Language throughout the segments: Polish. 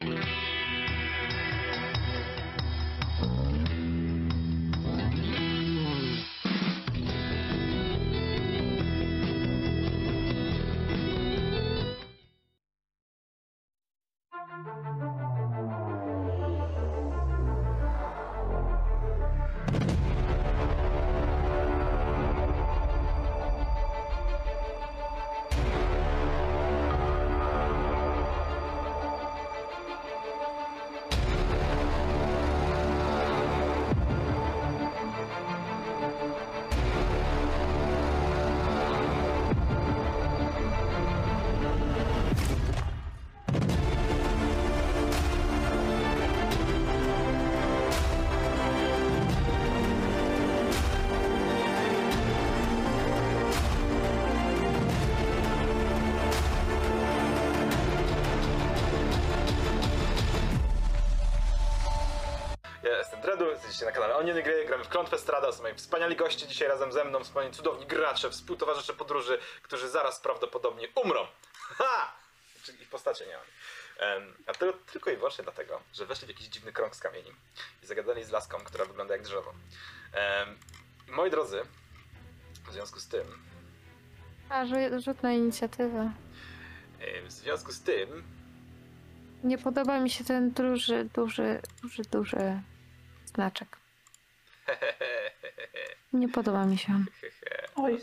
Ja na kanale Oniony Gry, gramy w Klątwę Strada, są moi wspaniali goście dzisiaj razem ze mną, wspaniali cudowni gracze, współtowarzysze podróży, którzy zaraz prawdopodobnie umrą. Ha! Czyli ich postacie nie mam. Em, a to tylko i wyłącznie dlatego, że weszli w jakiś dziwny krąg z kamieni i zagadali z laską, która wygląda jak drzewo. Em, moi drodzy, w związku z tym, A, rzut, na inicjatywę. w związku z tym, Nie podoba mi się ten duży, duży, duży, duży znaczek. Nie podoba mi się. Oj.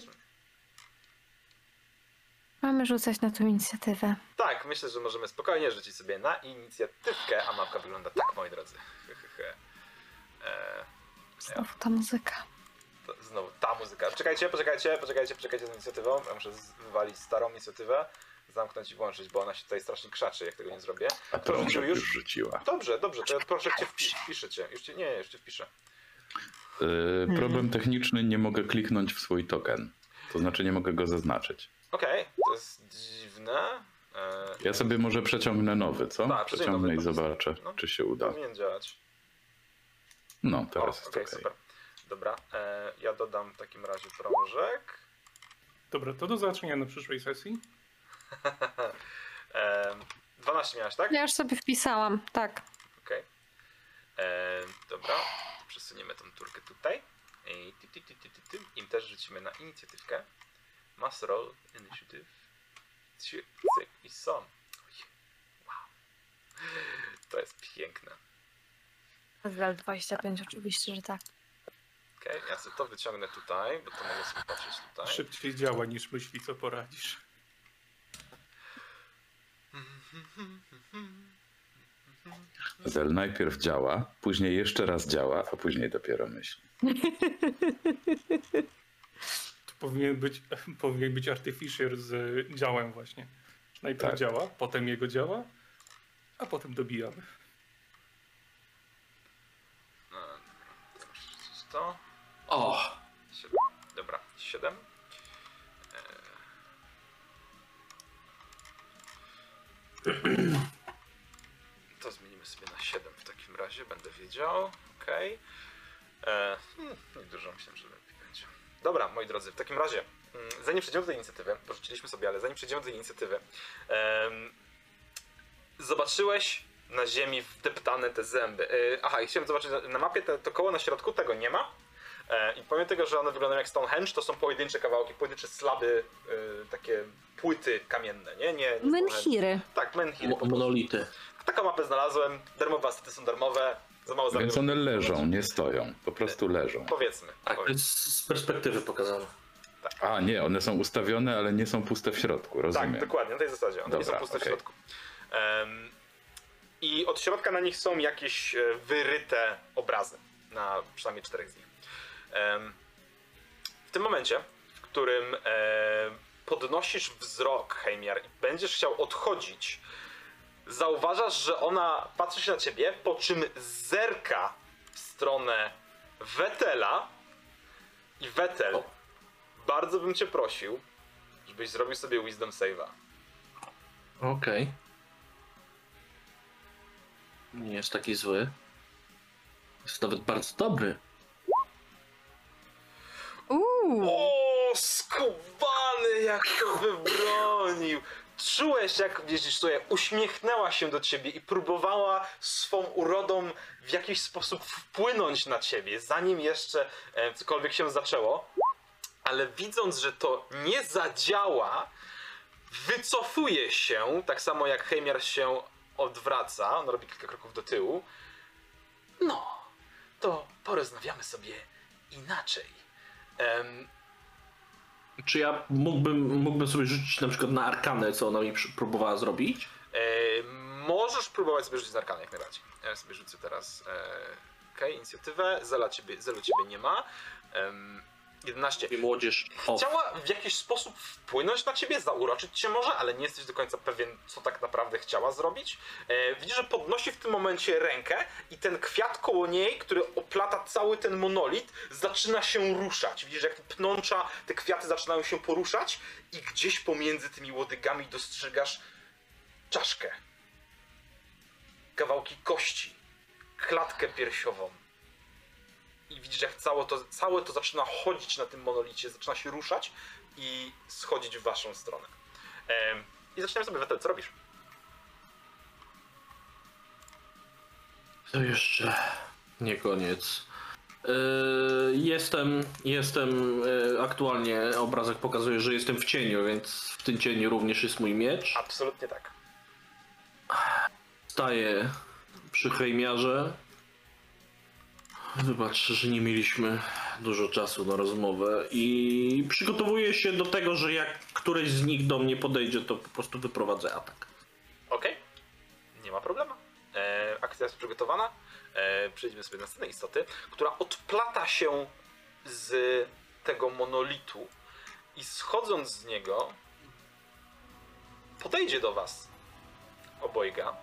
Mamy rzucać na tą inicjatywę. Tak, myślę, że możemy spokojnie rzucić sobie na inicjatywkę, a mapka wygląda tak, moi drodzy. Eee, Znowu ta muzyka. to znowu ta muzyka. Czekajcie, poczekajcie, poczekajcie, poczekajcie z inicjatywą. Ja muszę wywalić starą inicjatywę, zamknąć i włączyć, bo ona się tutaj strasznie krzaczy, jak tego nie zrobię. A to Rzucił już rzuciła. Dobrze, dobrze, to ja proszę cię wpi- wpiszę cię. Już cię, nie, już cię wpiszę. Y, problem techniczny, nie mogę kliknąć w swój token. To znaczy nie mogę go zaznaczyć. Okej, to jest dziwne. Eee, Ja sobie może przeciągnę nowy, co? Tak, Przeciągnę i nowy, zobaczę, no. czy się uda. Powinien działać. No, O, teraz jest okej, okej. super. Dobra, e, ja dodam w takim razie prążek. Dobra, to do zobaczenia na przyszłej sesji. E, 12 miałeś, tak? Ja już sobie wpisałam, tak. Okej. E, Dobra, przesuniemy tą turkę tutaj. I ty, ty, ty, ty, ty, ty. Im też rzucimy na inicjatywkę. Mass roll, initiative. Trzy, cyk i są. Wow. To jest piękne. Zgal 25 oczywiście, że tak. Okej, ja sobie to wyciągnę tutaj, bo to mogę sobie patrzeć tutaj. Szybciej działa niż myśli, co poradzisz. Zel najpierw działa, później jeszcze raz działa, a później dopiero myśli. To powinien być, powinien być Artificer z działem właśnie. Najpierw Tak. działa, potem jego działa, a potem dobijamy. No, to. O! Siedem. Dobra, 7. Zmienimy sobie na 7 w takim razie, będę wiedział. Okej. Okay. Hmm, niedużo myślałem, że lepiej będzie. Dobra, moi drodzy, w takim razie, mm, zanim przejdziemy do tej inicjatywy, bo rzuciliśmy sobie, ale zanim przejdziemy do tej inicjatywy, em, zobaczyłeś na ziemi wdeptane te zęby. E, aha, i chciałem zobaczyć na- mapie te, to koło na środku, tego nie ma. E, I pomimo tego, że one wyglądają jak Stonehenge, to są pojedyncze kawałki, pojedyncze slaby, e, takie płyty kamienne, nie? Nie, nie. Menhiry. Tak, menhiry. Monolity. Taką mapę znalazłem, darmowe asety są darmowe, za mało za Więc one leżą, nie stoją. Po prostu leżą. Powiedzmy. Tak, powiedzmy. z perspektywy pokazane. A nie, one są ustawione, ale nie są puste w środku, rozumiem. Tak, dokładnie, na tej zasadzie. One nie są Dobra, puste w okej. środku. Em, I od środka na nich są jakieś e, wyryte obrazy, na przynajmniej czterech z nich. Em, w tym momencie, w którym e, podnosisz wzrok, Heimiar, i będziesz chciał odchodzić, zauważasz, że ona patrzy się na ciebie, po czym zerka w stronę Wetela i Wetel, O. bardzo bym cię prosił, żebyś zrobił sobie Wisdom Save'a. Okej. Nie jest taki zły. Jest nawet bardzo dobry. Uuu. O, skubany, jak to wybronił! Czułeś, jak widzisz sobie, uśmiechnęła się do ciebie i próbowała swą urodą w jakiś sposób wpłynąć na ciebie, zanim jeszcze e, cokolwiek się zaczęło. Ale widząc, że to nie zadziała, wycofuje się, tak samo jak Heimiar się odwraca, on robi kilka kroków do tyłu. No, to porozmawiamy sobie inaczej. Em, Czy ja mógłbym, mógłbym sobie rzucić na przykład na arkanę, co ona mi próbowała zrobić? E, możesz próbować sobie rzucić z arkany jak najbardziej. Ja sobie rzucę teraz e, okej, inicjatywę. Zela ciebie, zelu ciebie nie ma. Em, 11. I młodzież. O, Chciała w jakiś sposób wpłynąć na ciebie, zauroczyć cię może, ale nie jesteś do końca pewien, co tak naprawdę chciała zrobić. E, widzisz, że podnosi w tym momencie rękę i ten kwiat koło niej, który oplata cały ten monolit, zaczyna się ruszać. Widzisz, jak pnącza, te kwiaty zaczynają się poruszać i gdzieś pomiędzy tymi łodygami dostrzegasz czaszkę, kawałki kości, klatkę piersiową. I widzisz, jak całe to, całe to zaczyna chodzić na tym monolicie, zaczyna się ruszać i schodzić w waszą stronę. Em, I zaczniemy sobie Wetel, co robisz? To jeszcze nie koniec. Yy, jestem, jestem yy, aktualnie, obrazek pokazuje, że jestem w cieniu, więc w tym cieniu również jest mój miecz. Absolutnie tak. Staję przy hejmiarze. Wybacz, że nie mieliśmy dużo czasu na rozmowę i przygotowuję się do tego, że jak któreś z nich do mnie podejdzie, to po prostu wyprowadzę atak. Okej, nie ma problemu. E, akcja jest przygotowana. E, przejdziemy sobie do następnej istoty, która odplata się z tego monolitu i schodząc z niego podejdzie do was obojga.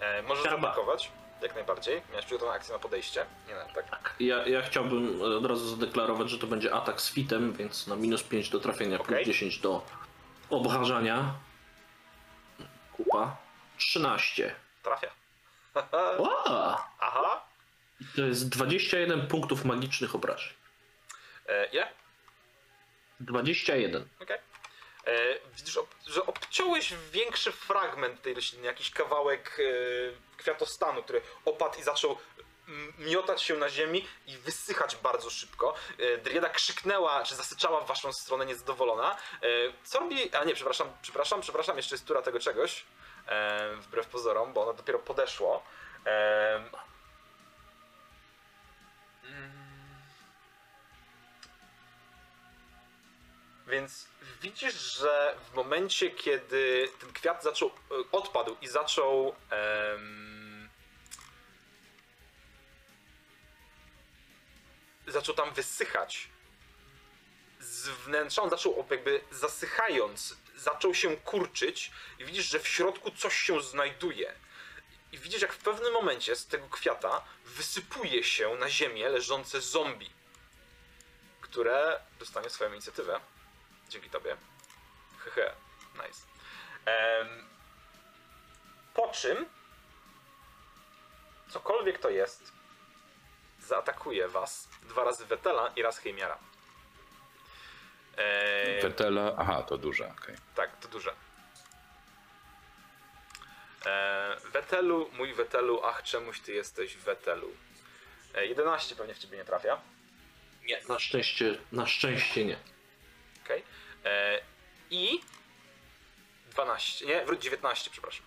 E, możesz zaatakować, jak najbardziej. Miałeś przygotowaną akcję na podejście. Nie, no, tak. Ja, ja chciałbym od razu zadeklarować, że to będzie atak z fitem, więc na minus 5 do trafienia, Okej. plus 10 do obrażania. Kupa. 13. Trafia. Ła! Aha. To jest 21 punktów magicznych obrażeń. E, ile? 21. Okej. E, ob- że obciąłeś większy fragment tej rośliny, jakiś kawałek e, kwiatostanu, który opadł i zaczął miotać się na ziemi i wysychać bardzo szybko. E, Drieda krzyknęła, czy zasyczała w waszą stronę niezadowolona. E, Co robi... A nie, przepraszam, przepraszam, przepraszam, jeszcze jest tura tego czegoś. Wbrew pozorom, bo ono dopiero podeszło. Mm. Więc widzisz, że w momencie, kiedy ten kwiat zaczął, e, odpadł i zaczął zaczął tam wysychać z wnętrza, on zaczął jakby zasychając, zaczął się kurczyć i widzisz, że w środku coś się znajduje. I widzisz, jak w pewnym momencie z tego kwiata wysypuje się na ziemię leżące zombie, które dostanie swoją inicjatywę. Dzięki tobie. Hehe, nice. Em, po czym cokolwiek to jest, zaatakuje was dwa razy Wetela i raz Heimiara. Eee, Wetela, aha, to duże, okej. tak, to duże. Eee, Wetelu, mój Wetelu, ach czemuś ty jesteś Wetelu. Eee, 11 pewnie w ciebie nie trafia. Nie. Na szczęście, na szczęście nie. Okej. Eee, I 12, nie, wróć 19, przepraszam.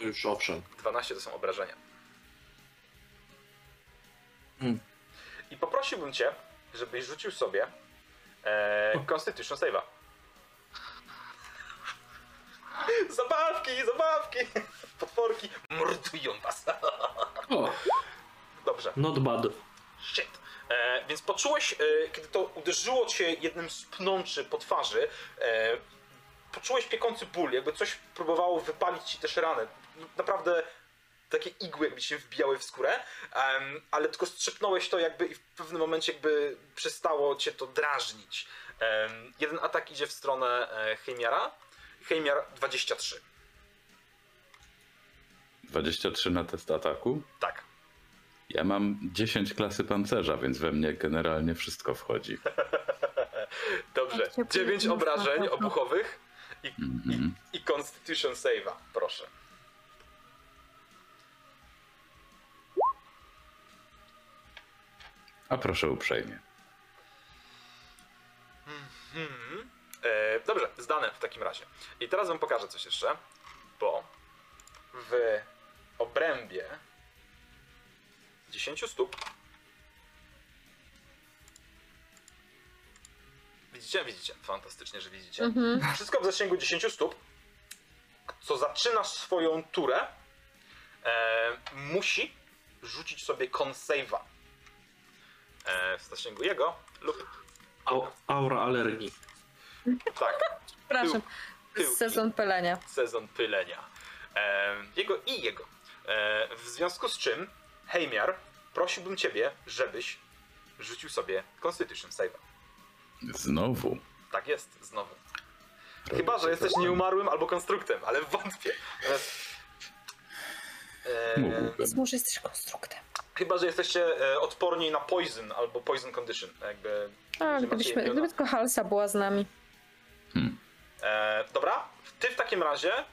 Już owszem. 12 to są obrażenia. Hmm. I poprosiłbym cię, żebyś rzucił sobie e, Constitution Save'a. Zabawki, zabawki! Potworki mordują was. Dobrze. not bad. Shit. E, więc poczułeś, e, kiedy to uderzyło cię jednym z pnączy po twarzy, e, poczułeś piekący ból, jakby coś próbowało wypalić ci też ranę. Naprawdę takie igły jakby się wbijały w skórę, ale tylko strzepnąłeś to jakby i w pewnym momencie jakby przestało cię to drażnić. Jeden atak idzie w stronę e, Heimiara. Heimiar 23. 23 na test ataku. Tak. Ja mam 10 klasy pancerza, więc we mnie generalnie wszystko wchodzi. Dobrze. Tak cię 9 powinno obrażeń obuchowych i, i, Mhm. i Constitution Save'a, proszę. A proszę uprzejmie. Hmm. E, dobrze, zdane w takim razie. I teraz wam pokażę coś jeszcze, bo w obrębie 10 stóp Widzicie? Widzicie. Fantastycznie, że widzicie. Mhm. Wszystko w zasięgu 10 stóp, co zaczynasz swoją turę, e, musi rzucić sobie con save'a. E, w zasięgu jego lub Au- aura alergii. tak, Przepraszam. tyłki. Sezon pelenia. sezon pylenia. E, jego i jego. E, w związku z czym, Heimiar, prosiłbym ciebie, żebyś rzucił sobie Constitution Save'a. Znowu. Tak jest, znowu. Robię Chyba, że jesteś nieumarłym albo konstruktem, ale wątpię. Natomiast, e, Mógłbym. Może jesteś konstruktem. chyba, że jesteście e, odporni na poison albo poison condition. Jakby, A, macie gdybyśmy, gdyby tylko Halsa była z nami. Hmm. E, dobra, ty w takim razie e,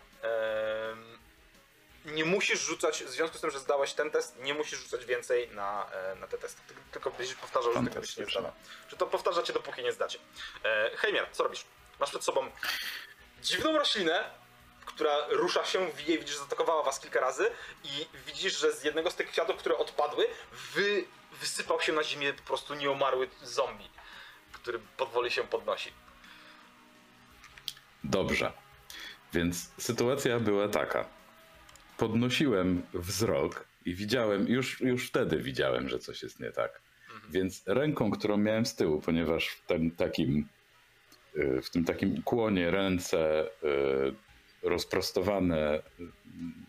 nie musisz rzucać, w związku z tym, że zdałeś ten test, nie musisz rzucać więcej na, e, na te testy. Ty- Tylko byś powtarzał, że byś nie zdawał. Czy to powtarzacie, dopóki nie zdacie. E, co robisz? Masz przed sobą dziwną roślinę, która rusza się, wije, widzisz, że zaatakowała was kilka razy i widzisz, że z jednego z tych kwiatów, które odpadły, wy, wysypał się na ziemię po prostu nieomarły zombie, który powoli się podnosi. Dobrze. Więc sytuacja była taka. Podnosiłem wzrok i widziałem, już, już wtedy widziałem, że coś jest nie tak. Więc ręką, którą miałem z tyłu, ponieważ w tym takim, y, w tym takim ukłonie ręce y, rozprostowane y,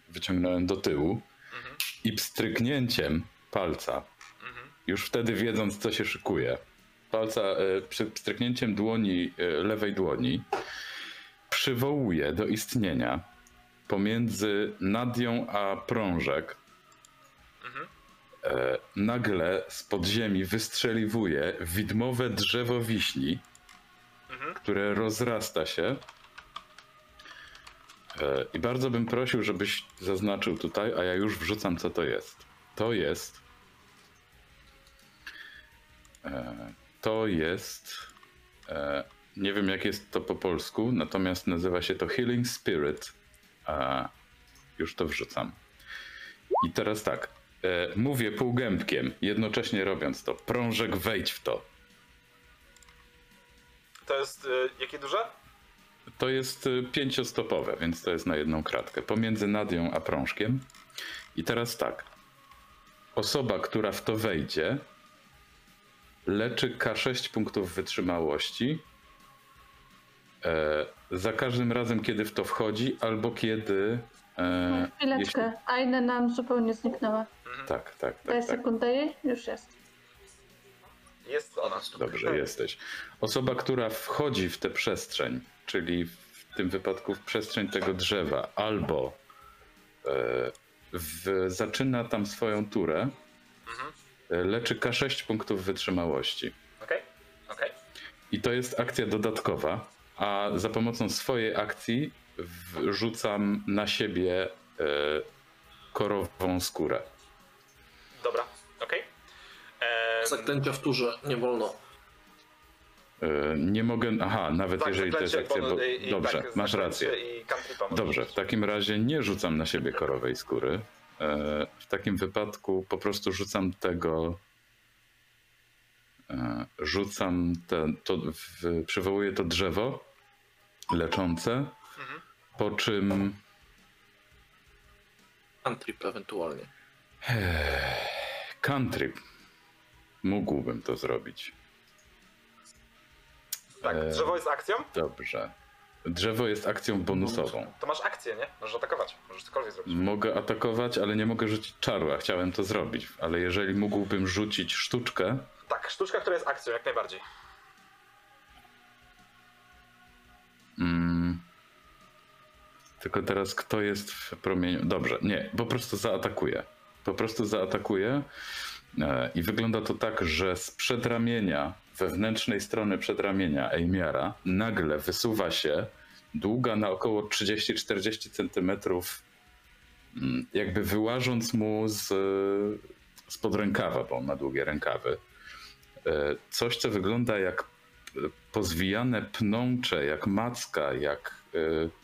wyciągnąłem do tyłu Mhm. i pstryknięciem palca, Mhm. już wtedy wiedząc, co się szykuje, palca, pstryknięciem dłoni, lewej dłoni, przywołuje do istnienia pomiędzy Nadią a prążek Mhm. e, nagle z podziemi wystrzeliwuje widmowe drzewo wiśni, Mhm. które rozrasta się. E, I bardzo bym prosił, żebyś zaznaczył tutaj, a ja już wrzucam, co to jest. To jest. E, To jest. e, Nie wiem, jak jest to po polsku, natomiast nazywa się to Healing Spirit. A już to wrzucam. I teraz tak. e, Mówię półgębkiem, jednocześnie robiąc to. Prążek, wejdź w to. To jest y, jakie duże? To jest y, pięciostopowe, więc to jest na jedną kratkę. Pomiędzy Nadią a prążkiem. I teraz tak. Osoba, która w to wejdzie, leczy K6 punktów wytrzymałości. E, za każdym razem, kiedy w to wchodzi, albo kiedy. E, Chwileczkę, Aine nam zupełnie zniknęła. jeśli, tak, tak, Daj tak, tak. sekundę jej, już jest. Jest ona. Dobrze, jesteś. Osoba, która wchodzi w tę przestrzeń, czyli w tym wypadku w przestrzeń tego drzewa, albo e, w, zaczyna tam swoją turę, Mhm. e, leczy K6 punktów wytrzymałości. Okej, okej. I to jest akcja dodatkowa, a za pomocą swojej akcji wrzucam na siebie e, korową skórę. Dobra, okej. Em, Zaklęcia w turze, nie wolno. E, nie mogę. Aha, nawet tak, jeżeli to jest akcja. Bo, i- dobrze, tak, masz rację. Dobrze, w takim razie nie rzucam na siebie korowej skóry. E, W takim wypadku po prostu rzucam tego. e, Rzucam te, to, w, przywołuję to drzewo leczące, Mhm. po czym Antrip ewentualnie. cantrip. Mógłbym to zrobić. Tak, e, drzewo jest akcją? Dobrze. Drzewo jest akcją bonusową. To masz akcję, nie? Możesz atakować, możesz cokolwiek zrobić. Mogę atakować, ale nie mogę rzucić czaru, a chciałem to zrobić. Ale jeżeli mógłbym rzucić sztuczkę, Tak, sztuczka, która jest akcją, jak najbardziej. Tylko teraz kto jest w promieniu? Dobrze, nie, po prostu zaatakuję. Po prostu zaatakuję. E, I wygląda to tak, że z przedramienia, wewnętrznej strony przedramienia Ejmiara nagle wysuwa się długa na około 30-40 centymetrów, mm, jakby wyłażąc mu z, spod rękawa, bo on ma długie rękawy. E, Coś, co wygląda jak e, pozwijane pnącze, jak macka, jak e,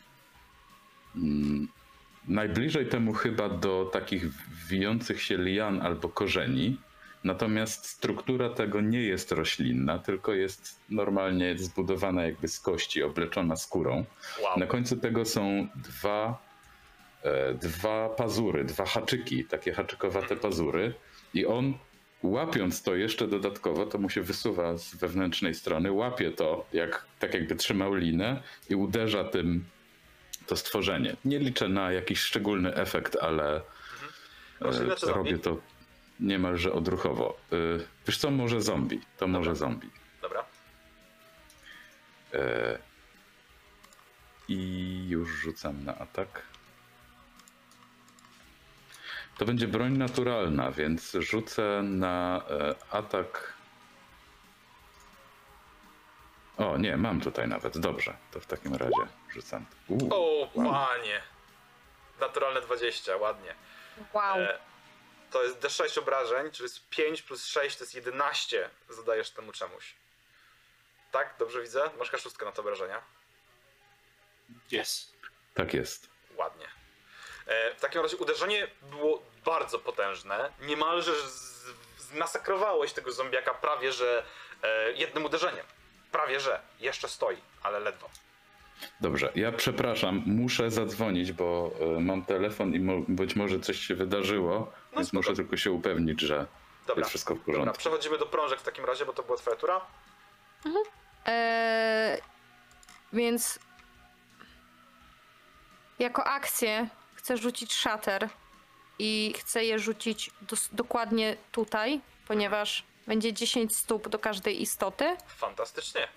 najbliżej temu chyba do takich wijących się lian albo korzeni. Natomiast struktura tego nie jest roślinna, tylko jest normalnie zbudowana jakby z kości, obleczona skórą. Wow. Na końcu tego są dwa, e, dwa pazury, dwa haczyki, takie haczykowate pazury. I on łapiąc to jeszcze dodatkowo, to mu się wysuwa z wewnętrznej strony, łapie to, jak, tak jakby trzymał linę i uderza tym to stworzenie. Nie liczę na jakiś szczególny efekt, ale czy e, robię to niemalże odruchowo. E, Wiesz co, może zombie. To może zombie. Dobra. E, I już rzucam na atak. To będzie broń naturalna, więc rzucę na e, atak. O, nie, mam tutaj nawet. Dobrze, to w takim razie rzucam. Uuu, O, panie. Naturalne 20, ładnie. Wow. E, to jest D6 obrażeń, czyli jest 5 plus 6 to jest 11. Zadajesz temu czemuś. Tak? Dobrze widzę? Masz kaszustkę na te obrażenia. Jest. tak jest. Ładnie. E, w takim razie uderzenie było bardzo potężne. Niemalże z- zmasakrowałeś tego zombiaka prawie że e, jednym uderzeniem. Prawie że. Jeszcze stoi, ale ledwo. Dobrze, ja przepraszam, muszę zadzwonić, bo e, mam telefon i mo- być może coś się wydarzyło, więc spoko. muszę tylko się upewnić, że Dobra. jest wszystko w Dobra, porządku. przechodzimy do prążek w takim razie, bo to była twoja tura. Eee, więc jako akcję chcę rzucić szater i chcę je rzucić dokładnie tutaj, ponieważ będzie 10 stóp do każdej istoty Fantastycznie.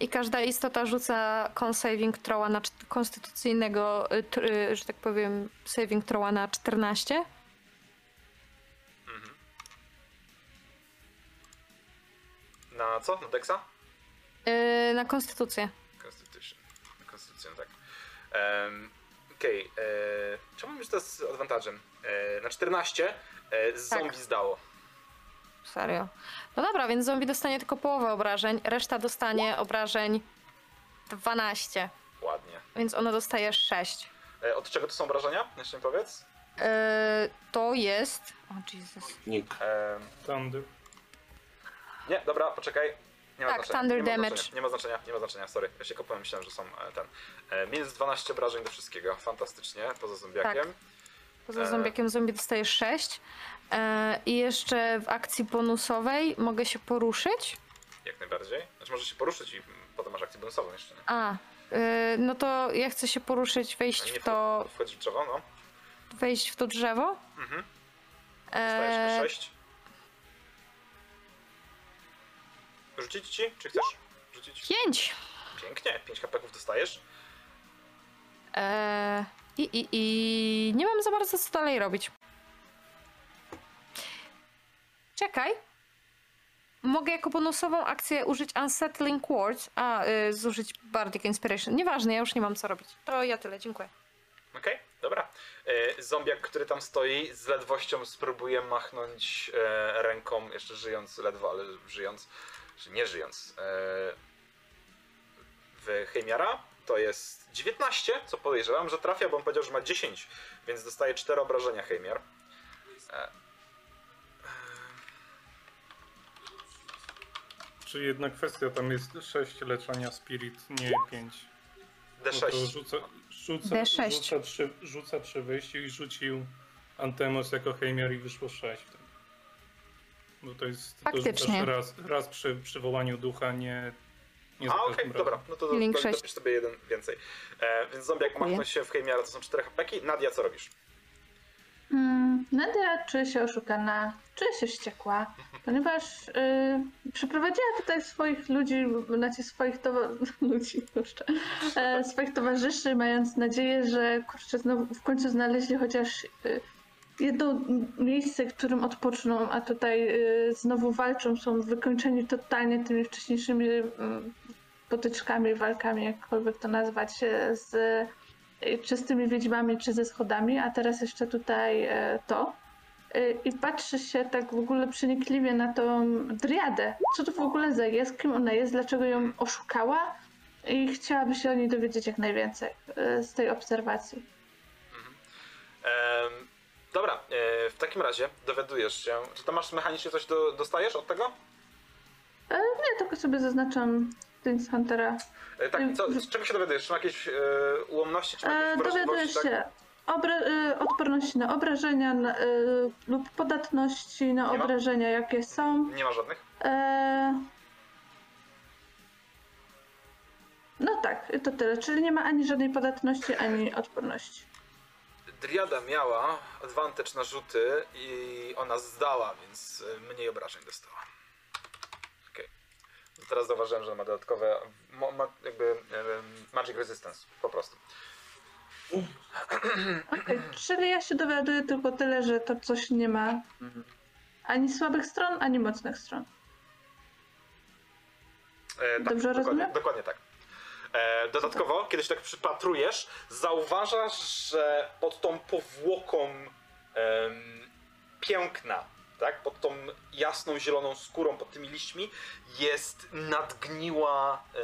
i każda istota rzuca con saving throwa na konstytucyjnego, y, y, że tak powiem, saving throwa na 14. Na co? Na Dexa? Yy, na konstytucję. Constitution. Na Konstytucję, tak. Um, Okej. e, Czemu już to z advantage'em? E, na 14 e, Tak. zombie zdało. Serio. No dobra, więc zombie dostanie tylko połowę obrażeń, reszta dostanie obrażeń 12, Ładnie. więc ono dostaje 6. E, od czego to są obrażenia? Jeszcze mi powiedz. Yy, to jest. O Jesus. Nick. Em, Thunder. nie, dobra, poczekaj. Nie ma Tak, znaczenia. thunder nie ma damage. Znaczenia, nie ma znaczenia, nie ma znaczenia, sorry. Ja się kopałem, myślałem, że są e, ten. E, minus 12 obrażeń do wszystkiego. Fantastycznie, poza zombiakiem. Poza E. zombiakiem zombie dostaje 6. Yy, I jeszcze w akcji bonusowej mogę się poruszyć. Jak najbardziej. Znaczy możesz się poruszyć i potem masz akcję bonusową jeszcze. Nie? A, yy, no to ja chcę się poruszyć, wejść w to, wchodzi- wchodzisz w drzewo, no. wejść w to drzewo. Mhm. Eee, Dostajesz 6. Rzucić ci? Czy chcesz? Rzucić? 5. Pięknie, 5 hapeków dostajesz. Eee, i, i, I nie mam za bardzo co dalej robić. Czekaj. Mogę jako bonusową akcję użyć Unsettling Words, a y, zużyć Bardic Inspiration. Nieważne, ja już nie mam co robić. To ja tyle, dziękuję. Okej, dobra. E, zombiak, który tam stoi, z ledwością spróbuje machnąć e, ręką, jeszcze żyjąc ledwo, ale żyjąc, czy nie żyjąc, e, w Heimiara. To jest 19, co podejrzewam, że trafia, bo on powiedział, że ma 10, więc dostaje 4 obrażenia Heimiar. E, Czy jedna kwestia, tam jest 6 leczenia Spirit, nie 5. No to D6. rzuca, rzuca, D6. Rzuca, trzy, rzuca przy wyjściu i rzucił Antemos jako Heimiar i wyszło 6. Bo to jest. To Faktycznie. rzucasz raz, raz przy przywołaniu ducha, nie. nie A, okej, razem. dobra, no to do, Link do, dopisz sobie jeden więcej. E, więc zombiak machnąć się w Heimiara to są 4 hapeki. Nadia, co robisz? Hmm, Nadia czuje się oszukana, czuje się wściekła, ponieważ y, przyprowadziła tutaj swoich ludzi, znaczy swoich ludzi, kurczę, e, swoich towarzyszy, mając nadzieję, że kurczę, znowu w końcu znaleźli chociaż y, jedno miejsce, którym odpoczną, a tutaj y, znowu walczą, są wykończeni totalnie tymi wcześniejszymi y, potyczkami, walkami, jakkolwiek to nazwać, e, z e, czystymi wiedźmami czy ze schodami, a teraz jeszcze tutaj to. E, I patrzy się tak w ogóle przenikliwie na tą driadę. Co to w ogóle za jest, kim ona jest, dlaczego ją oszukała i chciałaby się o niej dowiedzieć jak najwięcej e, z tej obserwacji. Em, dobra, e, w takim razie dowiadujesz się. Czy tam masz mechanicznie coś do, dostajesz od tego? E, Nie, tylko sobie zaznaczam Prince Huntera. E, tak, co, z czego się dowiadujesz? Czy ma jakieś e, ułomności, czy ma E, jakieś dowiaduję wrażliwości, tak? się e, odporności na obrażenia na, e, lub podatności na Nie ma? obrażenia, jakie są. Nie ma żadnych? E, no tak, to tyle. Czyli nie ma ani żadnej podatności, ani odporności. Driada miała advantage na rzuty i ona zdała, więc e, mniej obrażeń dostała. Okej. Teraz zauważyłem, że ma dodatkowe, mo- ma jakby magic resistance, po prostu. Okej, czyli ja się dowiaduję tylko tyle, że to coś nie ma ani słabych stron, ani mocnych stron. E, tak, Dobrze dokładnie, rozumiem? dokładnie tak. E, dodatkowo, kiedy się tak przypatrujesz, zauważasz, że pod tą powłoką em, piękna, tak, pod tą jasną, zieloną skórą, pod tymi liśćmi, jest nadgniła, e,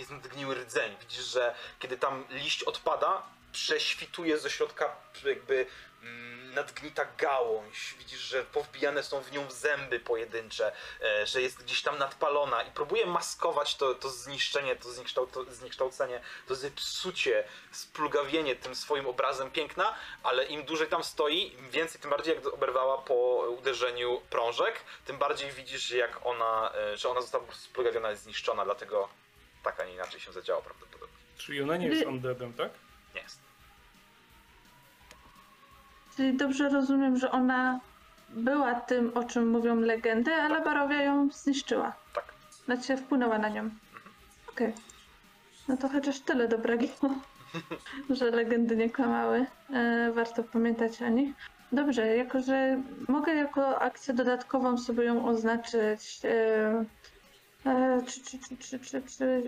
jest nadgniły rdzeń. Widzisz, że kiedy tam liść odpada, prześwituje ze środka jakby mm, nadgnita gałąź. Widzisz, że powbijane są w nią zęby pojedyncze, e, że jest gdzieś tam nadpalona i próbuje maskować to, to zniszczenie, to, zniekształ, to zniekształcenie, to zepsucie, splugawienie tym swoim obrazem piękna, ale im dłużej tam stoi, im więcej, tym bardziej jak oberwała po uderzeniu prążek, tym bardziej widzisz, jak ona, e, że ona została splugawiona i zniszczona, dlatego tak, a nie inaczej się zadziała prawdopodobnie. Czyli ona nie jest undeadem, tak? Nie jest. Czyli dobrze rozumiem, że ona była tym, o czym mówią legendy, ale Barowia ją zniszczyła. Tak. Znaczy wpłynęła na nią. Okej. No to chociaż tyle dobrego, że legendy nie kłamały. E, warto pamiętać o nich. Dobrze, jako że mogę jako akcję dodatkową sobie ją oznaczyć. E, czy, czy, czy, czy, czy, czy,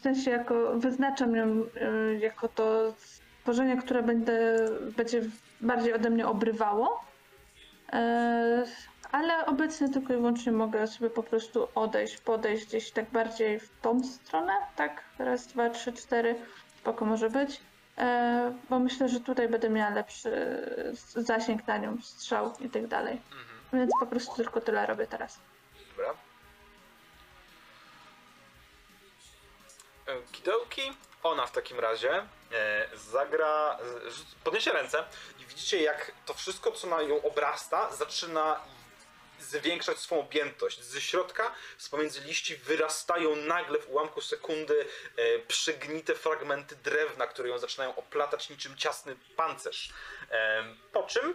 w sensie jako wyznaczam ją e, jako to stworzenie, które będę, będzie bardziej ode mnie obrywało. E, ale obecnie tylko i wyłącznie mogę sobie po prostu odejść, podejść gdzieś tak bardziej w tą stronę, tak? Raz, dwa, trzy, cztery, spoko może być. E, bo myślę, że tutaj będę miała lepszy e, zasięg na nią, strzał i tak dalej. Mhm. Więc po prostu tylko tyle robię teraz. E, Kidołki. Ona w takim razie e, zagra, podniesie ręce i widzicie jak to wszystko co na ją obrasta zaczyna zwiększać swoją objętość. Ze środka, z pomiędzy liści wyrastają nagle w ułamku sekundy e, przygnite fragmenty drewna, które ją zaczynają oplatać niczym ciasny pancerz. E, po czym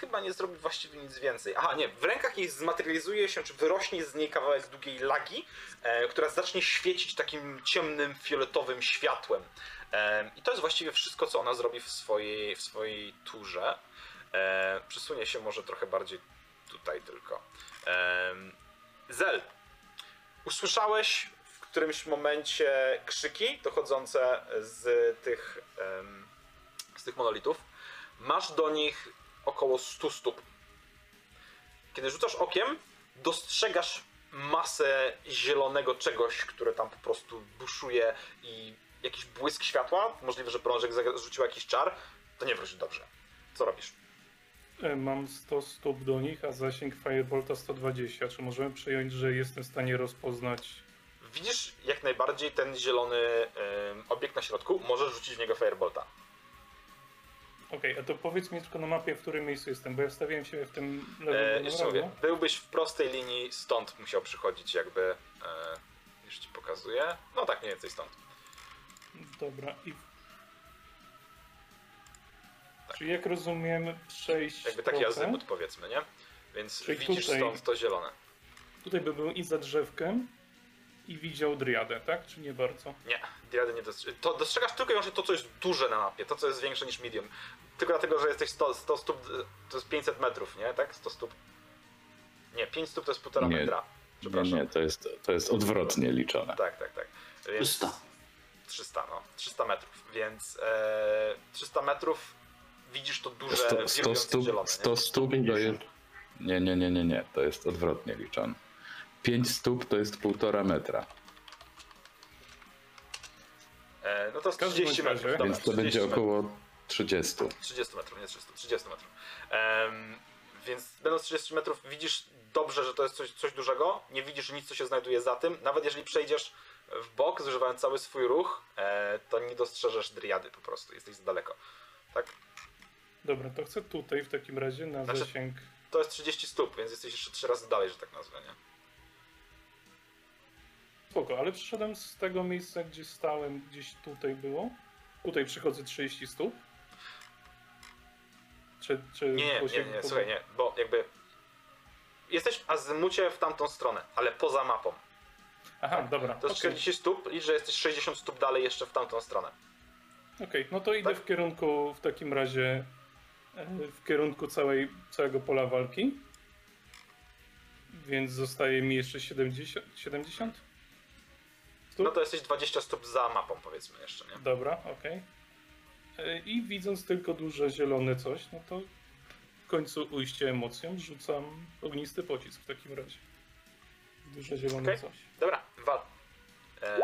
chyba nie zrobi właściwie nic więcej. Aha, nie, w rękach jej zmaterializuje się, czy wyrośnie z niej kawałek długiej lagi, e, która zacznie świecić takim ciemnym, fioletowym światłem. E, I to jest właściwie wszystko, co ona zrobi w swojej, w swojej turze. E, przesunie się może trochę bardziej tutaj tylko. E, Zel, usłyszałeś w którymś momencie krzyki dochodzące z tych, z tych monolitów. Masz do nich około 100 stóp. Kiedy rzucasz okiem, dostrzegasz masę zielonego czegoś, które tam po prostu buszuje i jakiś błysk światła. Możliwe, że prążek rzucił jakiś czar. To nie wróci dobrze. Co robisz? E, Mam 100 stóp do nich, a zasięg Firebolta 120. Czy możemy przyjąć, że jestem w stanie rozpoznać Widzisz jak najbardziej ten zielony em, obiekt na środku. Możesz rzucić w niego firebolta. Okej, a to powiedz mi tylko na mapie, w którym miejscu jestem, bo ja wstawiłem się w tym E, lewym jeszcze mówię, byłbyś w prostej linii, stąd musiał przychodzić jakby, e, już ci pokazuję, no tak mniej więcej stąd. Dobra, i... Czyli jak rozumiem, przejść Jakby taki trochę. azymut powiedzmy, nie? Więc Czyli widzisz tutaj- stąd to zielone. Tutaj by był i za drzewkiem i widział driadę, tak? Czy nie bardzo? Nie, diady nie dostrzegasz. To dostrzegasz tylko i wyłącznie to, co jest duże na mapie, to, co jest większe niż medium. Tylko dlatego, że jesteś 100, 100 stóp, to jest 500 metrów, nie? Tak? 100 stóp. Nie, 5 stóp to jest 1,5 Nie. metra. Nie, Przepraszam. nie, to jest, to jest odwrotnie liczone. Tak, tak, tak. Więc 300. 300, no. 300 metrów, więc e, 300 metrów widzisz to duże, 100, 100 wirujące stóp, zielone. 100 nie? stóp to jest... Nie, nie, nie, nie, nie, to jest odwrotnie liczone. 5 stóp to jest półtora metra, no to każdym 30 bądź metrów. Dobra, więc to 30 będzie metrów. około 30. 30 metrów, nie 300, 30 metrów. Em, więc będąc 30 metrów widzisz dobrze, że to jest coś, coś dużego, nie widzisz nic, co się znajduje za tym. Nawet jeżeli przejdziesz w bok, zużywając cały swój ruch, e, to nie dostrzeżesz driady po prostu, jesteś za daleko. Tak? Dobra, to chcę tutaj w takim razie na Znaczy- zasięg. To jest 30 stóp, więc jesteś jeszcze 3 razy dalej, że tak nazwę, nie? Spoko, ale przyszedłem z tego miejsca, gdzie stałem, gdzieś tutaj było. Tutaj przychodzę 30 stóp. Czy, czy Nie, nie, nie, słuchaj, nie, bo jakby jesteś w azymucie w tamtą stronę, ale poza mapą. Aha, dobra. To jest okej. 40 stóp, licz, że jesteś 60 stóp dalej jeszcze w tamtą stronę. Okej, no to idę Tak? w kierunku w takim razie e, w kierunku całej, całego pola walki. Więc zostaje mi jeszcze 70? 70? Stóp? No to jesteś 20 stóp za mapą, powiedzmy jeszcze, nie? Dobra, okej. E, I widząc tylko duże zielone coś, no to w końcu ujście emocją rzucam ognisty pocisk w takim razie. Duże zielone Okej. coś. Dobra, wal. E...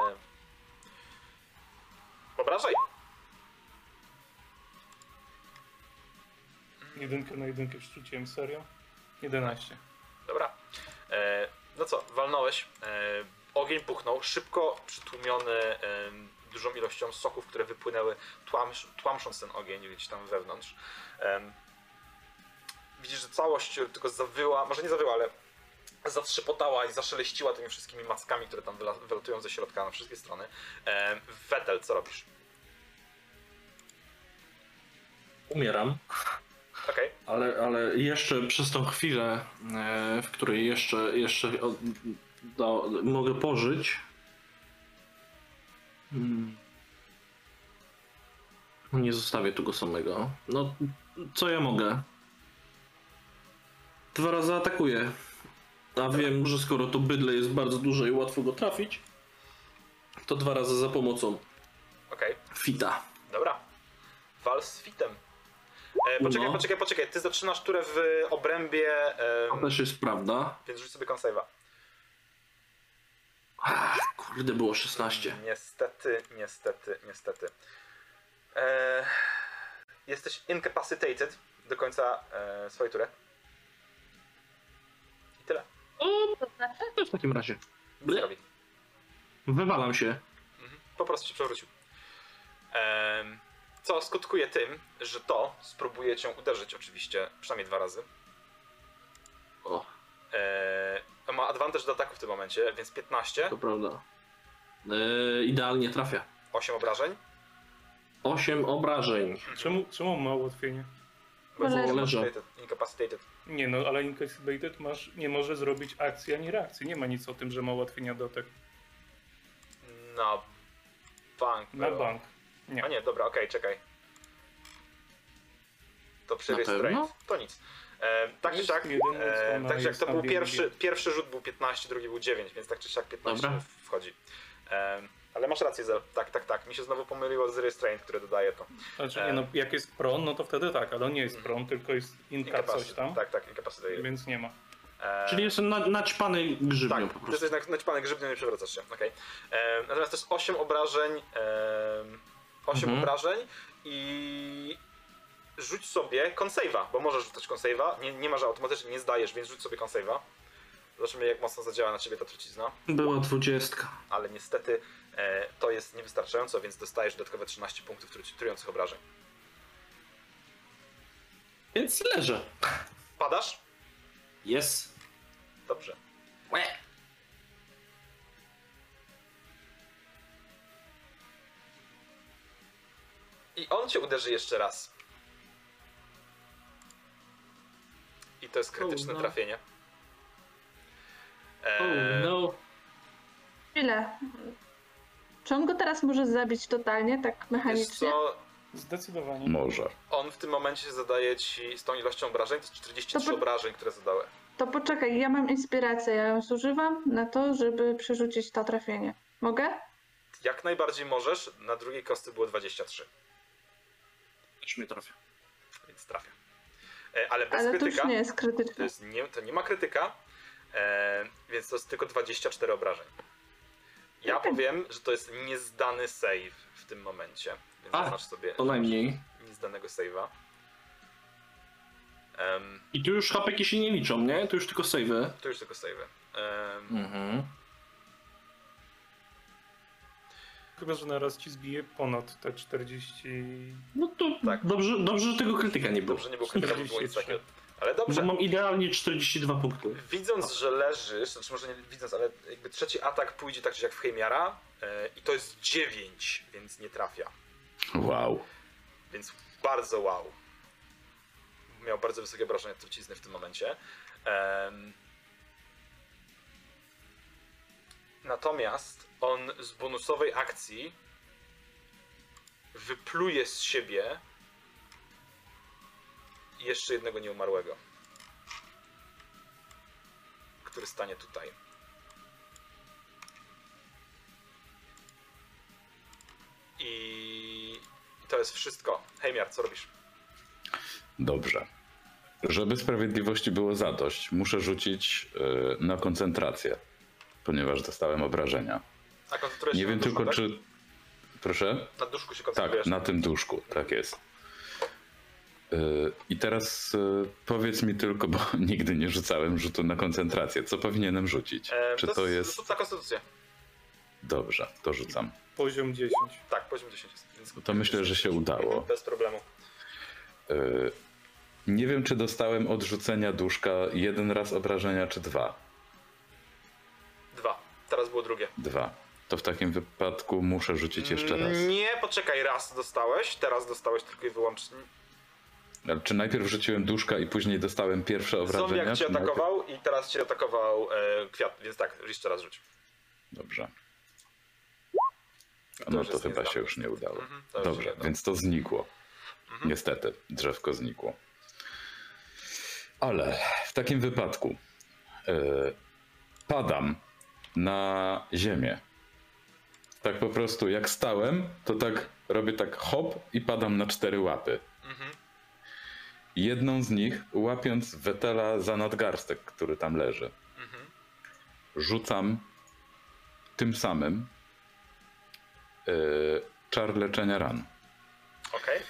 Obrażaj. Jedynkę na jedynkę rzuciłem serio. 11. Dobra. E... No co, walnąłeś. E... Ogień puchnął, szybko przytłumiony dużą ilością soków, które wypłynęły, tłamsz... tłamsząc ten ogień gdzieś tam wewnątrz. Widzisz, że całość tylko zawyła, może nie zawyła, ale zatrzepotała i zaszeleściła tymi wszystkimi mackami, które tam wyla- wylatują ze środka na wszystkie strony. Wetel, co robisz? Umieram. Okej. Ale, ale jeszcze przez tą chwilę, e, w której jeszcze, jeszcze do, mogę pożyć. Hmm. Nie zostawię tu go samego. No, co ja mogę? Dwa razy atakuję. A wiem, że skoro to bydle jest bardzo duże i łatwo go trafić, to dwa razy za pomocą Okej. fita. Dobra. Wal z fitem. E, poczekaj, No. poczekaj, poczekaj. Ty zaczynasz turę w obrębie, To em, też jest prawda. więc rzuć sobie konsave'a. Ach, kurde, było 16. Niestety, niestety, niestety. E, jesteś incapacitated do końca e, swojej tury. I tyle. To znaczy? To w takim razie. Nic nie robi. Wywalam się. Mhm. Po prostu się przewrócił. Em, co skutkuje tym, że to spróbuje cię uderzyć oczywiście przynajmniej dwa razy. O, E, ma advantage do ataku w tym momencie, więc 15, to prawda. E, idealnie trafia. 8 obrażeń. 8 obrażeń. Czemu, czemu ma ułatwienie? Bo jest Leży. incapacitated, incapacitated. Nie no, ale Incapacitated masz, nie może zrobić akcji ani reakcji. Nie ma nic o tym, że ma ułatwienia do ataku. Na bank. Na było. bank. Nie. A nie, dobra, okej, czekaj. To restraint. pewno? To nic. E, tak czy siak, e, tak czy to był pierwszy, pierwszy rzut był 15, drugi był 9, więc tak czy siak 15 Dobra. wchodzi. E, ale masz rację, Zel. tak, tak, tak. Mi się znowu pomyliło z restraint, które dodaje to. Znaczy, nie no, jak jest pron, no to wtedy tak, ale on nie jest pron, tylko jest inka coś tam, Tak, tak, incapacitated. więc nie ma. Czyli jestem na, naćpany grzybnią Tak, po prostu. jesteś na- naćpany grzybnią i przewracasz się, okej. E, Natomiast to jest 8 obrażeń, e, 8 Mhm. obrażeń i rzuć sobie consave'a, bo możesz rzucać consave'a, nie, nie ma, że automatycznie nie zdajesz, więc rzuć sobie consave'a. Zobaczymy jak mocno zadziała na ciebie ta trucizna, Była dwudziestka. ale niestety e, to jest niewystarczająco, więc dostajesz dodatkowe 13 punktów tru- trujących obrażeń. Więc leżę. Padasz? Jest. Dobrze. Łe. I on cię uderzy jeszcze raz. I to jest krytyczne no. trafienie. Oh E, no. Chwilę. Czy on go teraz może zabić totalnie, tak mechanicznie? co, Zdecydowanie. Może. on w tym momencie zadaje ci z tą ilością obrażeń, to jest 43 To po- obrażeń, które zadały. To poczekaj, ja mam inspirację, ja ją zużywam na to, żeby przerzucić to trafienie. Mogę? Jak najbardziej możesz. Na drugiej kostce było 23, Też mnie trafia. więc trafia. E, ale bez Ale to krytyka. już nie jest To, krytyczne. jest nie, to nie ma krytyka, e, więc to jest tylko 24 obrażeń. Ja Okej. powiem, że to jest niezdany save w tym momencie. Więc A, zaznacz sobie To najmniej. niezdanego save'a. Em, I tu już hapeki się nie liczą, nie? Tu już tylko savey. to już tylko save'y. Em, Mhm. Chyba, że naraz ci zbije ponad te 40... No to Tak. dobrze, dobrze, że tego krytyka nie było. Dobrze, nie było krytyka, bo było nic 43. takiego. Ale Bo dobrze. mam idealnie 42 punkty. Widząc, że leżysz, znaczy może nie widząc, ale jakby trzeci atak pójdzie tak czy jak w Heimiara e, i to jest 9, więc nie trafia. Wow. Więc bardzo wow. Miał bardzo wysokie obrażenia trucizny w tym momencie. Natomiast on z bonusowej akcji wypluje z siebie jeszcze jednego nieumarłego, który stanie tutaj. I to jest wszystko. Heimiar, co robisz? Dobrze. Żeby sprawiedliwości było zadość, muszę rzucić y, na koncentrację, ponieważ dostałem obrażenia. A koncentrujesz Nie wiem duszku, tylko, tak? czy. Proszę? Na duszku się Tak, koncentrujesz. na tym duszku, tak jest. Y, I teraz y, powiedz mi tylko, bo nigdy nie rzucałem rzutu na koncentrację. Co powinienem rzucić? E, Czy to jest. rzut na konstytucję. Dobrze, to rzucam. Poziom 10. Tak, poziom 10 jest. Więc To myślę, że się udało. Bez problemu. Nie wiem, czy dostałem od rzucenia duszka jeden raz obrażenia, czy dwa. Dwa. Teraz było drugie. Dwa. To w takim wypadku muszę rzucić jeszcze raz. Nie, poczekaj, raz dostałeś, teraz dostałeś tylko i wyłącznie. Czy najpierw rzuciłem duszka i później dostałem pierwsze obrażenia? Zombiak cię czy najpierw- atakował i teraz cię atakował e, kwiat, więc tak, jeszcze raz rzuć. Dobrze. To No to chyba się już nie udało. Mhm, Dobrze, nie więc to znikło. Mhm. Niestety, drzewko znikło. Ale w takim wypadku e, padam na ziemię. Tak po prostu, jak stałem, to tak robię tak hop i padam na cztery łapy. Mhm. Jedną z nich łapiąc Wetela za nadgarstek, który tam leży. Mhm. Rzucam tym samym e, czar leczenia ran. Okej.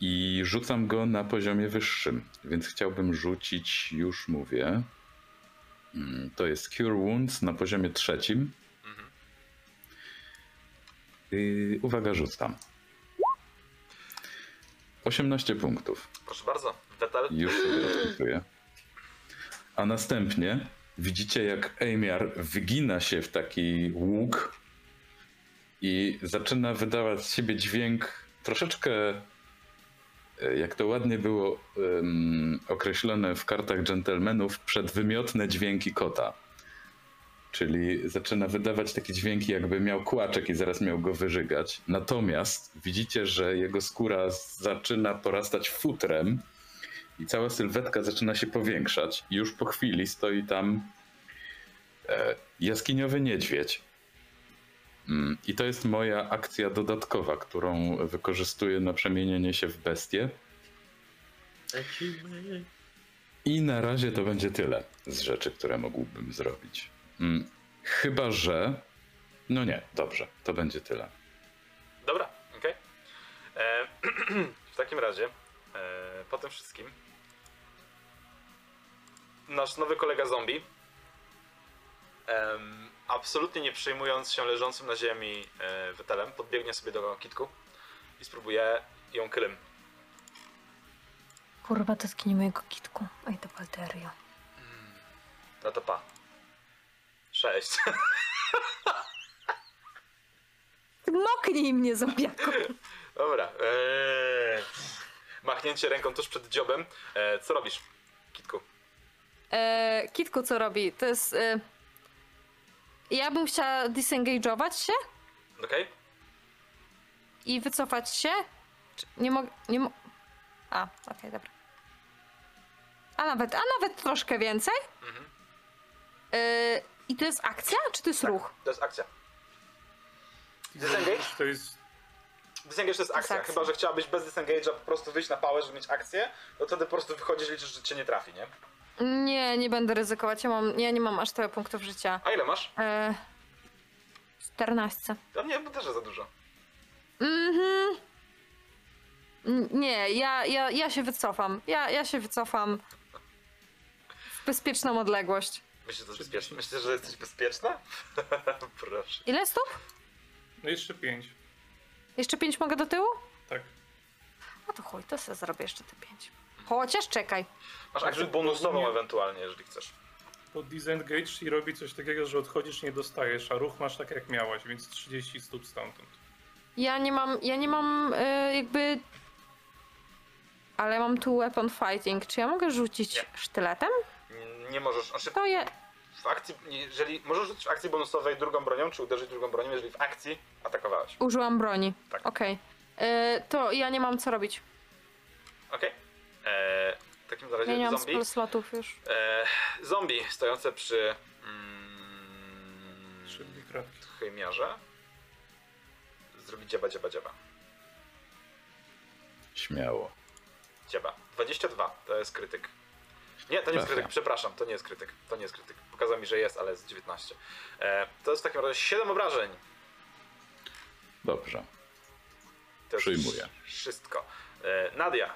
I rzucam go na poziomie wyższym, więc chciałbym rzucić, już mówię. Mm, To jest Cure Wounds na poziomie trzecim. I uwaga, rzucam. 18 punktów. Proszę bardzo. Wetel. Już sobie rozpisuję. A następnie widzicie, jak Amiar wygina się w taki łuk i zaczyna wydawać z siebie dźwięk troszeczkę, e, jak to ładnie było em, określone w kartach dżentelmenów, przedwymiotne dźwięki kota. Czyli zaczyna wydawać takie dźwięki, jakby miał kłaczek i zaraz miał go wyżygać. Natomiast widzicie, że jego skóra zaczyna porastać futrem i cała sylwetka zaczyna się powiększać. I już po chwili stoi tam e, jaskiniowy niedźwiedź. Mm, I to jest moja akcja dodatkowa, którą wykorzystuję na przemienienie się w bestię. I na razie to będzie tyle z rzeczy, które mógłbym zrobić. Mm, Chyba, że. No nie, dobrze, to będzie tyle. Dobra, okej. E, W takim razie, e, po tym wszystkim, nasz nowy kolega zombie, em, absolutnie nie przejmując się leżącym na ziemi e, wetelem, podbiegnie sobie do kitku i spróbuje ją kylem. Kurwa, dotknij mojego kitku. Oj, to Walterio. No to pa. Sześć. Moknij mnie, zombiaku. Dobra. Eee, machnięcie ręką tuż przed dziobem. E, co robisz, kitku? E, kitku, co robi? To jest... E... Ja bym chciała disengage'ować się Okej? i wycofać się. Czy nie mogę... Nie mo... A, okej, dobra. A nawet, a nawet troszkę więcej. Mhm. Y, I to jest akcja, czy to jest ruch? To jest akcja. Disengage? To jest Disengage to jest akcja. akcja. Chyba, że chciałabyś bez disengage'a po prostu wyjść na pałę, żeby mieć akcję, to wtedy po prostu wychodzisz, liczysz, że cię nie trafi, nie? Nie, nie będę ryzykować. Ja, mam, ja nie mam aż tyle punktów życia. A ile masz? E, 14. To nie, bo też za dużo. Mhm. Nie, ja, ja, ja się wycofam. Ja, ja się wycofam w bezpieczną odległość. Myślisz, że to jest bezpieczne? Myślisz, że jesteś bezpieczna? Proszę. Ile stóp? no jeszcze pięć. Jeszcze 5 mogę do tyłu? Tak. No to chuj, to sobie zrobię jeszcze te 5. Chociaż czekaj. Masz akcję bonusową rozumiem- ewentualnie, jeżeli chcesz. To disengage i robi coś takiego, że odchodzisz, nie dostajesz, a ruch masz tak jak miałaś, więc 30 stóp stamtąd. Ja nie mam, ja nie mam e, jakby... Ale mam tu weapon fighting. Czy ja mogę rzucić Nie. sztyletem? Nie- możesz, znaczy To je... w akcji, jeżeli możesz rzucić w akcji bonusowej drugą bronią, czy uderzyć drugą bronią, jeżeli w akcji atakowałeś. Użyłam broni. Tak. Okej. E, To ja nie mam co robić. Okej? Eee, W takim razie Ja nie mam zombie. spell slotów już. Eee, zombie stojące przy mm, Trzy dwie kratki. chymiarze. Zrobi dziaba, dziaba, dziaba. Śmiało. Dziaba. 22 to jest krytyk. Nie, to nie jest krytyk, przepraszam, to nie jest krytyk. To nie jest krytyk. Pokazał mi, że jest, ale jest 19. Eee, to jest w takim razie 7 obrażeń. Dobrze. To Przyjmuję. Wszystko. Eee, Nadia.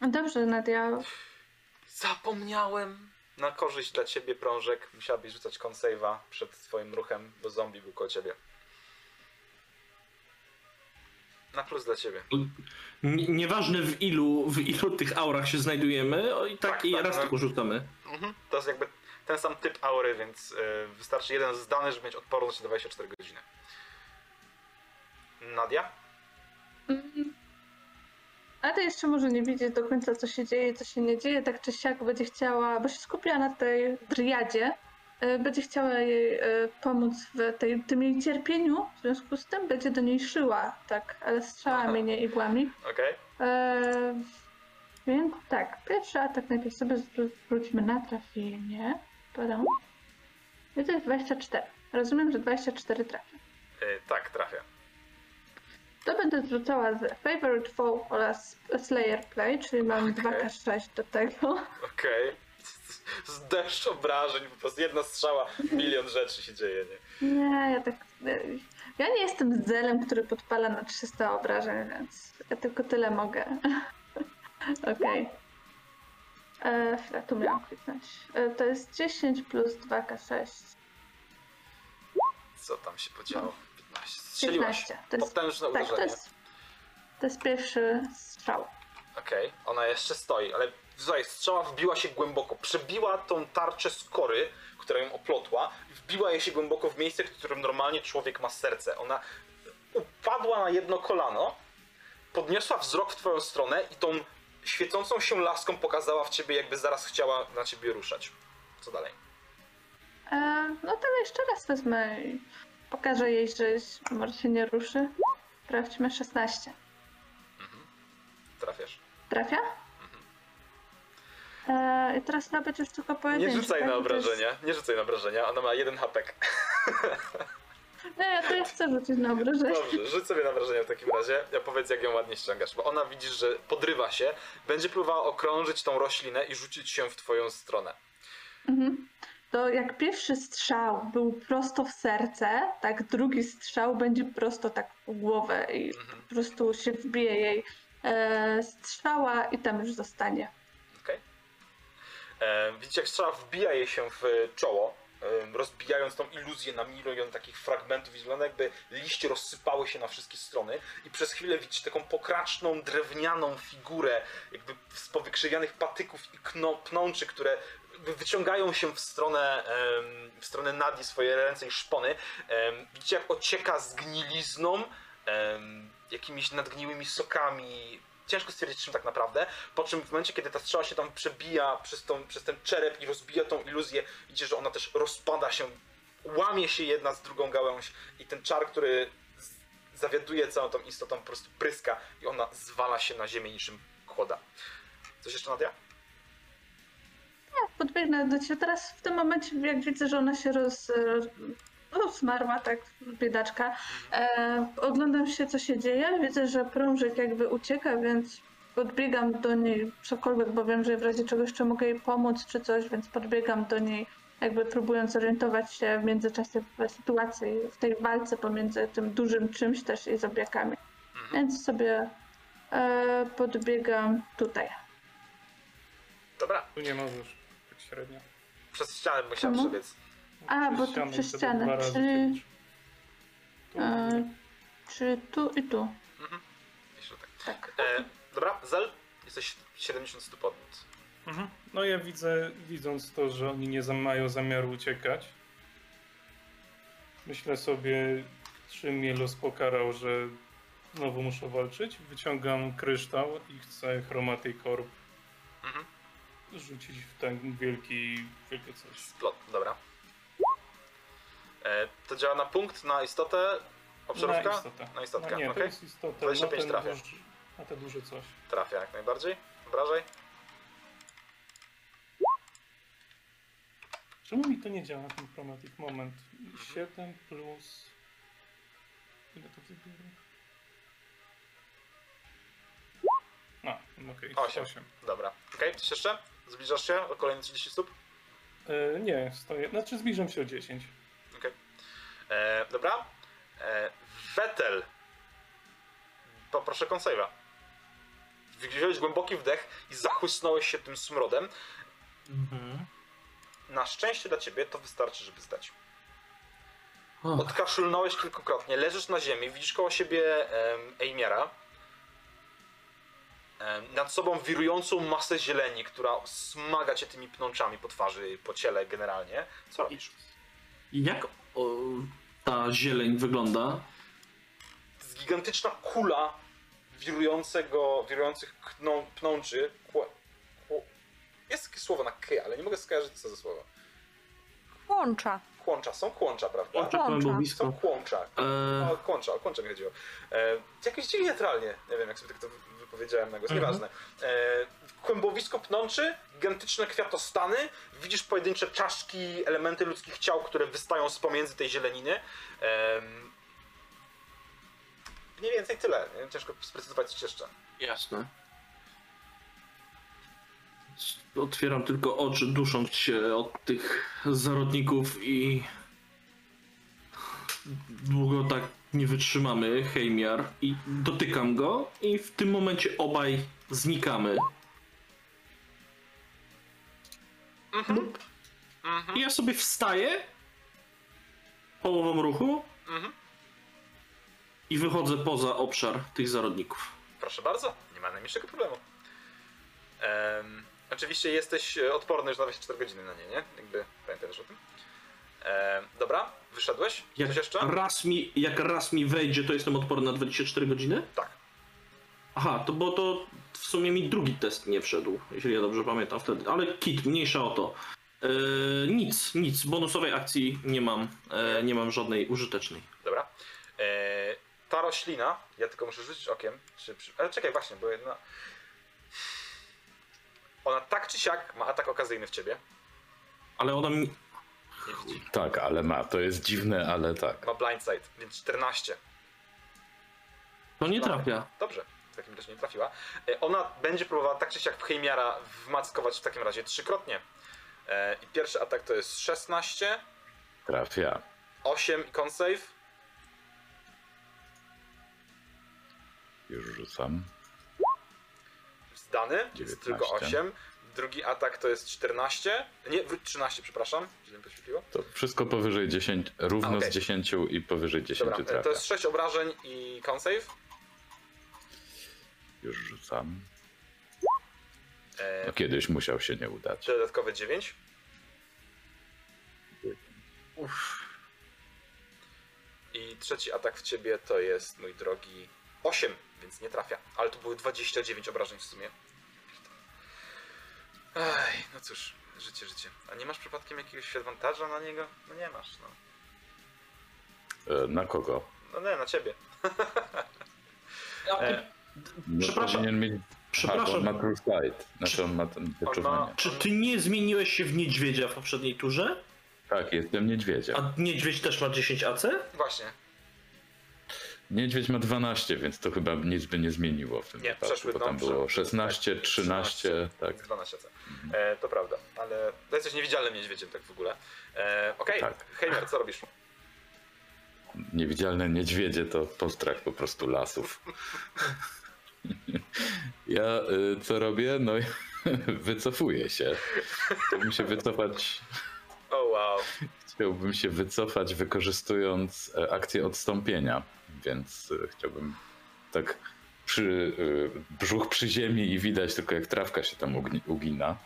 Dobrze, Nadia. Zapomniałem. Na korzyść dla ciebie, prążek. Musiałabyś rzucać consave'a przed twoim ruchem, bo zombie był koło ciebie. Na plus dla ciebie. Nieważne w ilu, w ilu tych aurach się znajdujemy, o i tak, Tak, i tak, raz no. tylko rzucamy. Mhm. To jest jakby ten sam typ aury, więc e, wystarczy jeden zdany, żeby mieć odporność na 24 godziny. Nadia? A ty jeszcze może nie widzieć do końca, co się dzieje, co się nie dzieje. Tak czy siak będzie chciała, bo się skupiła na tej driadzie, y, będzie chciała jej y, pomóc w tej, tym jej cierpieniu. W związku z tym będzie do niej szyła, tak, ale strzałami, nie igłami. Okej. E, więc tak, pierwszy atak najpierw sobie zwró- zwróćmy na trafienie. Podam. I to jest 24. Rozumiem, że 24 trafi. E, Tak, trafia. To będę zrzucała z Favorite Foe oraz Slayer Play, czyli mam Okej. 2K6 do tego. Okej. Z deszcz obrażeń, po prostu jedna strzała, milion rzeczy się dzieje, nie? Nie, ja tak. Ja nie jestem zelem, który podpala na 300 obrażeń, więc ja tylko tyle mogę. Okej. Okay. Ja tu miałam kliknąć. E, To jest 10 plus 2K6. Co tam się podziało? 15. Strzeliłaś. 15. To jest, Potężne tak, to uderzenie. jest, to jest pierwszy strzał. Okej, ona jeszcze stoi, ale słuchaj, strzała wbiła się głęboko, przebiła tą tarczę skory, która ją oplotła, i wbiła jej się głęboko w miejsce, w którym normalnie człowiek ma serce. Ona upadła na jedno kolano, podniosła wzrok w twoją stronę i tą świecącą się laską pokazała w ciebie, jakby zaraz chciała na ciebie ruszać. Co dalej? E, no to jeszcze raz wezmę i pokażę jej, że może się nie ruszy. Sprawdźmy 16. Trafiasz. Trafia? E, I teraz być już tylko Nie pojedynczy. rzucaj tak? na To jest- obrażenia, nie rzucaj na obrażenia, ona ma jeden hapek. Nie, to ja chcę rzucić na obrażenie. Dobrze, rzuć sobie na wrażenie w takim razie. Ja powiedz, jak ją ładnie ściągasz, bo ona widzisz, że podrywa się, będzie próbowała okrążyć tą roślinę i rzucić się w twoją stronę. Mhm. To jak pierwszy strzał był prosto w serce, tak drugi strzał będzie prosto tak w głowę i Mhm. po prostu się wbije jej e, strzała i tam już zostanie. E, Widzicie, jak strzała wbija jej się w czoło, e, rozbijając tą iluzję na milion takich fragmentów i wygląda jakby liście rozsypały się na wszystkie strony i przez chwilę widzicie taką pokraczną, drewnianą figurę jakby z powykrzywianych patyków i kno, pnączy, które wyciągają się w stronę, w stronę Nadii swoje ręce i szpony. Widzicie, jak ocieka z gnilizną, em, jakimiś nadgniłymi sokami. Ciężko stwierdzić, czym tak naprawdę. Po czym w momencie, kiedy ta strzała się tam przebija przez, tą, przez ten czerep i rozbija tą iluzję, widzicie, że ona też rozpada się, łamie się jedna z drugą gałąź i ten czar, który zawiaduje całą tą istotą, po prostu pryska i ona zwala się na ziemię niczym kłoda. Coś jeszcze, Nadia? Podbiegnę do ciebie. Teraz w tym momencie, jak widzę, że ona się roz, roz, rozmarła, tak, biedaczka, e, oglądam się, co się dzieje. Widzę, że prążek jakby ucieka, więc podbiegam do niej cokolwiek, bo wiem, że w razie czegoś jeszcze mogę jej pomóc czy coś, więc podbiegam do niej, jakby próbując orientować się w międzyczasie w sytuacji, w tej walce pomiędzy tym dużym czymś też i zombiakami. Więc sobie e, podbiegam tutaj. Dobra, Tu nie możesz, tak średnio. przez ścianę musiałem Czemu? przebiec. A, bo tu przez ścianę, tu. E, czy tu i tu? Mhm. Jeszcze tak. Tak. E, dobra, Zel, jesteś 70 stóp od Mhm. No ja widzę, widząc to, że oni nie mają zamiaru uciekać, myślę sobie, czym mnie los pokarał, że znowu muszę walczyć. Wyciągam kryształ i chcę Chromatic Orb Mhm. rzucić w ten wielki, wielkie coś. Splot, dobra. E, to działa na punkt, na istotę, obszarówka? Na istotę. Na istotkę, No nie, to okej. jest istota. 25 na, trafia. duży, na te duże coś. Trafia jak najbardziej. Obrażaj. Czemu mi to nie działa, ten Chromatic Moment? 7 plus... Ile to wybiorę? A, okej, Osiem. 8. Dobra. Okej, coś jeszcze? Zbliżasz się o kolejne 30 stóp? E, nie, stoję, znaczy zbliżam się o 10. E, dobra. E, Vettel. Poproszę konsave'a. Wziąłeś głęboki wdech i zachłysnąłeś się tym smrodem. Mhm. Na szczęście dla ciebie to wystarczy, żeby zdać. Och, Odkaszlnąłeś kilkukrotnie, leżysz na ziemi, widzisz koło siebie em, Eimiara. Em, nad sobą wirującą masę zieleni, która smaga cię tymi pnączami po twarzy, po ciele generalnie. Co robisz? jak o, ta zieleń wygląda? To jest gigantyczna kula wirującego, wirujących kną, pnączy. Kło, kło, jest takie słowo na k, ale nie mogę skojarzyć co za słowo. Łącza. Kłącza, są kłącza, prawda? Oczy Łącza. Są kłącza. E, O, kłącza, o kłącza mi chodziło. E, jakoś dziwnie neutralnie, nie wiem jak sobie tak to wy- wypowiedziałem na głos, Mhm. nieważne. E, kłębowisko pnączy, gigantyczne kwiatostany, widzisz pojedyncze czaszki, elementy ludzkich ciał, które wystają z pomiędzy tej zieleniny. Mniej więcej tyle, ciężko sprecyzować coś jeszcze. Jasne. Otwieram tylko oczy, dusząc się od tych zarodników i długo tak nie wytrzymamy, Heimiar, i dotykam go i w tym momencie obaj znikamy. Mhm. I ja sobie wstaję połową ruchu Mhm. i wychodzę poza obszar tych zarodników. Proszę bardzo, nie ma najmniejszego problemu. Em, oczywiście jesteś odporny już na 24 godziny na nie, nie? Jakby pamiętasz o tym. Dobra, wyszedłeś? Jak Coś jeszcze? raz, mi, jak raz mi wejdzie, to jestem odporny na 24 godziny? Tak. Aha, to bo to w sumie mi drugi test nie wszedł, jeśli ja dobrze pamiętam wtedy. Ale kit, mniejsza o to. Eee, nic, nic. Bonusowej akcji nie mam. E, nie mam żadnej użytecznej. Dobra. E, ta roślina, ja tylko muszę rzucić okiem, czy, przy- ale czekaj właśnie, bo jedna... Ona tak czy siak ma atak okazyjny w ciebie. Ale ona mi. Tak, ale ma. To jest dziwne, ale tak. Ma blindside, więc 14. To nie trafia. Dobrze, takim razie nie trafiła. E, Ona będzie próbowała tak czy siak w Heimiara wmackować w takim razie trzykrotnie. E, I pierwszy atak to jest 16, Trafia. 8 i con save. Już rzucam. Zdany, jest 19. tylko 8. Drugi atak to jest 14. Nie, wróć 13, przepraszam. To wszystko powyżej 10, równo A, okej. z 10 i powyżej 10 Dobra, e, trafia. to jest 6 obrażeń i con save. Już rzucam. E, No, kiedyś musiał się nie udać. dodatkowe 9. I trzeci atak w ciebie to jest, mój drogi, 8, więc nie trafia. Ale to były 29 obrażeń w sumie. Ej, no cóż, życie, życie. A nie masz przypadkiem jakiegoś adwantaża na niego? No nie masz, no. E, Na kogo? No nie, na ciebie. E, No, Przepraszam. Powinien mieć... Przepraszam. Bo on ma sight. Znaczy on ma ten wyczuwanie. Czy ty nie zmieniłeś się w niedźwiedzia w poprzedniej turze? Tak, jestem niedźwiedziem. A niedźwiedź też ma 10 AC? Właśnie. Niedźwiedź ma 12, więc to chyba nic by nie zmieniło w tym Nie, wypadku, przeszły, bo no, tam prze- było 16, tak, 13, tak. 12 C. E, to prawda, ale to jesteś niewidzialnym niedźwiedziem tak w ogóle. E, Okej, Tak. Heimer, co robisz? Niewidzialne niedźwiedzie to postrach po prostu lasów. Ja y, co robię? No wycofuję się. Chciałbym się wycofać, O wow. chciałbym się wycofać wykorzystując e, akcję odstąpienia, więc y, chciałbym tak przy, y, brzuch przy ziemi i widać tylko jak trawka się tam ugina.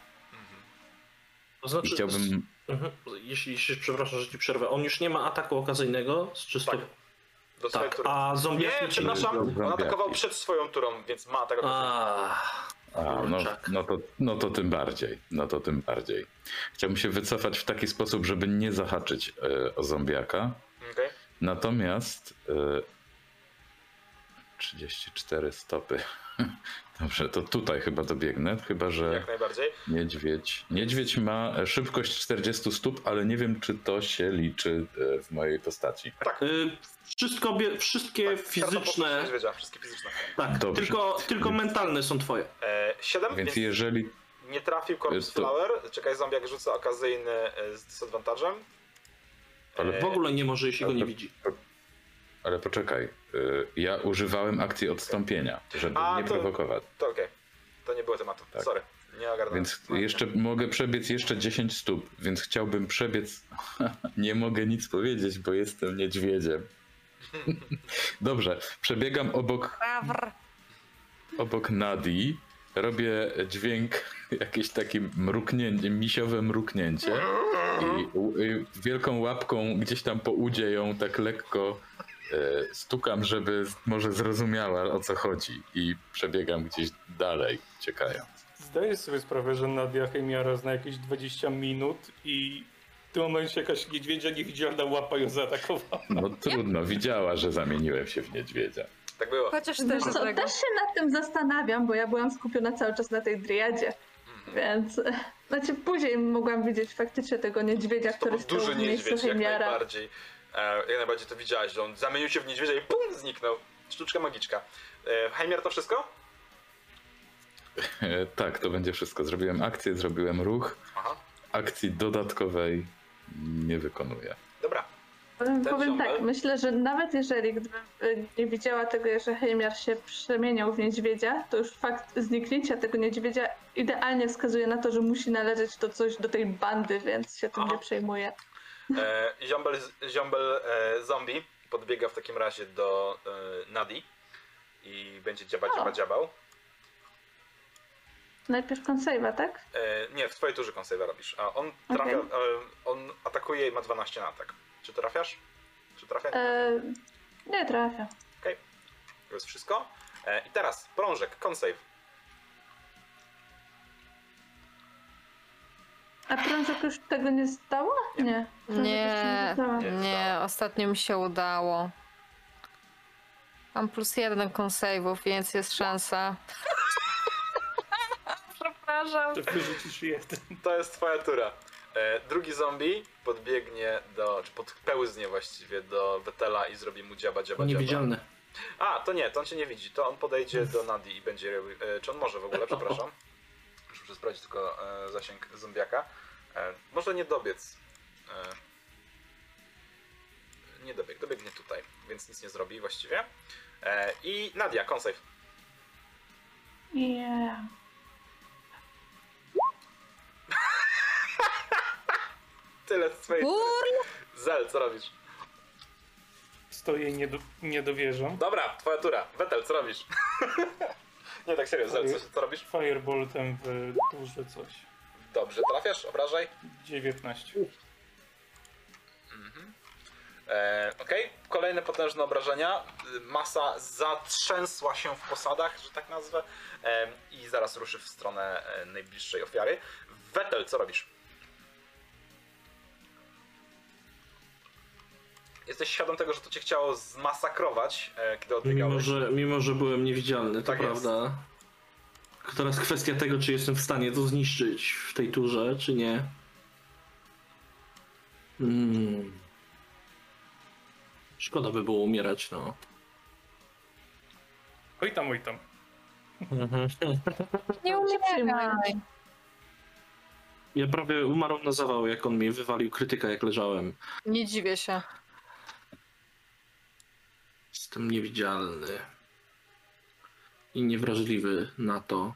To I znaczy, chciałbym Mhm. Jeśli, jeśli, przepraszam, że ci przerwę, on już nie ma ataku okazyjnego z czysto... Tak. Do swojej Tak, tury. a zombiaki... Nie, przepraszam, on atakował przed swoją turą, więc ma tak A, A, no, Kurczak. no, to, no to tym bardziej. No to tym bardziej. Chciałbym się wycofać w taki sposób, żeby nie zahaczyć e, o zombiaka. Okej. Natomiast e, 34 stopy. Dobrze, to tutaj chyba dobiegnę, chyba że Jak najbardziej. niedźwiedź. Niedźwiedź ma szybkość 40 stóp, ale nie wiem, czy to się liczy e, w mojej postaci. Tak. y, wszystko, bie- wszystkie tak, karta fizyczne... Niedźwiedzia, wszystkie fizyczne. Tak, Dobrze. tylko, tylko mentalne są twoje. E, 7, Więc więc jeżeli. nie trafił Corpse to- Flower. Czekaj, zombiak rzuca okazyjny e, z disadvantage'em. Ale E, W ogóle nie może, jeśli go nie widzi. Ale poczekaj. e, Ja używałem akcji odstąpienia, żeby A, nie to- prowokować. To okej. To nie było tematu. Tak. Sorry. Nie ogarnąłem. Więc jeszcze mogę przebiec jeszcze 10 stóp, więc chciałbym przebiec. Nie mogę nic powiedzieć, bo jestem niedźwiedziem. Dobrze, przebiegam obok, obok Nadi. Robię dźwięk, jakieś takie mruknięcie, misiowe mruknięcie. I, i wielką łapką gdzieś tam po udzie ją tak lekko stukam, żeby może zrozumiała o co chodzi. I przebiegam gdzieś dalej, ciekając. Zdajesz sobie sprawę, że Nadia Chemiara zna jakieś 20 minut i w tym momencie jakaś niedźwiedzia niewidzialna łapa ją zaatakowała. No trudno, widziała, że zamieniłem się w niedźwiedzia. Tak było. Chociaż Wiesz też co, tego. też się nad tym zastanawiam, bo ja byłam skupiona cały czas na tej driadzie. Więc, e, znaczy później mogłam widzieć faktycznie tego niedźwiedzia, To który stał w miejscu niedźwiedź, jak najbardziej. E, jak najbardziej to widziałeś, że on zamienił się w niedźwiedzia i pum, zniknął. Sztuczka magiczka. E, to wszystko? E, tak, to będzie wszystko. Zrobiłem akcję, zrobiłem ruch. Aha. Akcji dodatkowej nie wykonuję. Dobra. Powiem, Ten powiem tak, myślę, że nawet jeżeli gdybym y, nie widziała tego, że Heimiar się przemieniał w niedźwiedzia, to już fakt zniknięcia tego niedźwiedzia idealnie wskazuje na to, że musi należeć do coś, do tej bandy, więc się tym Aha. nie przejmuję. E, ziombel ziombel e, zombie podbiega w takim razie do e, Nadi i będzie dziaba, dziaba, dziabał. Najpierw konserwa, tak? E, nie, w twojej turze konserwa robisz. A on trafia, e, on atakuje i ma 12 na atak. Czy trafiasz? Czy trafia? E, nie trafia. Okej. To jest wszystko. E, I teraz prążek, consave. A prążek już tego nie? Nie. Jeszcze Nie, zdała. Nie, nie, zdało. ostatnio mi się udało. Mam plus jeden konsave'ów, więc jest szansa. Przepraszam. To wyrzucisz jeden. To jest twoja tura. E, drugi zombie podbiegnie do, czy podpełznie właściwie do Wetela i zrobi mu dziaba, dziaba, dziaba. Niewidzialne. A, to nie, to on cię nie widzi. To on podejdzie do Nadi i będzie robił... E, czy on może w ogóle, przepraszam. Muszę sprawdzić tylko e, zasięg zombiaka. E, może nie dobiec. E, nie dobieg, dobiegnie tutaj, więc nic nie zrobi właściwie. E, I Nadia, consave. Yeah. Tyle z twojej... Zel, co robisz? Stoję i nie, do, nie dowierzam. Dobra, twoja tura. Wetel, co robisz? nie, tak serio, Zel, co, co robisz? Fireboltem w duże coś. Dobrze, trafiasz, obrażaj. 19. E, Okej, kolejne potężne obrażenia. Masa zatrzęsła się w posadach, że tak nazwę, e, i zaraz ruszy w stronę e, najbliższej ofiary. Wetel, co robisz? Jesteś świadom tego, że to cię chciało zmasakrować, e, kiedy Mimo odbiegałeś. że, mimo, że byłem niewidzialny, to Tak jest. prawda. Teraz kwestia tego, czy jestem w stanie to zniszczyć w tej turze, czy nie. Hmm. Szkoda by było umierać, no. Oj tam, oj tam. Nie umieraj. Ja prawie umarłem na zawał, jak on mi wywalił krytyka, jak leżałem. Nie dziwię się. Jestem niewidzialny. I niewrażliwy na to.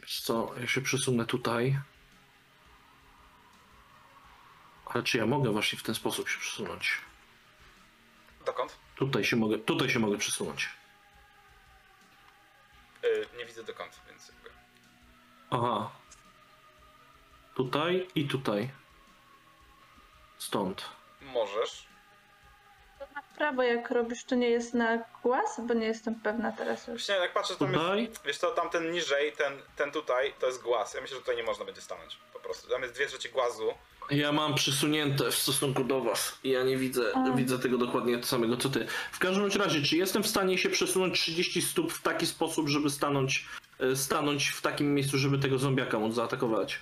Wiesz co, ja się przesunę tutaj. Ale czy ja mogę właśnie w ten sposób się przesunąć? Dokąd? Tutaj się mogę, tutaj się mogę przesunąć. E, nie widzę dokąd, więc jakby... Aha. Tutaj i tutaj. Stąd. Możesz. Prawo jak robisz, to nie jest na głaz, bo nie jestem pewna teraz już. Właśnie jak patrzę, to tam jest, wiesz co, tamten niżej, ten, ten tutaj, to jest głaz. Ja myślę, że tutaj nie można będzie stanąć, po prostu. Tam jest dwie trzecie głazu. Ja mam przysunięte w stosunku do was. I Ja nie widzę, A. widzę tego dokładnie samego co ty. W każdym razie, czy jestem w stanie się przesunąć 30 stóp w taki sposób, żeby stanąć, e, stanąć w takim miejscu, żeby tego zombiaka móc zaatakować?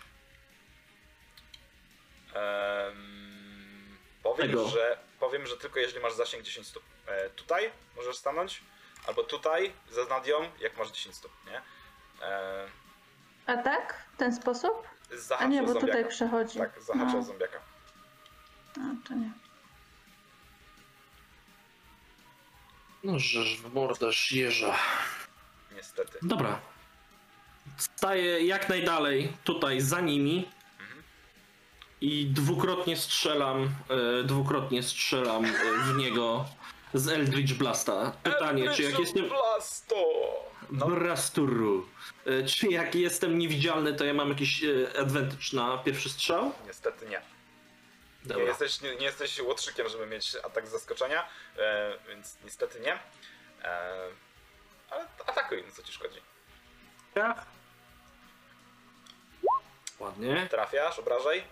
Em, powiem, Tego. że powiem, że tylko jeżeli masz zasięg 10 stóp. E, tutaj możesz stanąć, albo tutaj za Nadią, jak masz 10 stóp, nie? E, A tak? W ten sposób? A zahacz nie, bo zombiaka. tutaj przechodzi. Tak, zahacz No. zombiaka. No, to nie. No, żeż w morderz jeża. Niestety. Dobra. Staję jak najdalej tutaj za nimi. I dwukrotnie strzelam, e, dwukrotnie strzelam e, w niego z Eldritch Blasta. Pytanie, czy jak jestem... Blasto! No, Brasturu. E, Czy jak jestem niewidzialny, to ja mam jakiś e, advantage na pierwszy strzał? niestety nie. Nie jesteś, nie, nie jesteś łotrzykiem, żeby mieć atak z zaskoczenia, e, więc niestety nie. Ale atakuj, no co ci szkodzi. Ja. Ładnie. Trafiasz, obrażaj.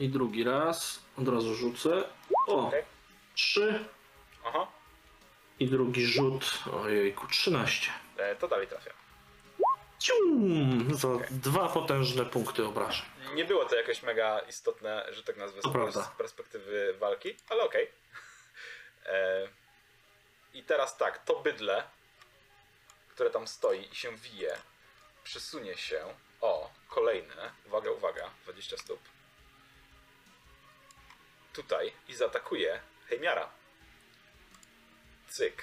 I drugi raz. Od razu rzucę. O, Okej. trzy. Aha. I drugi rzut. Ojejku, 13. E, to dalej trafia. Cium! Za dwa potężne punkty obrażeń. Nie było to jakieś mega istotne, że tak nazwę, To z prawda. perspektywy walki, ale okej. E, I teraz tak, to bydle, które tam stoi i się wije, przesunie się o kolejne, uwaga, uwaga, 20 stóp, tutaj i zaatakuje Hejmiara. Cyk.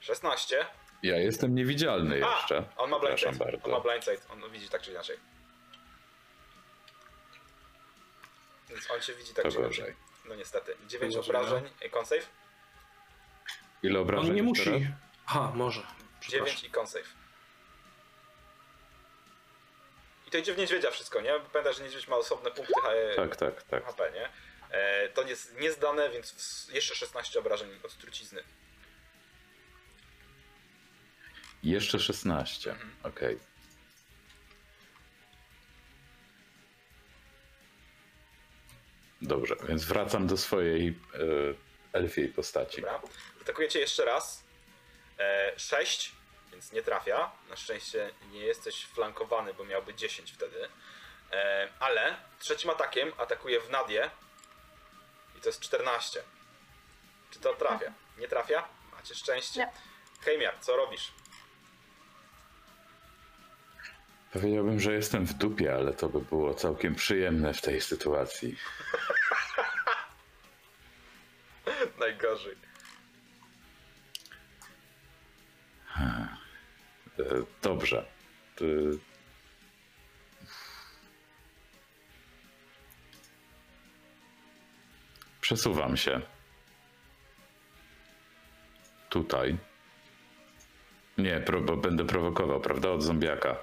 16. Ja jestem niewidzialny jeszcze. A, on ma blindside. bardzo. On ma blindside. On widzi tak czy inaczej. Więc on cię widzi tak To czy inaczej. gorzej. No niestety. 9 gorzej, obrażeń. no. Con-save? Ile obrażeń On nie jeszcze musi. raz? Aha, może. 9 Przepraszam. i con-save. I to idzie w niedźwiedzia wszystko, nie? Pamiętaj, że niedźwiedź ma osobne punkty Tak, tak, tak. HP, nie? E, to jest niezdane, więc jeszcze 16 obrażeń od trucizny. Jeszcze 16. Mhm. Okej. Dobrze, więc wracam do swojej e, elfiej postaci. Dobra. Atakujecie jeszcze raz. E, 6, więc nie trafia. Na szczęście nie jesteś flankowany, bo miałby 10 wtedy. E, ale trzecim atakiem atakuje w Nadię. To jest 14. Czy to trafia? Nie trafia? Macie szczęście. Nie. Hejmiar, co robisz? Powiedziałbym, że jestem w dupie, ale to by było całkiem przyjemne w tej sytuacji. Najgorzej. Dobrze. Przesuwam się. Tutaj. Nie, pro, bo będę prowokował, prawda? Od zombiaka.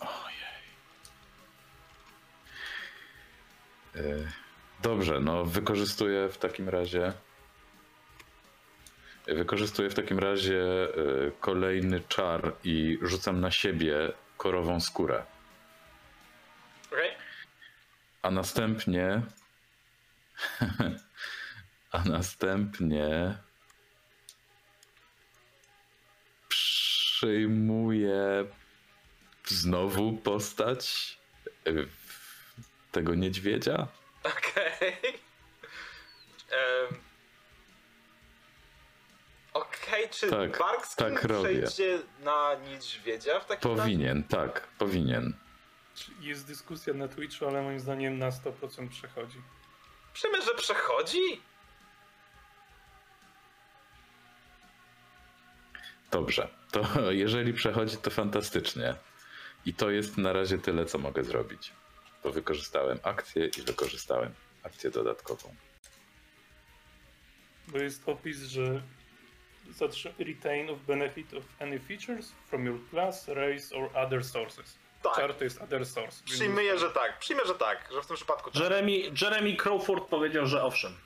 Ojej. E, Dobrze, no wykorzystuję w takim razie. Wykorzystuję w takim razie e, kolejny czar i rzucam na siebie korową skórę. Okej? A następnie. A następnie. Przyjmuje znowu postać y, tego niedźwiedzia. Okej. Em, Okej, czy Tak, Barkskin tak przejdzie na niedźwiedzia w takim razie? Powinien, tak, powinien. Jest dyskusja na Twitchu, ale moim zdaniem na 100% przechodzi. Przyjmę, że przechodzi? Dobrze. To jeżeli przechodzi, to fantastycznie. I to jest na razie tyle, co mogę zrobić. Bo wykorzystałem akcję i wykorzystałem akcję dodatkową. Bo jest opis, że retain of benefit of any features from your class, race or other sources. Tak. Char to jest other source. Przyjmuję, że tak. Przyjmę, że tak, że w tym przypadku tak. Jeremy, Jeremy Crawford powiedział, że owszem.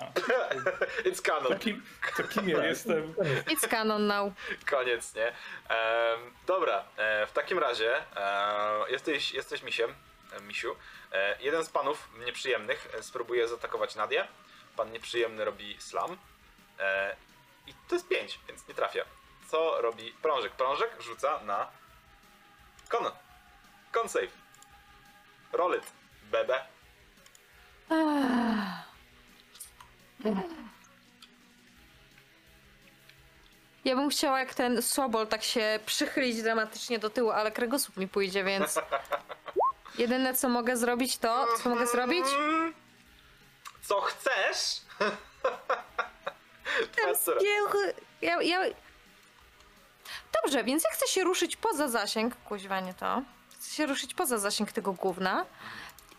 It's canon. to, kim, to kim ja jestem? It's canon now. Koniec, nie? Em, dobra, e, w takim razie e, jesteś, jesteś misiem, e, misiu. E, jeden z panów nieprzyjemnych e, spróbuje zaatakować Nadię. Pan nieprzyjemny robi slam. E, I to jest 5, więc nie trafia. Co robi prążek? Prążek rzuca na kon. Con save. Roll it. Bebe. Ja bym chciała jak ten Sobol tak się przychylić dramatycznie do tyłu, ale kręgosłup mi pójdzie, więc... Jedyne co mogę zrobić to... Co mogę zrobić? Mm. Co chcesz? Twoja córa. Ja, ja... Dobrze, więc ja chcę się ruszyć poza zasięg... Kuźwa, nie to. Chcę się ruszyć poza zasięg tego gówna.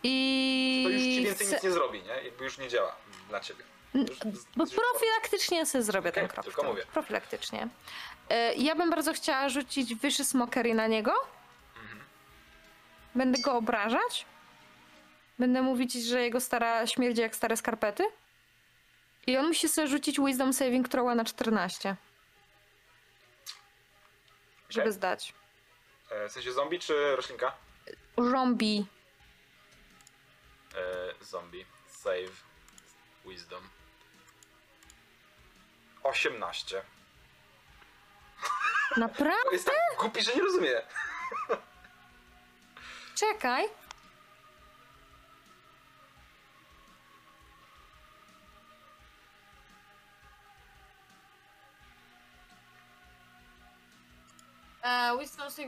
I... To już ci więcej nic nie zrobi, nie? Jakby już nie działa dla ciebie. Już, Bo profilaktycznie sobie zrobię ten Okej, krok. tylko mówię. Profilaktycznie. E, Ja bym bardzo chciała rzucić wyższy smokery na niego. Mhm. Będę go obrażać. Będę mówić, że jego stara śmierdzi jak stare skarpety. I on musi sobie rzucić Wisdom Saving Throwa na 14. Żeby Okej. zdać. E, W sensie zombie czy roślinka? Zombie. E, zombie. Save. Wisdom. 18. Naprawdę? Jest tak głupi, że nie rozumie. Czekaj.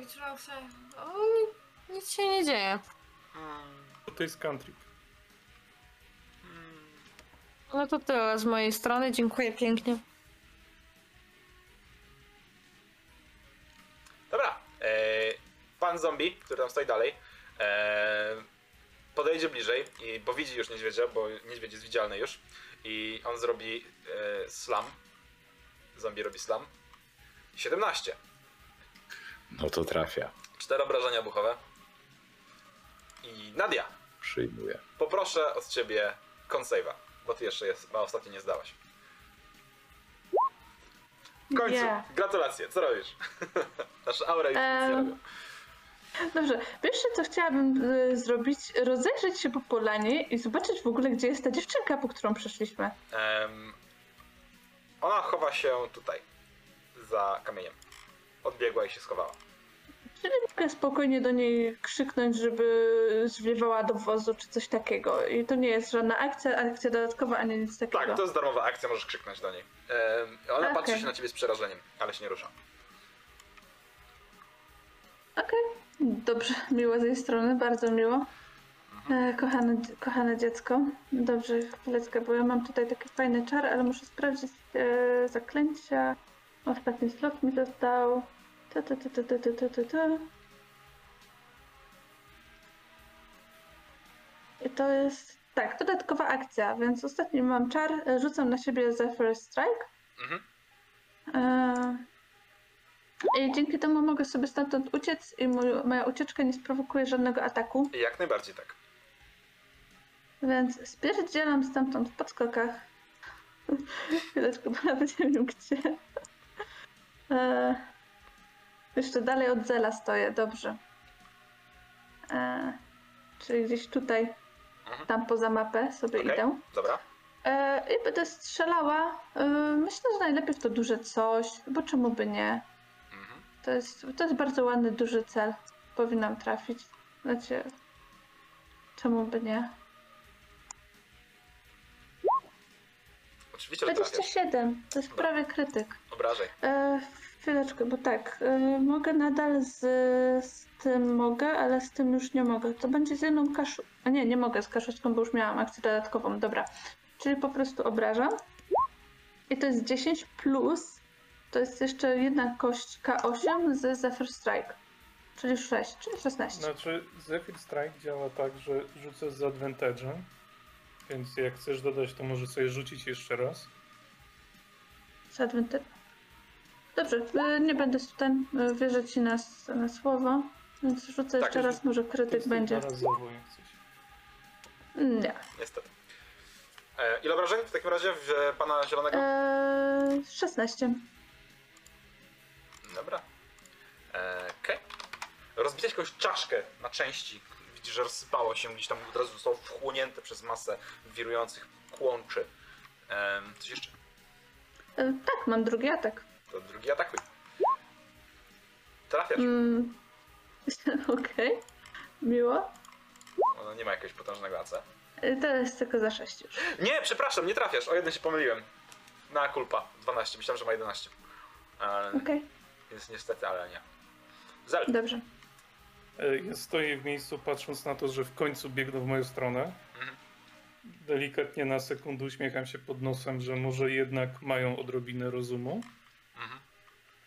Throw. O, ni- nic się nie dzieje. To jest country. No to tyle z mojej strony. Dziękuję pięknie. Dobra. E, pan zombie, który tam stoi dalej, e, podejdzie bliżej, i, bo widzi już niedźwiedzia, bo niedźwiedź jest widzialny już. I on zrobi e, slam. Zombie robi slam. 17. No to trafia. Cztery obrażenia buchowe. I Nadia, Przyjmuję. poproszę od ciebie consave'a, bo ty jeszcze jest, a ostatnio nie zdałaś. W końcu, Yeah. gratulacje, co robisz? Nasza aura już nic nie Em, robią. Dobrze, pierwsze co chciałabym y, zrobić, rozejrzeć się po polanie i zobaczyć w ogóle, gdzie jest ta dziewczynka, po którą przeszliśmy. Em, ona chowa się tutaj, za kamieniem. Odbiegła i się schowała. Czyli mogę spokojnie do niej krzyknąć, żeby zwiewała do wozu czy coś takiego. I to nie jest żadna akcja, akcja dodatkowa, ani nic takiego. Tak, to jest darmowa akcja, możesz krzyknąć do niej. Ona Okej. patrzy się na ciebie z przerażeniem, ale się nie rusza. Okej, dobrze, miło z jej strony, bardzo miło. E, kochane, kochane dziecko. Dobrze, chwileczkę, bo ja mam tutaj taki fajny czar, ale muszę sprawdzić e, zaklęcia. Ostatni slot mi został. Ta, ta, ta, ta, ta, ta, ta, ta, ta. I to jest, tak, dodatkowa akcja, więc ostatni mam czar, e, rzucam na siebie Zephyr Strike. Mhm. E, I dzięki temu mogę sobie stamtąd uciec i mój, moja ucieczka nie sprowokuje żadnego ataku. Jak najbardziej tak. Więc spierdzielam stamtąd w podskokach. Chwileczkę, bo nawet nie wiem gdzie. Jeszcze dalej od Zela stoję, dobrze. E, czyli gdzieś tutaj. tam poza mapę sobie Okej. idę. Dobra. E, I będę strzelała. E, myślę, że najlepiej w to duże coś, bo czemu by nie? Mhm. To jest, to jest bardzo ładny, duży cel. Powinnam trafić. Znaczy, czemu by nie? Oczywiście, że trafiasz. 27, to jest Dobra. prawie krytyk. Obrażaj. E, chwileczkę, bo tak, e, mogę nadal z, z tym mogę, ale z tym już nie mogę. To będzie z jedną kaszu... A nie, nie mogę z kaszeczką, bo już miałam akcję dodatkową. Dobra, czyli po prostu obrażam. I to jest 10 plus, to jest jeszcze jedna kość K8 z Zephyr Strike. Czyli 6, czyli 16. Znaczy, Zephyr Strike działa tak, że rzucę z advantage'em, więc jak chcesz dodać, to może sobie rzucić jeszcze raz. Z adwente- Dobrze, e, nie będę tutaj e, wierzyć ci na, na słowo, więc rzucę Tak, jeszcze raz, może krytyk będzie. Nie. Niestety. E, ile obrażeń w takim razie w e, pana zielonego? Eee, 16. Dobra. E, Okej. Rozbitałeś jakąś czaszkę na części. Widzisz, że rozsypało się gdzieś tam, od razu zostało wchłonięte przez masę wirujących kłączy. E, coś jeszcze? E, tak, mam drugi atak. To drugi atakuj. Trafiasz. Mm. Okej. Miło. Ono nie ma jakiegoś potężnego AC. E, To jest tylko za 6 już. Nie, przepraszam, nie trafiasz. O jeden się pomyliłem. Na kulpa. 12. Myślałem, że ma 11. E, Okej, Więc niestety, ale nie. Zel. dobrze. E, Ja stoję w miejscu, patrząc na to, że w końcu biegną w moją stronę. Mhm. Delikatnie na sekundę uśmiecham się pod nosem, że może jednak mają odrobinę rozumu.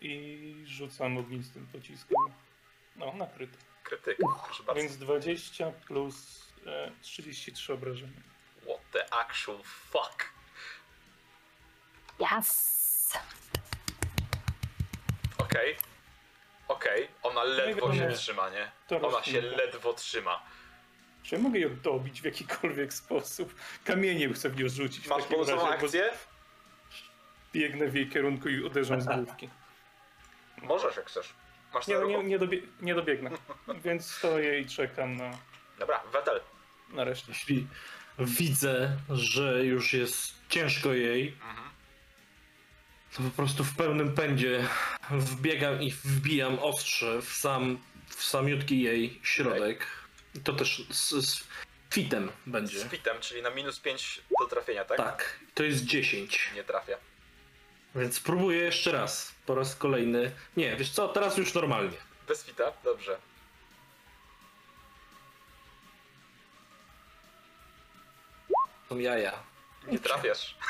I rzucam ognistym pociskiem. No, nakryty. Krytyk. Proszę bardzo. Więc 20 plus e, 33 obrażenia. What the actual fuck? Yes! Okej. Okej. Ona ledwo się trzyma, nie? To Ona się ledwo trzyma. Czy ja mogę ją dobić w jakikolwiek sposób? Kamieniem chcę w nią rzucić. Masz bonusową akcję? Biegnę w jej kierunku i uderzam z główki. Możesz, jak chcesz. Masz Nie, nie, nie, dobie, nie dobiegnę. Więc stoję i czekam na, Dobra, Wetel. na resztę. Jeśli widzę, że już jest ciężko jej, Mhm. to po prostu w pełnym pędzie wbiegam i wbijam ostrze w sam, w samiutki jej środek. I to też z, z fitem będzie. Z fitem, czyli na minus 5 do trafienia, tak? Tak, to jest 10. Nie trafia. Więc próbuję jeszcze raz, po raz kolejny. Nie, wiesz co, teraz już normalnie. Bez fita? Dobrze. Są jaja. Nie trafiasz.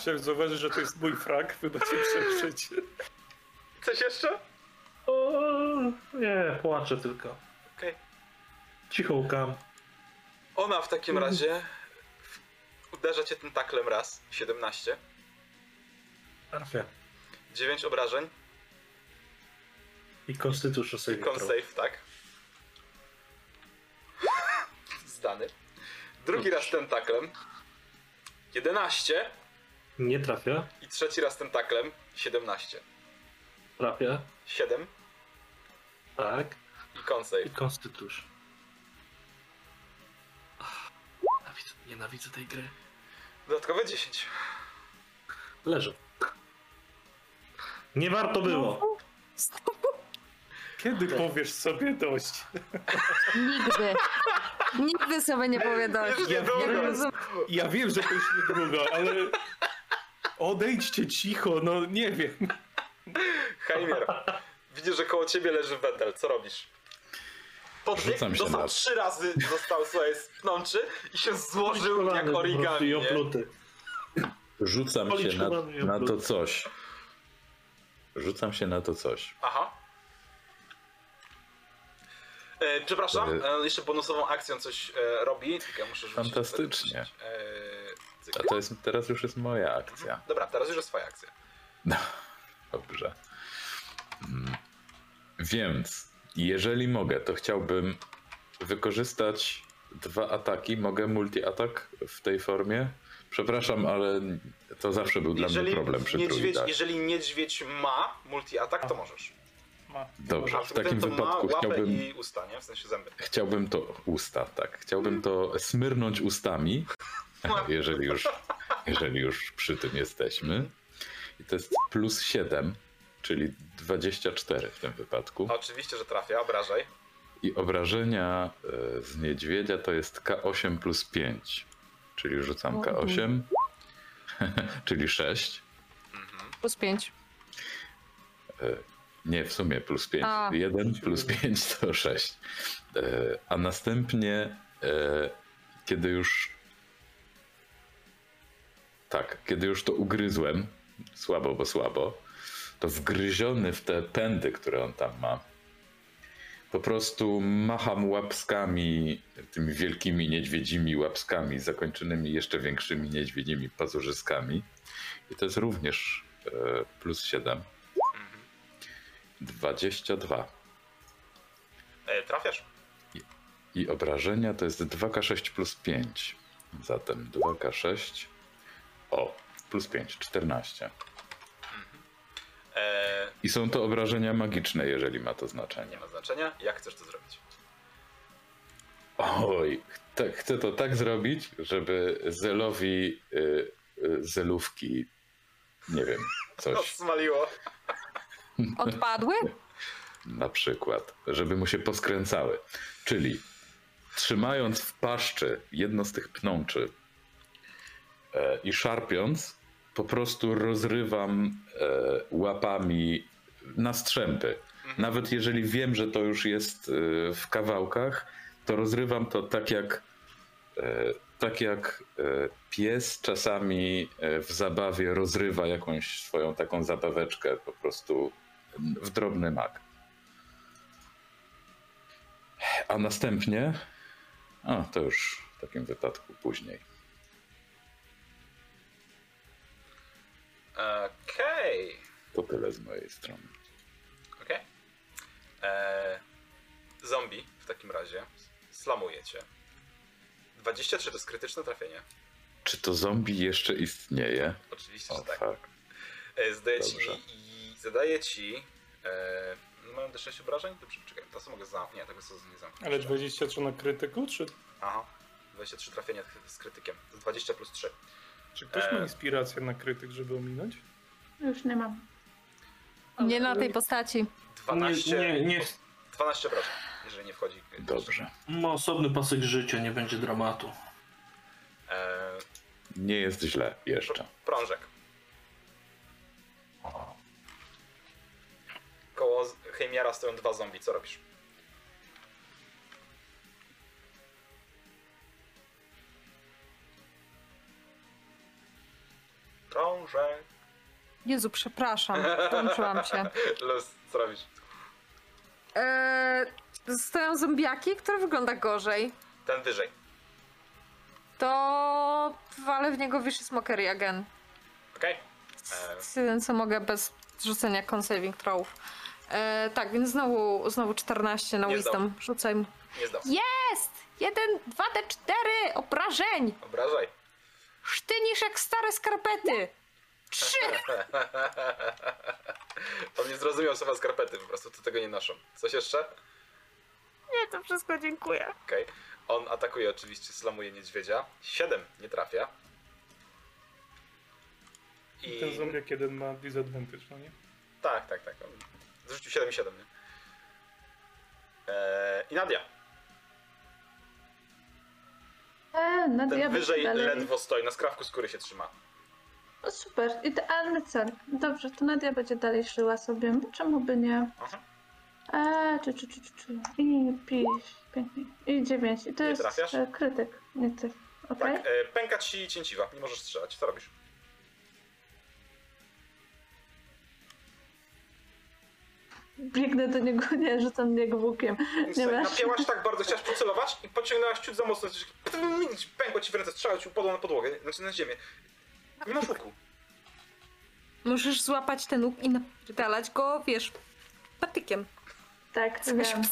Chciałem zauważyć, że to jest mój frak, wybaczcie przekrzycie. Coś jeszcze? O, nie, płaczę tylko. Okej. Cicho łkam. Ona w takim razie uderza cię tym taklem raz. 17. Trafia. 9 obrażeń. I konstytucja I sobie con save, tak? Zdany. Drugi raz tentaklem. 11. Nie trafia. I trzeci raz tentaklem. 17. Trafia. 7. Tak. I con I save. konstytucja. Nienawidzę, nienawidzę tej gry. Dodatkowe 10. Leżę. Nie warto było. Kiedy powiesz sobie dość? Nigdy. Nigdy sobie nie powie dość. Ja niedługo. Ja wiem, że to już niedługo, ale odejdźcie cicho, no nie wiem. Heimir, widzisz, że koło ciebie leży Wetel. Co robisz? Podbiegł, Rzucam się dostał trzy razy, został słuchaj, spnączy i się złożył jak origami. Rzucam się na, na to coś. Rzucam się na to coś. Aha. E, przepraszam, E, jeszcze bonusową akcją coś e, robi. Tylko ja muszę rzucić. Fantastycznie. E. A to jest, teraz już jest moja akcja. Dobra, teraz już jest twoja akcja. Dobrze. Mm. Więc jeżeli mogę, to chciałbym wykorzystać dwa ataki. Mogę multi-atak w tej formie? Przepraszam, ale to zawsze był dla mnie problem przy niedźwiedź, jeżeli niedźwiedź ma multi-atak, to możesz. Ma. Dobrze, w takim wypadku chciałbym, i usta, nie? W sensie zęby. chciałbym to usta, tak. Chciałbym to smyrnąć ustami, jeżeli już, jeżeli już przy tym jesteśmy. I to jest plus 7, czyli 24 w tym wypadku. Oczywiście, że trafia, obrażaj. I obrażenia e, z niedźwiedzia to jest K8 plus 5, czyli rzucam O, K8, czyli 6. Plus 5. Nie, w sumie plus 5. A. 1 plus 5 to 6. E, A następnie, e, kiedy już. Tak, kiedy już to ugryzłem, słabo, bo słabo, to wgryziony w te pędy, które on tam ma, po prostu macham łapskami, tymi wielkimi niedźwiedzimi łapskami, zakończonymi jeszcze większymi niedźwiedzimi pazurzyskami. I to jest również e, plus 7. 22. E, trafiasz. I obrażenia to jest 2K6 plus 5. Zatem 2K6. O, plus 5, 14. E, I są to obrażenia magiczne, jeżeli ma to znaczenie. nie ma znaczenia. Jak chcesz to zrobić? Oj, ch- chcę to tak zrobić, żeby Zelowi y, y, zelówki, nie wiem, coś smaliło. Odpadły? na przykład, żeby mu się poskręcały. Czyli trzymając w paszczy jedno z tych pnączy e, i szarpiąc, po prostu rozrywam e, łapami na strzępy. Nawet jeżeli wiem, że to już jest e, w kawałkach, to rozrywam to tak jak, e, tak jak pies czasami w zabawie rozrywa jakąś swoją taką zabaweczkę po prostu w drobny mak. A następnie, a to już w takim wypadku później. Okej. To tyle z mojej strony. Okej. E, Zombie w takim razie slamuje cię. 23 to jest krytyczne trafienie. Czy to zombie jeszcze istnieje? Oczywiście, O że tak. fuck. E, zadaje ci i zadaje ci. E, no mają też 6 obrażeń? Dobrze, czekaj, to co mogę zamknąć. Nie, tego co nie zamknąć. Ale 23 na krytyku, czy, Aha. 23 trafienia z krytykiem. To jest 20 plus 3. czy ktoś ma E. inspirację na krytyk, żeby ominąć? Już nie mam. Nie na tej postaci. 12, Nie, nie, nie. 12 obrażeń, jeżeli nie wchodzi. Dobrze. Ma osobny pasek życia, nie będzie dramatu. E, Nie jest źle jeszcze. prążek. Koło z- Heimiara stoją dwa zombie, co robisz? Prążek. Jezu, przepraszam. Włączyłam się. Los, co robisz? Eee, stoją zombiaki, który wygląda gorzej. Ten wyżej. To walę w niego Vicious Mockery again. Okej? E, Jeden co mogę bez rzucenia consaving throwów. Eee, tak, więc znowu, znowu 14 na Nie wisdom. Rzucaj mu. Nie zdał. Jest! 1, 2 D4 obrażeń! Obrażaj. Sztynisz jak stare skarpety! Trzy! On nie zrozumiał słowa skarpety, po prostu to tego nie noszą. Coś jeszcze? Nie, to wszystko dziękuję. Okej. On atakuje oczywiście, slamuje niedźwiedzia. 7 nie trafia. I... Ten zombiak jeden ma disadvantage, no nie? Tak, tak, tak. On zrzucił 7 i 7, nie? Eee, I Nadia. E, Nadia Ten wyżej dalej. ledwo stoi, na skrawku skóry się trzyma. O, super, idealny cel. Dobrze, to Nadia będzie dalej szyła sobie. bo Czemu by nie? Aha. Eee, czy, czy, czy, czy, czy. I pięć, pięknie. I dziewięć. I to Nie jest trafiasz? e, krytyk, nie ty. Okej? Tak, e, pęka ci cięciwa, nie możesz strzelać. Co robisz? Biegnę do niego, nie, rzucam niego łukiem. Nie masz. Napięłaś tak bardzo, chciałaś przycelować i pociągnęłaś ciut za mocno. Pękło ci w ręce, strzał ci upadło na podłogę, znaczy na ziemię. Nie masz łuku. Możesz złapać ten łuk i napierdalać go, wiesz, patykiem. Tak, wiem.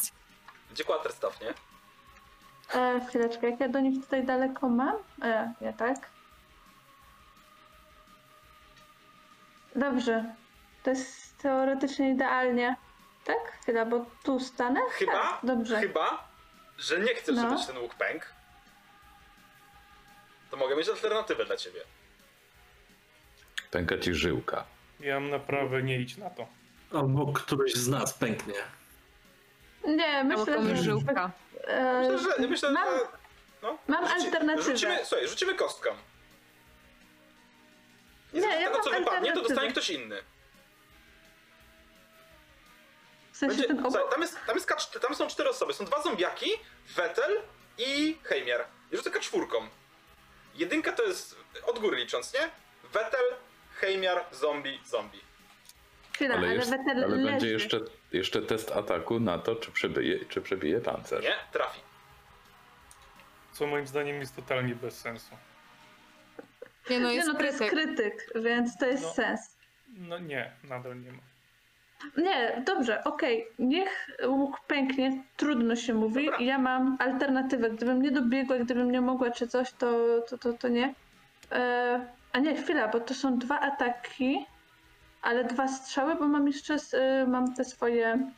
Gdzie quarterstaff, nie? E, chwileczkę, jak ja do nich tutaj daleko mam? E, ja tak. Dobrze. To jest teoretycznie idealnie. Tak? Chwila, bo tu stanę? Chyba, Tak, dobrze. chyba, że nie chcesz, No. żeby ten łuk pękł. To mogę mieć alternatywę dla ciebie. Pęka ci żyłka. Ja mam naprawę, nie idź na to. Albo któryś z nas pęknie. Nie, myślę, że... żyłka. E, Myślę, że, myślę, mam- że no, mam alternatywę. Rzucimy, słuchaj, rzucimy kostką. Nie, Niezależnie ja mam co wypadnie, to dostanie ktoś inny. W sensie Będzie, ten słuchaj, obok? tam, jest, tam, jest K4, tam są cztery osoby. Są dwa zombiaki, Vettel i Heimier. I rzucę czwórką. Jedynka to jest, od góry licząc, nie? Vettel, Heimier, zombie, zombie. Chwila, Ale, ale, jest, weter ale leży. będzie jeszcze, jeszcze test ataku na to, czy przebije, czy przebije pancerz. Nie? Trafi. Co moim zdaniem jest totalnie bez sensu. Nie no, Nie jest no, to jest krytyk. krytyk, więc to jest No. sens. No nie, nadal nie ma. Nie, dobrze, okej. Niech łuk pęknie, trudno się mówi. Dobra. Ja mam alternatywę. Gdybym nie dobiegła, gdybym nie mogła czy coś, to, to, to, to nie. E, a nie, chwila, bo to są dwa ataki, ale dwa strzały, bo mam jeszcze e, mam te swoje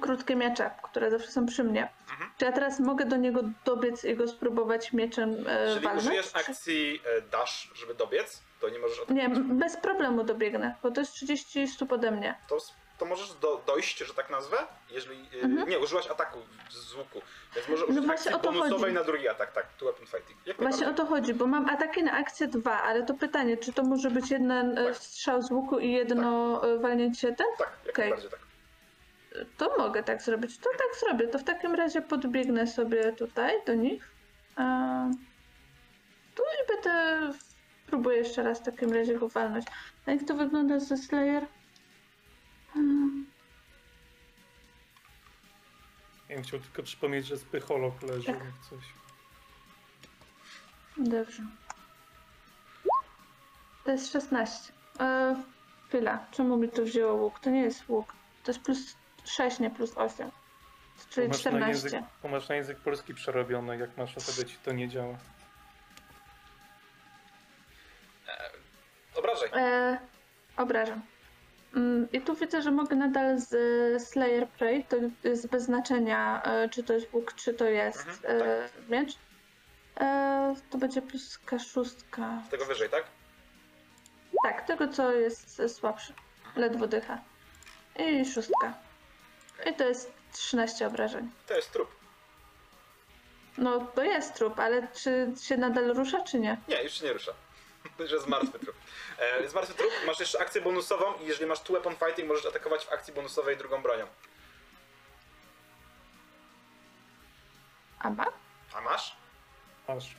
krótkie miecze, które zawsze są przy mnie. Mhm. Czy ja teraz mogę do niego dobiec i go spróbować mieczem e, Jeżeli walnąć? użyjesz akcji e, dash, żeby dobiec, to nie możesz Nie, bez problemu dobiegnę, bo to jest 30 stóp ode mnie. To, to możesz do, dojść, że tak nazwę, jeżeli... e, Mhm. Nie, użyłaś ataku z łuku. Więc może No użyć właśnie akcji o to bonusowej chodzi. na drugi atak, tak. Tu weapon fighting. Jak Właśnie o to chodzi, bo mam ataki na akcję 2, ale to pytanie, czy to może być jeden e, Tak. strzał z łuku i jedno e, walnięcie ten? Tak, jak Okej. najbardziej tak. To mogę tak zrobić. To tak zrobię. To w takim razie podbiegnę sobie tutaj do nich. A... Tu i będę. Próbuję jeszcze raz w takim razie go walnąć. A jak to wygląda ze Slayer? Ja bym chciał tylko przypomnieć, że spycholog leży, Tak. jak coś. Dobrze. To jest 16. E, chwila, czemu mi to wzięło łuk? To nie jest łuk. To jest plus 6, nie plus 8. Czyli Pomasz na, 14. język, pomasz na język polski przerobiony, jak masz, to wtedy ci to nie działa. Obrażaj. E, obrażam. Mm, I tu widzę, że mogę nadal z e, Slayer Prey, to jest bez znaczenia, e, czy to jest łuk, czy to jest Mhm, e, miecz. E, to będzie plus K6. Z tego wyżej, tak? Tak, tego co jest e, słabszy. Ledwo dycha. I szóstka. I to jest 13 obrażeń. To jest trup. No to jest trup, ale czy się nadal rusza, czy nie? Nie, już się nie rusza. Że jest martwy trup. E, jest martwy trup, masz jeszcze akcję bonusową i jeżeli masz two weapon fighting, możesz atakować w akcji bonusowej drugą bronią. A ma? A masz? Masz.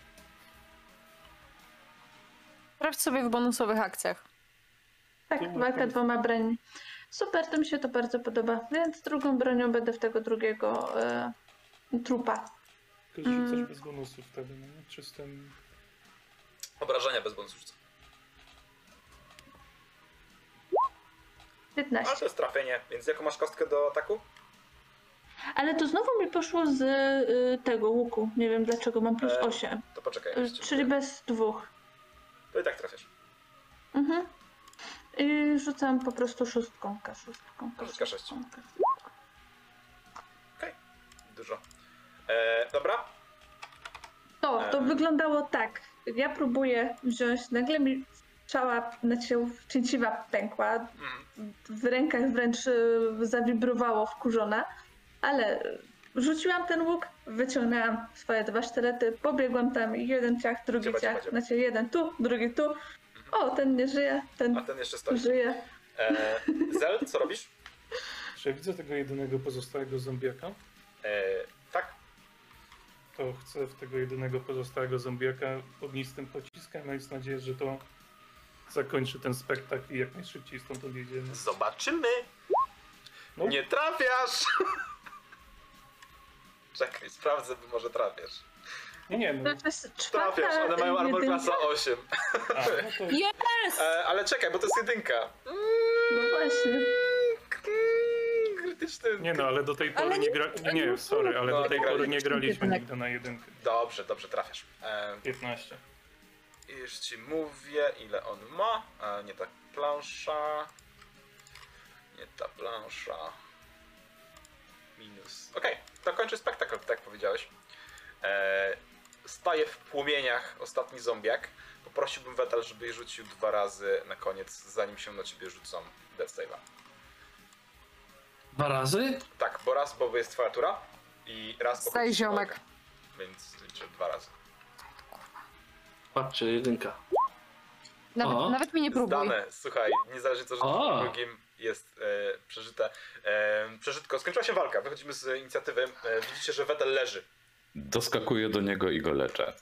Sprawdź sobie w bonusowych akcjach. Tak, Tu walka dwoma brońmi. Super, to mi się to bardzo podoba. Więc drugą bronią będę w tego drugiego e, trupa. Tylko rzucasz Mm. bez bonusów wtedy, no nie? Czystym... Obrażenia bez bonusu rzucę. 15. Ale to jest trafienie, więc jaką masz kostkę do ataku? Ale to znowu mi poszło z y, tego łuku. Nie wiem dlaczego, mam plus E, 8. To poczekaj. Y, czyli bez dwóch. To i tak trafiasz. Mhm. I rzucam po prostu szóstką, K6. Szóstka, sześć. Okej, dużo. E, dobra, To, to E. wyglądało tak. Ja próbuję wziąć, nagle mi znaczy cięciwa pękła, Mhm. w rękach wręcz y, zawibrowało wkurzona, ale rzuciłam ten łuk, wyciągnęłam swoje dwa sztylety, pobiegłam tam jeden ciach, drugi Dzieba, ciach, dzieba. znaczy jeden tu, drugi tu. O, ten nie żyje, ten a ten jeszcze stoi. żyje. E, Zel, co robisz? Czy ja widzę tego jedynego pozostałego zombiaka? E, tak, To chcę w tego jedynego pozostałego zombiaka ognistym pociskiem, mając nadzieję, że to zakończy ten spektakl i jak najszybciej stąd odjedziemy. zobaczymy. No. Nie trafiasz! Czekaj, sprawdzę, bo może trafiasz. Nie, nie, no. Trafiasz, one mają armor klasa 8. A, no to Jest! E, ale czekaj, bo to jest jedynka. No właśnie. Krytyczny. Nie no, ale do tej pory Ale nie nie- gra... ale Nie, nie- sorry, ale No, do tej nie pory nie graliśmy nigdy na jedynkę. Dobrze, dobrze, trafiasz. E, 15. już ci mówię, ile on ma. E, nie ta plansza. Nie ta plansza. minus. Okej, to kończy spektakl, tak jak powiedziałeś. E, staje w płomieniach ostatni zombiak. Poprosiłbym Wetal, żeby rzucił dwa razy na koniec, zanim się na ciebie rzucą Death Save'a. Dwa razy? Tak, bo raz, bo jest twoja tura i raz, bo Staj ziomek. walka. Więc liczę dwa razy. Patrzcie, jedynka. Nawet, O. nawet mi nie próbuj. Zdane, słuchaj, niezależnie co rzucisz O. drugim, jest e, przeżyte. E, przeżytko. Skończyła się walka, wychodzimy z inicjatywy. E, widzicie, że Wetel leży. Doskakuję do niego i go leczę.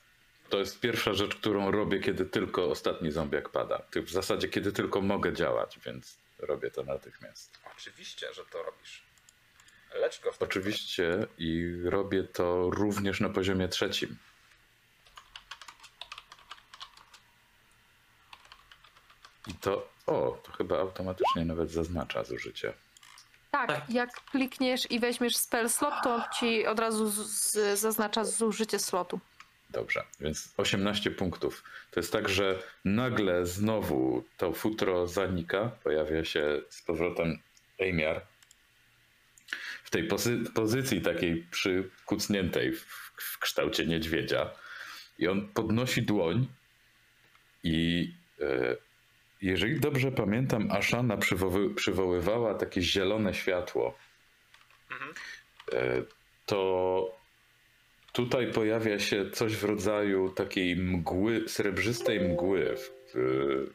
To jest pierwsza rzecz, którą robię, kiedy tylko ostatni zombiak pada. Ty- W zasadzie, kiedy tylko mogę działać, więc robię to natychmiast. Oczywiście, że to robisz. Lecz go w Oczywiście i robię to również na poziomie trzecim. I to, o, to chyba automatycznie nawet zaznacza zużycie. Tak, Tak. jak klikniesz i weźmiesz spell slot, to ci od razu z, z, zaznacza zużycie slotu. Dobrze, więc 18 punktów. To jest tak, że nagle znowu to futro zanika, pojawia się z powrotem Ejmiar w tej posy- pozycji takiej przykucniętej w, w kształcie niedźwiedzia. I on podnosi dłoń i e, jeżeli dobrze pamiętam, Ashana przywoły, przywoływała takie zielone światło, Mhm. e, to tutaj pojawia się coś w rodzaju takiej mgły, srebrzystej mgły, w, w,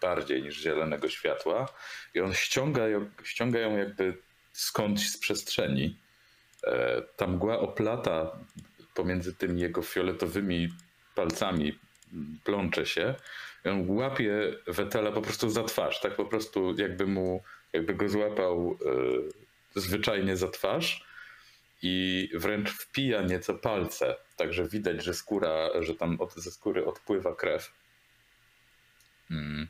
bardziej niż zielonego światła i on ściąga, ściąga ją jakby skądś z przestrzeni. E, Ta mgła oplata pomiędzy tymi jego fioletowymi palcami, plącze się i on łapie Wetela po prostu za twarz, tak po prostu jakby mu, jakby go złapał e, zwyczajnie za twarz i wręcz wpija nieco palce, także widać, że skóra, że tam od, ze skóry odpływa krew. Mm.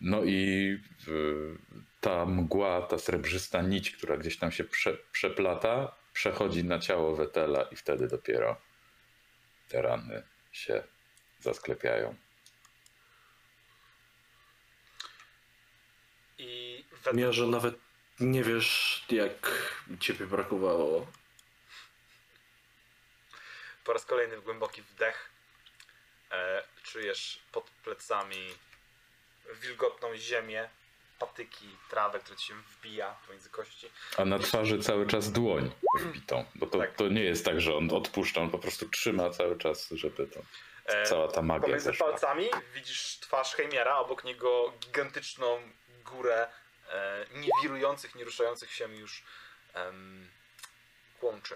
No i y, ta mgła, ta srebrzysta nić, która gdzieś tam się prze, przeplata, przechodzi na ciało Wetela i wtedy dopiero te rany się zasklepiają. I Wetel Mierze nawet nie wiesz, jak ciebie brakowało. po raz kolejny głęboki wdech. E, czujesz pod plecami wilgotną ziemię, patyki, trawę, która ci się wbija pomiędzy kości. A na twarzy cały czas dłoń wbitą, bo to, Tak. to nie jest tak, że on odpuszcza, on po prostu trzyma cały czas, żeby to E, cała ta magia Pomiędzy zeszła. palcami widzisz twarz Heimiara, obok niego gigantyczną górę e, niewirujących, nie ruszających się już em, kłączy.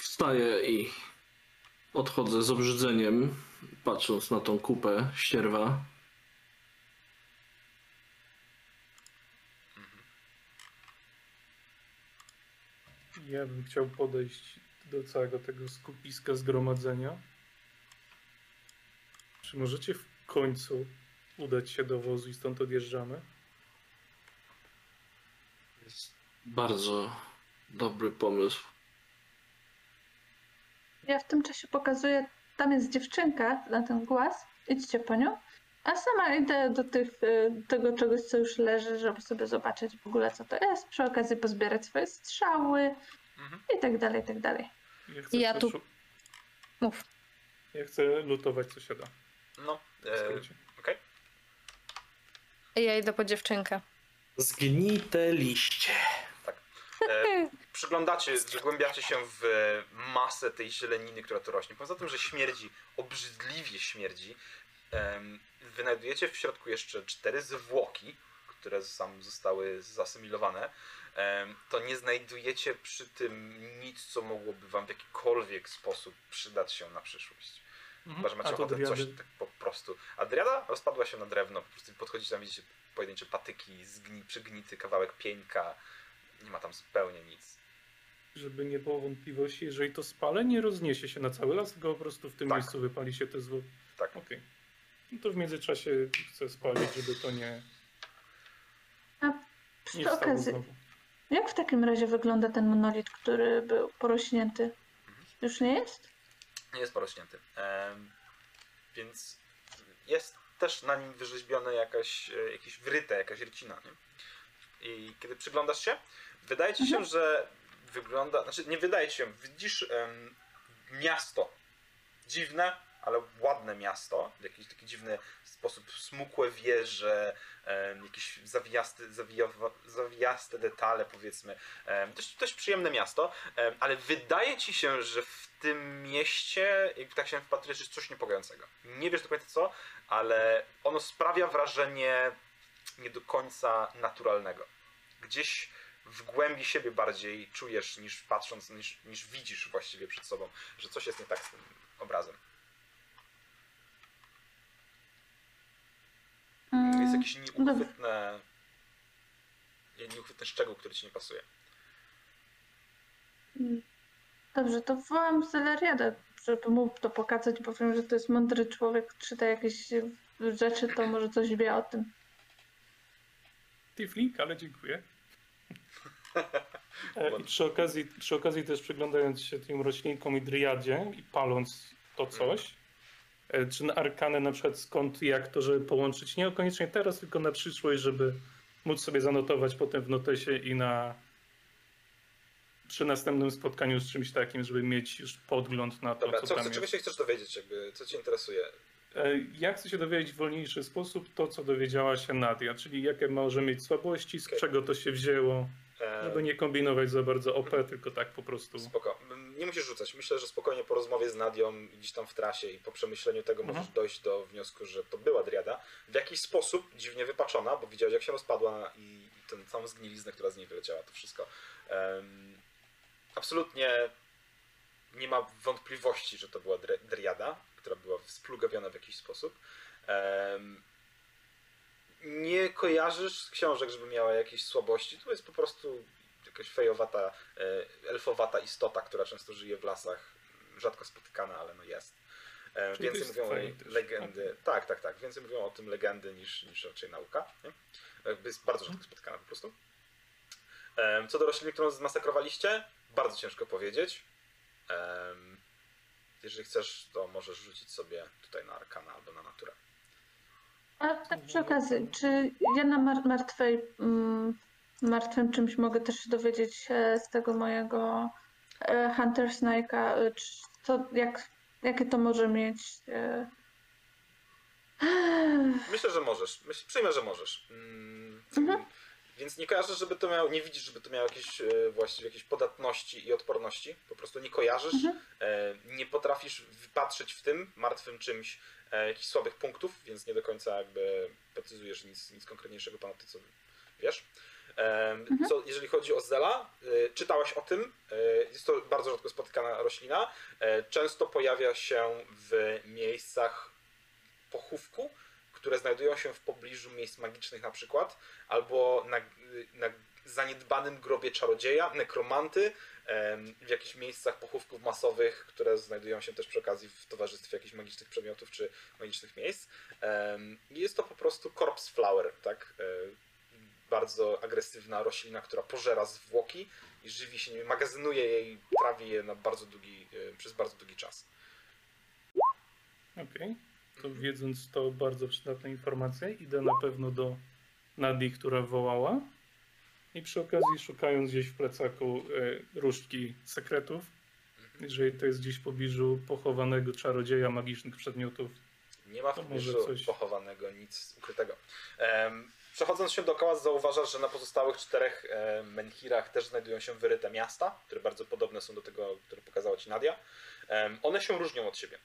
Wstaję i odchodzę z obrzydzeniem, patrząc na tą kupę ścierwa. Ja bym chciał podejść do całego tego skupiska zgromadzenia. Czy możecie w końcu udać się do wozu i stąd odjeżdżamy? Jest bardzo dobry pomysł. Ja w tym czasie pokazuję, tam jest dziewczynka na ten głaz, idźcie po nią. A sama idę do tych, y, tego czegoś, co już leży, żeby sobie zobaczyć w ogóle, co to jest. Przy okazji pozbierać swoje strzały Mhm. i tak dalej, i tak dalej. Ja, chcę Ja tu- Mów. Ja chcę lutować, co się da. No, e, okej. Ja idę po dziewczynkę. Zgnite liście. E, przyglądacie, zagłębiacie się w masę tej zieleniny, która tu rośnie. Poza tym, że śmierdzi, obrzydliwie śmierdzi, wynajdujecie w środku jeszcze cztery zwłoki, które sam zostały zasymilowane. To nie znajdujecie przy tym nic, co mogłoby wam w jakikolwiek sposób przydać się na przyszłość. Chyba, że macie ochotę coś tak po prostu. A driada rozpadła się na drewno, po prostu podchodzicie tam, widzicie pojedyncze patyki, zgni, przygnity kawałek pieńka. Nie ma tam zupełnie nic. Żeby nie było wątpliwości, jeżeli to spalę, nie rozniesie się na cały las, tylko po prostu w tym Tak. miejscu wypali się te zwłoki. Tak. Okej. No to w międzyczasie chcę spalić, żeby to nie, A nie przy okazji, znowu. jak w takim razie wygląda ten monolit, który był porośnięty? Już nie jest? Nie jest porośnięty. Em, więc jest też na nim wyrzeźbione jakaś, e, jakieś wryte, jakaś rycina. Nie? I kiedy przyglądasz się, wydaje ci się, że wygląda, znaczy nie wydaje ci się, widzisz em, miasto. Dziwne, ale ładne miasto. W jakiś taki dziwny sposób smukłe wieże, em, jakieś zawijasty, zawijowa, zawijaste detale powiedzmy. Em, dość, dość przyjemne miasto, em, ale wydaje ci się, że w tym mieście, jak tak się wpatrujesz, jest coś niepokojącego. Nie wiesz dokładnie co, ale ono sprawia wrażenie nie do końca naturalnego. Gdzieś w głębi siebie bardziej czujesz niż patrząc, niż, niż widzisz właściwie przed sobą, że coś jest nie tak z tym obrazem. Mm, Jest jakiś nieuchwytne, nieuchwytny szczegół, który ci nie pasuje. mm. Dobrze, to wołam Zeleriadę, żeby mu to pokazać, bo wiem, że to jest mądry człowiek, czyta jakieś rzeczy, to może coś wie o tym. Tiflink, ale dziękuję. E, I przy okazji, przy okazji też przyglądając się tym roślinkom i driadzie i paląc to coś, e, czy na arkanę na przykład skąd i jak to, żeby połączyć, niekoniecznie teraz, tylko na przyszłość, żeby móc sobie zanotować potem w notesie i na przy następnym spotkaniu z czymś takim, żeby mieć już podgląd na to, Dobra, co co, tam co, czego się chcesz dowiedzieć, jakby, co cię interesuje? E, Ja chcę się dowiedzieć w wolniejszy sposób to, co dowiedziała się Nadia, czyli jakie może mieć słabości, z Okej. czego to się wzięło, żeby nie kombinować za bardzo OP, tylko tak po prostu. Spoko. Nie musisz rzucać. Myślę, że spokojnie po rozmowie z Nadią gdzieś tam w trasie i po przemyśleniu tego Mhm. możesz dojść do wniosku, że to była Driada. W jakiś sposób dziwnie wypaczona, bo widziałeś jak się rozpadła i, tę całą zgniliznę, która z niej wyleciała, to wszystko. Em, absolutnie nie ma wątpliwości, że to była Driada, która była splugawiona w jakiś sposób. Em, nie kojarzysz z książek, żeby miała jakieś słabości. To jest po prostu jakaś fejowata, e, elfowata istota, która często żyje w lasach. Rzadko spotykana, ale no jest. E, Czyli Więcej jest mówią o legendy. Tak, tak, tak. Więcej mówią o tym legendy niż, niż raczej nauka. Nie? Jest bardzo rzadko spotykana po prostu. Co do rośliny, którą zmasakrowaliście, bardzo ciężko powiedzieć. Jeżeli chcesz, to możesz rzucić sobie tutaj na arkana albo na naturę. A tak przy okazji, czy ja na mar- martwej, mm, martwym czymś mogę też się dowiedzieć e, z tego mojego e, Hunter Snake'a, e, czy to, jak, jakie to może mieć... E... Myślę, że możesz. Myśl, przyjmę, że możesz. Mm, Mhm. Więc nie kojarzysz, żeby to miało, nie widzisz, żeby to miało jakieś e, właściwie jakieś podatności i odporności. Po prostu nie kojarzysz, Mhm. e, nie potrafisz wypatrzeć w tym martwym czymś jakichś słabych punktów, więc nie do końca jakby precyzujesz nic, nic konkretniejszego ponad to, co wiesz. Em, Co, jeżeli chodzi o Zela, e, czytałaś o tym. e, Jest to bardzo rzadko spotykana roślina. E, Często pojawia się w miejscach pochówku, które znajdują się w pobliżu miejsc magicznych na przykład, albo na, na zaniedbanym grobie czarodzieja, nekromanty, w jakichś miejscach pochówków masowych, które znajdują się też przy okazji w towarzystwie jakichś magicznych przedmiotów czy magicznych miejsc. Jest to po prostu corpse flower, tak? E, Bardzo agresywna roślina, która pożera zwłoki i żywi się nimi, magazynuje je i trawi je na bardzo długi, e, przez bardzo długi czas. Okej, to wiedząc to bardzo przydatne informacje, idę na pewno do Nadii, która wołała. I przy okazji szukając gdzieś w plecaku e, różdżki sekretów, jeżeli to jest gdzieś w pobliżu pochowanego czarodzieja magicznych przedmiotów. Nie ma w pobliżu coś- pochowanego nic ukrytego. Przechodząc się dookoła, zauważasz, że na pozostałych czterech e, menhirach też znajdują się wyryte miasta, które bardzo podobne są do tego, które pokazała ci Nadia. One się różnią od siebie.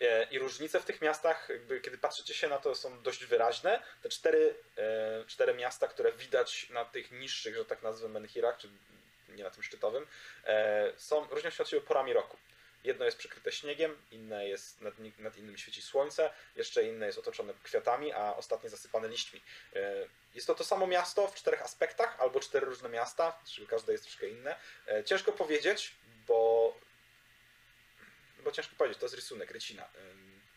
E, I różnice w tych miastach, kiedy patrzycie się na to, są dość wyraźne. Te cztery, e, cztery miasta, które widać na tych niższych, że tak nazwę, menhirach, czy nie na tym szczytowym, e, są, różnią się od siebie porami roku. Jedno jest przykryte śniegiem, inne jest nad, nad innym świeci słońce, jeszcze inne jest otoczone kwiatami, a ostatnie zasypane liśćmi. Jest to to samo miasto w czterech aspektach, albo cztery różne miasta, czyli każde jest troszkę inne. Ciężko powiedzieć, bo bo ciężko powiedzieć, to jest rysunek, rycina.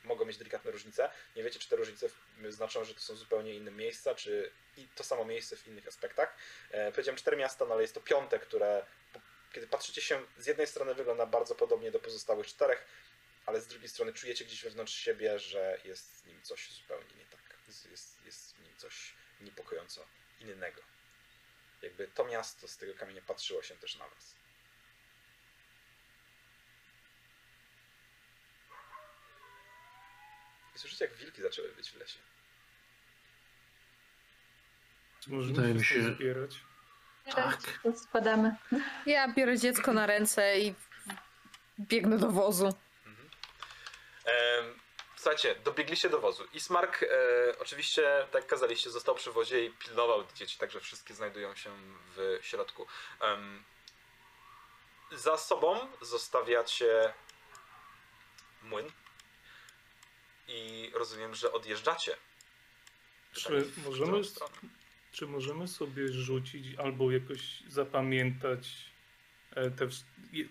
Mogą mieć delikatne różnice. Nie wiecie, czy te różnice znaczą, że to są zupełnie inne miejsca, czy to samo miejsce w innych aspektach. E, powiedziałem cztery miasta, no ale jest to piąte, które kiedy patrzycie się, z jednej strony wygląda bardzo podobnie do pozostałych czterech, ale z drugiej strony czujecie gdzieś wewnątrz siebie, że jest z nim coś zupełnie nie tak. Jest, jest w nim coś niepokojąco innego. Jakby to miasto z tego kamienia patrzyło się też na was. I słyszycie, jak wilki zaczęły być w lesie. Możemy Wydaje mi się zbierać? Tak. Spadamy. Ja biorę dziecko na ręce i biegnę do wozu. Em, Słuchajcie, dobiegliście do wozu. Ismark e, oczywiście, tak jak kazaliście, został przy wozie i pilnował dzieci, także wszystkie znajdują się w środku. Za sobą zostawiacie młyn i rozumiem, że odjeżdżacie. Czy w możemy, czy możemy sobie rzucić albo jakoś zapamiętać e, te,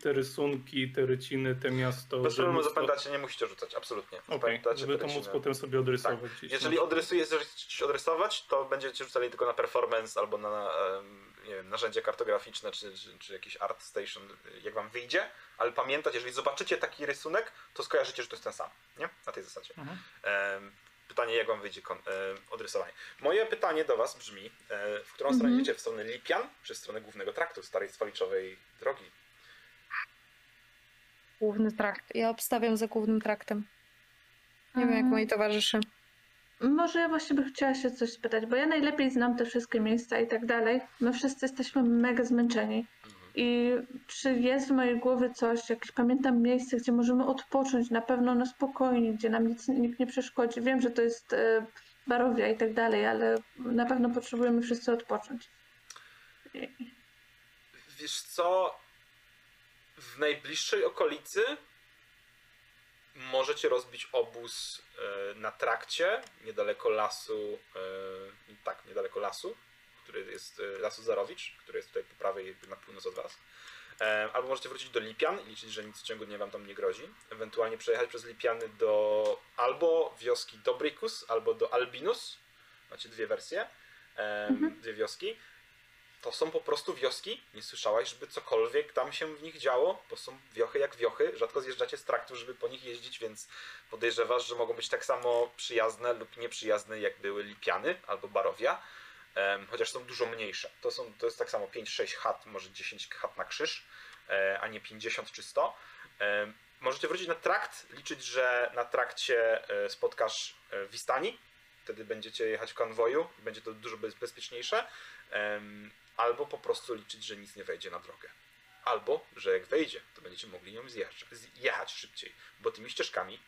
te rysunki, te ryciny, te miasto? Bez problemu móc zapamiętacie, nie musicie rzucać, absolutnie. Zapamiętacie żeby to móc potem sobie odrysować gdzieś. Jeżeli na- odrysujesz coś odrysować, to będziecie rzucali tylko na performance albo na em, nie wiem, narzędzie kartograficzne czy, czy, czy jakiś art station, jak wam wyjdzie, ale pamiętać, jeżeli zobaczycie taki rysunek, to skojarzycie, że to jest ten sam, nie? Na tej zasadzie. Mhm. Pytanie, jak wam wyjdzie kon- odrysowanie. Moje pytanie do was brzmi, w którą stronę Mhm. idziecie? W stronę Lipian, czy w stronę głównego traktu, starej swaliczowej drogi? Główny trakt. Ja obstawiam za głównym traktem. Nie wiem, jak Mm. moi towarzysze. Może ja właśnie bym chciała się coś spytać, bo ja najlepiej znam te wszystkie miejsca i tak dalej. My wszyscy jesteśmy mega zmęczeni. I czy jest w mojej głowie coś, jakieś pamiętam miejsce, gdzie możemy odpocząć na pewno na spokojnie, gdzie nam nic, nikt nie przeszkodzi. Wiem, że to jest e, barowia i tak dalej, ale na pewno potrzebujemy wszyscy odpocząć. I- Wiesz co? W najbliższej okolicy możecie rozbić obóz e, na trakcie, niedaleko lasu, e, tak, niedaleko lasu, który jest e, lasu Zarowicz, który jest tutaj po prawej, na północ od was. Albo możecie wrócić do Lipian i liczyć, że nic w ciągu dnia wam tam nie grozi. Ewentualnie przejechać przez Lipiany do albo wioski Dobrykus, albo do Albinus. Macie dwie wersje, em, dwie wioski to są po prostu wioski. Nie słyszałaś, żeby cokolwiek tam się w nich działo, bo są wiochy jak wiochy. Rzadko zjeżdżacie z traktu, żeby po nich jeździć, więc podejrzewasz, że mogą być tak samo przyjazne lub nieprzyjazne, jak były Lipiany albo Barowia. Chociaż są dużo mniejsze. To, są, to jest tak samo 5-6 chat, może 10 chat na krzyż, e, a nie 50 czy 100. Em, możecie wrócić na trakt, liczyć, że na trakcie e, spotkasz e, Wistani. Wtedy będziecie jechać w konwoju będzie to dużo bez, bezpieczniejsze. Albo po prostu liczyć, że nic nie wejdzie na drogę. Albo, że jak wejdzie, to będziecie mogli nią zjeżdżać, zjechać szybciej, bo tymi ścieżkami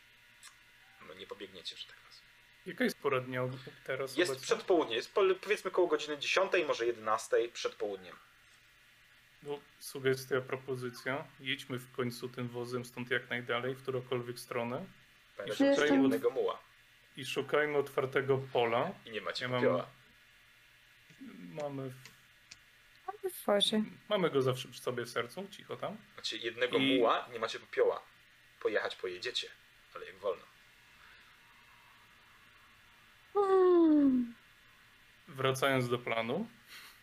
no, nie pobiegniecie, że tak nazwę. Jaka jest pora dnia od- teraz? Jest obecnie? przedpołudnie, jest po- powiedzmy koło godziny 10, może 11 przed południem. No, sugestia, propozycja. Jedźmy w końcu tym wozem stąd jak najdalej, w którąkolwiek stronę Jeszcze- że jednego muła i szukajmy otwartego pola. i nie macie Ja mam-. Mamy, W wozie. mamy go zawsze przy sobie w sercu, cicho tam. Macie jednego I- muła nie macie popioła. Pojechać pojedziecie, ale jak wolno. Mm. Wracając do planu,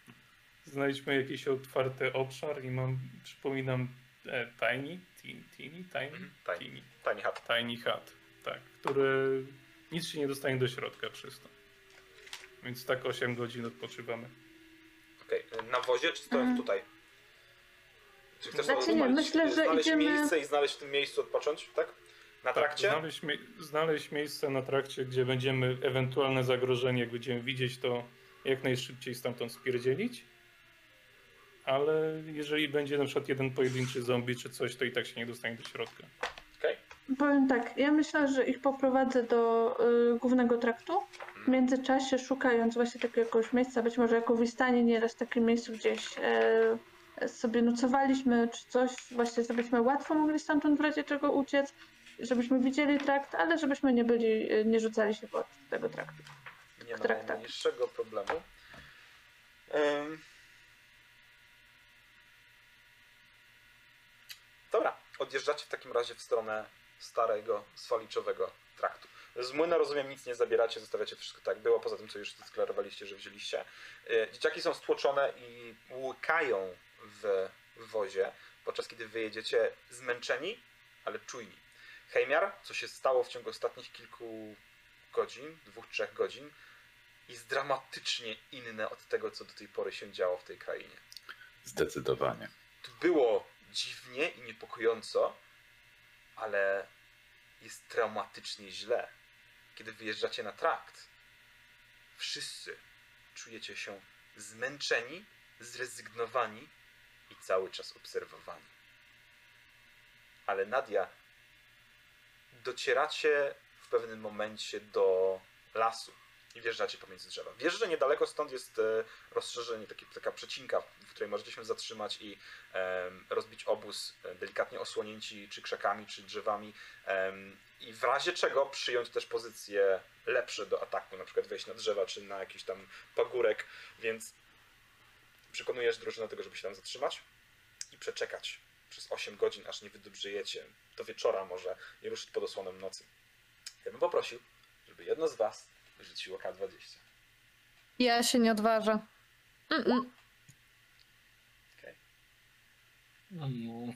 znajdźmy jakiś otwarty obszar i mam, przypominam, e, tiny, tiny, tiny, tiny, Mhm, tiny. tiny, Tani chat. tiny hut, tak, który nic się nie dostanie do środka przez to. Więc tak 8 godzin odpoczywamy. Okej, na wozie czy stojąc Mhm. tutaj? Czy chcesz Znaczy nie, znaleźć, myślę, że znaleźć idziemy- miejsce i znaleźć w tym miejscu odpocząć, tak? Na Tak, trakcie? znaleźć, mie- znaleźć miejsce na trakcie, gdzie będziemy ewentualne zagrożenie, jak będziemy widzieć, to jak najszybciej stamtąd spierdzielić. Ale jeżeli będzie na przykład jeden pojedynczy zombie czy coś, to i tak się nie dostanie do środka. Powiem tak, ja myślę, że ich poprowadzę do y, głównego traktu. W międzyczasie szukając właśnie takiego jakiegoś miejsca, być może jako w stanie nieraz w takim miejscu gdzieś e, sobie nocowaliśmy czy coś, właśnie żebyśmy łatwo mogli stamtąd w razie czego uciec, żebyśmy widzieli trakt, ale żebyśmy nie byli, e, nie rzucali się pod tego traktu. Nie ma traktach. najmniejszego problemu. Ym. Dobra, odjeżdżacie w takim razie w stronę starego, swaliczowego traktu. Z młyna, rozumiem, nic nie zabieracie, zostawiacie wszystko tak było, poza tym, co już zdeklarowaliście, że wzięliście. Y, Dzieciaki są stłoczone i łykają w wozie, podczas kiedy wyjedziecie zmęczeni, ale czujni. Hejmiar, co się stało w ciągu ostatnich kilku godzin, dwóch, trzech godzin, jest dramatycznie inne od tego, co do tej pory się działo w tej krainie. Zdecydowanie. Tu było dziwnie i niepokojąco, ale jest traumatycznie źle. Kiedy wyjeżdżacie na trakt, wszyscy czujecie się zmęczeni, zrezygnowani i cały czas obserwowani. Ale Nadia, docieracie w pewnym momencie do lasu i wjeżdżacie pomiędzy drzewa. Wiesz, że niedaleko stąd jest e, rozszerzenie, taki, taka przecinka, w której możecie się zatrzymać i rozbić obóz, e, delikatnie osłonięci czy krzakami, czy drzewami i w razie czego przyjąć też pozycje lepsze do ataku, na przykład wejść na drzewa, czy na jakiś tam pagórek, więc przekonujesz drużynę do tego, żeby się tam zatrzymać i przeczekać przez 8 godzin, aż nie wydobrzejecie do wieczora może i ruszyć pod osłoną nocy. Ja bym poprosił, żeby jedno z was wyrzuciło K20. Ja się nie odważę. Mm-mm. Okay. Mm,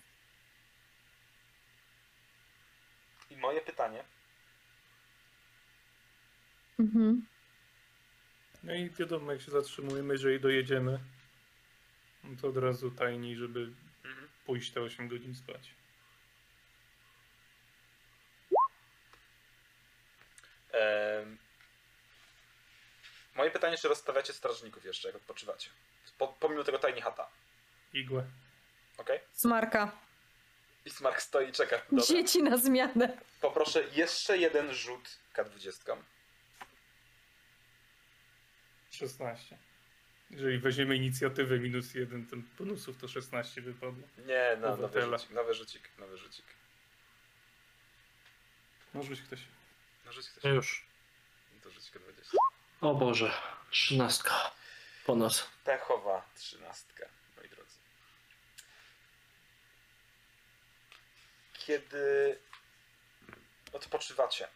I moje pytanie, Mhm. No i wiadomo, jak się zatrzymujemy, jeżeli dojedziemy, no to od razu tajniej, żeby Mhm. pójść te 8 godzin spać. em, moje pytanie, czy rozstawiacie strażników jeszcze, jak odpoczywacie? Po, pomimo tego tajnie chata, Igłę. ok? Smarka. I Smark stoi i czeka. Dobra. Dzieci na zmianę. Poproszę jeszcze jeden rzut K20. 16. Jeżeli weźmiemy inicjatywę minus 1, to bonusów to 16 wypadło. Nie, no, nowy rzucik, nowy rzucik, nowy rzucik. Może być ktoś. No ktoś. ja już. To rzuć K20. O Boże, trzynastka. Po nas. Pechowa trzynastka, moi drodzy. Kiedy odpoczywacie,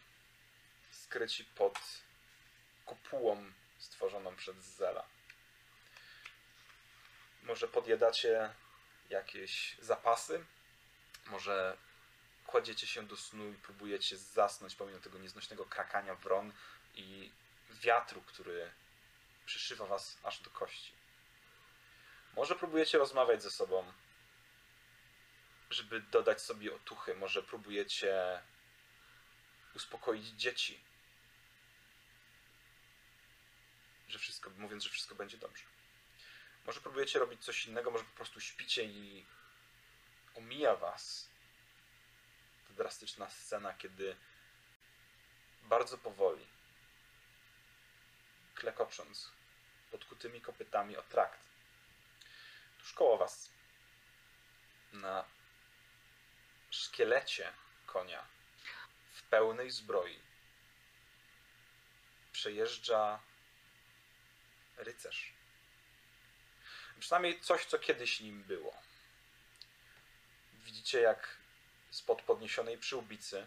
skryci pod kopułą stworzoną przez Zela, może podjadacie jakieś zapasy, może kładziecie się do snu i próbujecie zasnąć pomimo tego nieznośnego krakania wron i wiatru, który przyszywa was aż do kości. Może próbujecie rozmawiać ze sobą, żeby dodać sobie otuchy. Może próbujecie uspokoić dzieci, że wszystko, mówiąc, że wszystko będzie dobrze. Może próbujecie robić coś innego, może po prostu śpicie i omija was ta drastyczna scena, kiedy bardzo powoli klekocząc podkutymi kopytami o trakt. Tuż koło was na szkielecie konia w pełnej zbroi przejeżdża rycerz. Przynajmniej coś, co kiedyś nim było. Widzicie, jak spod podniesionej przyłbicy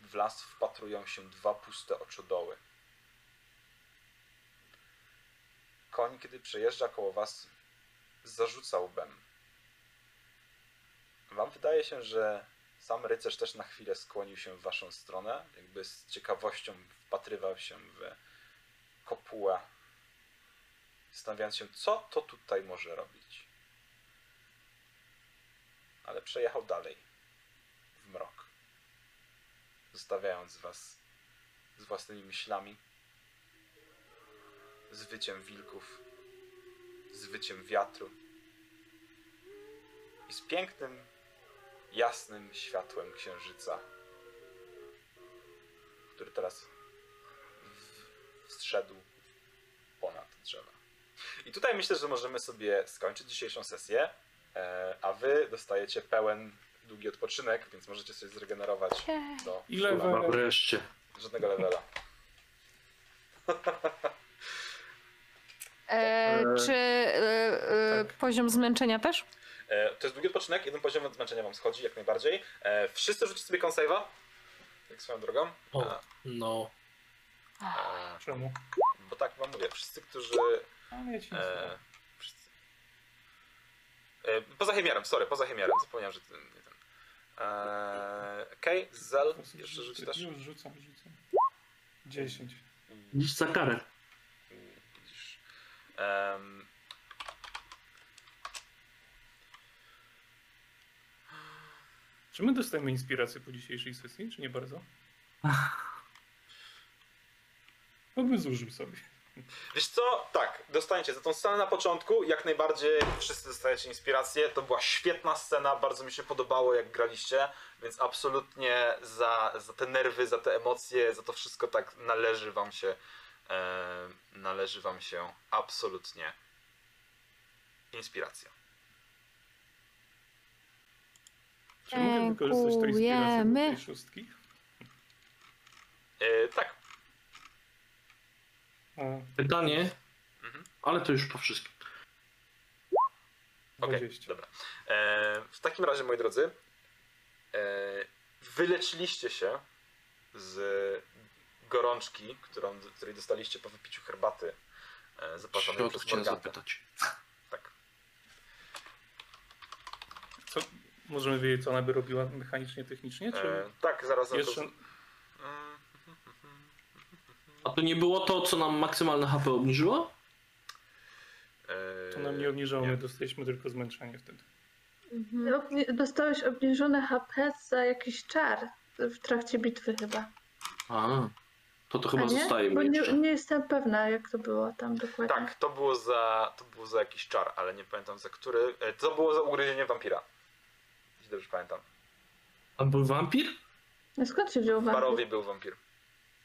w las wpatrują się dwa puste oczodoły. Koń, kiedy przejeżdża koło was, zarzuca łbem. Wam wydaje się, że sam rycerz też na chwilę skłonił się w waszą stronę, jakby z ciekawością wpatrywał się w kopułę, zastanawiając się, co to tutaj może robić. Ale przejechał dalej, w mrok, zostawiając was z własnymi myślami z wyciem wilków, z wyciem wiatru i z pięknym, jasnym światłem księżyca, który teraz w- wstrzedł ponad drzewa. I tutaj myślę, że możemy sobie skończyć dzisiejszą sesję, e, a wy dostajecie pełen, długi odpoczynek, więc możecie sobie zregenerować do Ile Wreszcie. żadnego levela. E, Eee, czy e, e, tak. poziom zmęczenia też? E, to jest długi odpoczynek, jeden poziom zmęczenia wam schodzi, jak najbardziej. E, wszyscy rzucicie sobie consave'a, jak swoją drogą. O, no. E, Czemu? bo tak wam mówię, wszyscy, którzy... A ja ci E, wszyscy. E, poza Chemiarem, sorry, poza Chemiarem, zapomniałem, że ten... nie ten. E, Okej, Zel, jeszcze rzuci też. Już rzucam, rzucam. 10. Dziś za karę. Em, Czy my dostajemy inspirację po dzisiejszej sesji, czy nie bardzo? No bym zużył sobie. Wiesz co? Tak, dostaniecie za tą scenę na początku, jak najbardziej wszyscy dostajecie inspirację. To była świetna scena, bardzo mi się podobało jak graliście, więc absolutnie za, za te nerwy, za te emocje, za to wszystko tak należy wam się, należy wam się absolutnie inspiracja. Czy mogę wykorzystać tę inspirację do tej szóstki? E, tak, Pytanie, Mhm. ale to już po wszystkim. Okej, 20. dobra. E, w takim razie, moi drodzy, e, wyleczyliście się z gorączki, którą, której dostaliście po wypiciu herbaty e, zaparzonej przez Morgantę. zapytać. Tak. Co, możemy wiedzieć, co ona by robiła mechanicznie, technicznie? Czy E, tak, zaraz na jeszcze... to... A to nie było to, co nam maksymalne HP obniżyło? e, To nam nie obniżało, nie. my dostaliśmy tylko zmęczenie wtedy. Mhm. Dostałeś obniżone HP za jakiś czar w trakcie bitwy chyba. A, to to chyba nie? zostaje Bo mi nie, jeszcze. nie jestem pewna, jak to było tam dokładnie. Tak, to było, za, to było za jakiś czar, ale nie pamiętam za który. E, to było za ugryzienie wampira. Jeśli dobrze pamiętam. A był wampir? No skąd się wziął W wampir? Barowie był wampir.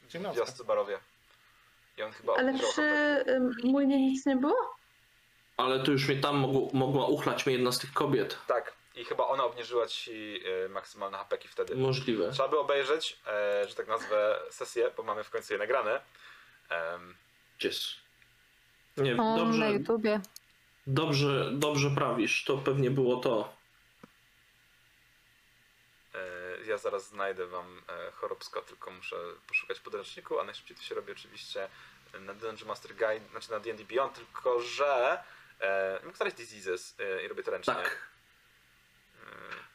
Gdzie W wiosce Barowie. I on chyba Ale przy ym, młynie nic nie było? Ale to już mnie tam mogło, mogła uchlać mnie jedna z tych kobiet. Tak. I chyba ona obniżyła ci e, maksymalne hapeki wtedy. Możliwe. Trzeba by obejrzeć, e, że tak nazwę, sesję, bo mamy w końcu je nagrane. Em, Yes. Nie, O, na dobrze, YouTubie. dobrze, dobrze prawisz. To pewnie było to. e, ja zaraz znajdę wam e, Chorobsko, tylko muszę poszukać podręczniku, a najszybciej to się robi oczywiście na Dungeon Master Guide, znaczy na D&D Beyond, tylko że e, mógł znaleźć Diseases e, i robię to ręcznie. Tak. E,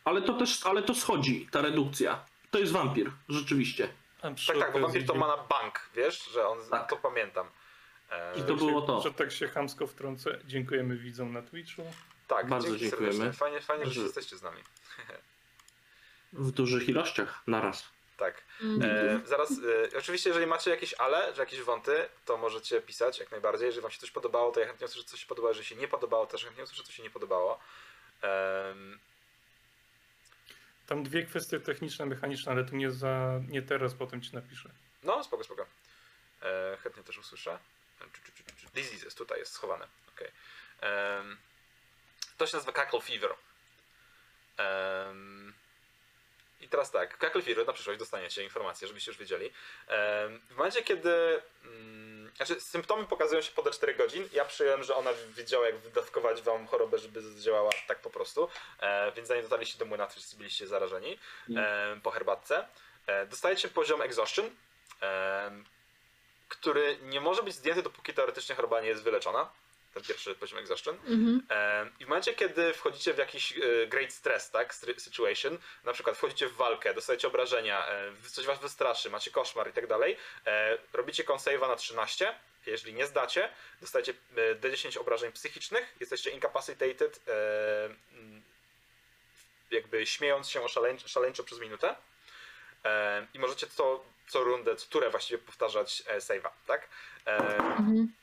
Ale to też, ale to schodzi, ta redukcja. To jest wampir, rzeczywiście. Tak, tak, bo wampir to ma na bank, wiesz, że on, Tak. to pamiętam. E, I że to było to. Że tak się chamsko wtrącę. Dziękujemy widzom na Twitchu. tak, bardzo dzięki dziękujemy. serdecznie. Fajnie, fajnie, że Że- jesteście z nami. W dużych ilościach naraz. Tak. Mhm. E, zaraz, e, oczywiście, jeżeli macie jakieś ale, że jakieś wąty, to możecie pisać jak najbardziej. Jeżeli wam się coś podobało, to ja chętnie usłyszę, co się podobało. Jeżeli się nie podobało, też chętnie usłyszę, co się nie podobało. Em, Tam dwie kwestie techniczne, mechaniczne, ale to nie, za, nie teraz, potem ci napiszę. no, spoko, spoko. E, chętnie też usłyszę. Diseases, tutaj jest schowane. Okej. Em, To się nazywa Cackle Fever. Em, I teraz tak, Cackle Fever na przyszłość dostaniecie informacje, żebyście już wiedzieli. W momencie, kiedy. mm, Znaczy, symptomy pokazują się po do 4 godzin. Ja przyjąłem, że ona wiedziała, jak wydatkować wam chorobę, żeby działała tak po prostu. E, więc zanim dotarliście do młyna, wszyscy byliście zarażeni e, po herbatce. E, dostajecie poziom exhaustion, e, który nie może być zdjęty, dopóki teoretycznie choroba nie jest wyleczona. Ten pierwszy poziom exhaustion. Mhm. E, I w momencie, kiedy wchodzicie w jakiś e, great stress, tak, situation, na przykład wchodzicie w walkę, dostajecie obrażenia, e, coś was wystraszy, macie koszmar i tak dalej, e, robicie consave'a na 13, jeżeli nie zdacie, dostajecie e, D10 obrażeń psychicznych, jesteście incapacitated, mm, jakby śmiejąc się szaleńczo, szaleńczo przez minutę i możecie co, co rundę, co turę właściwie powtarzać save'a, tak? Mhm.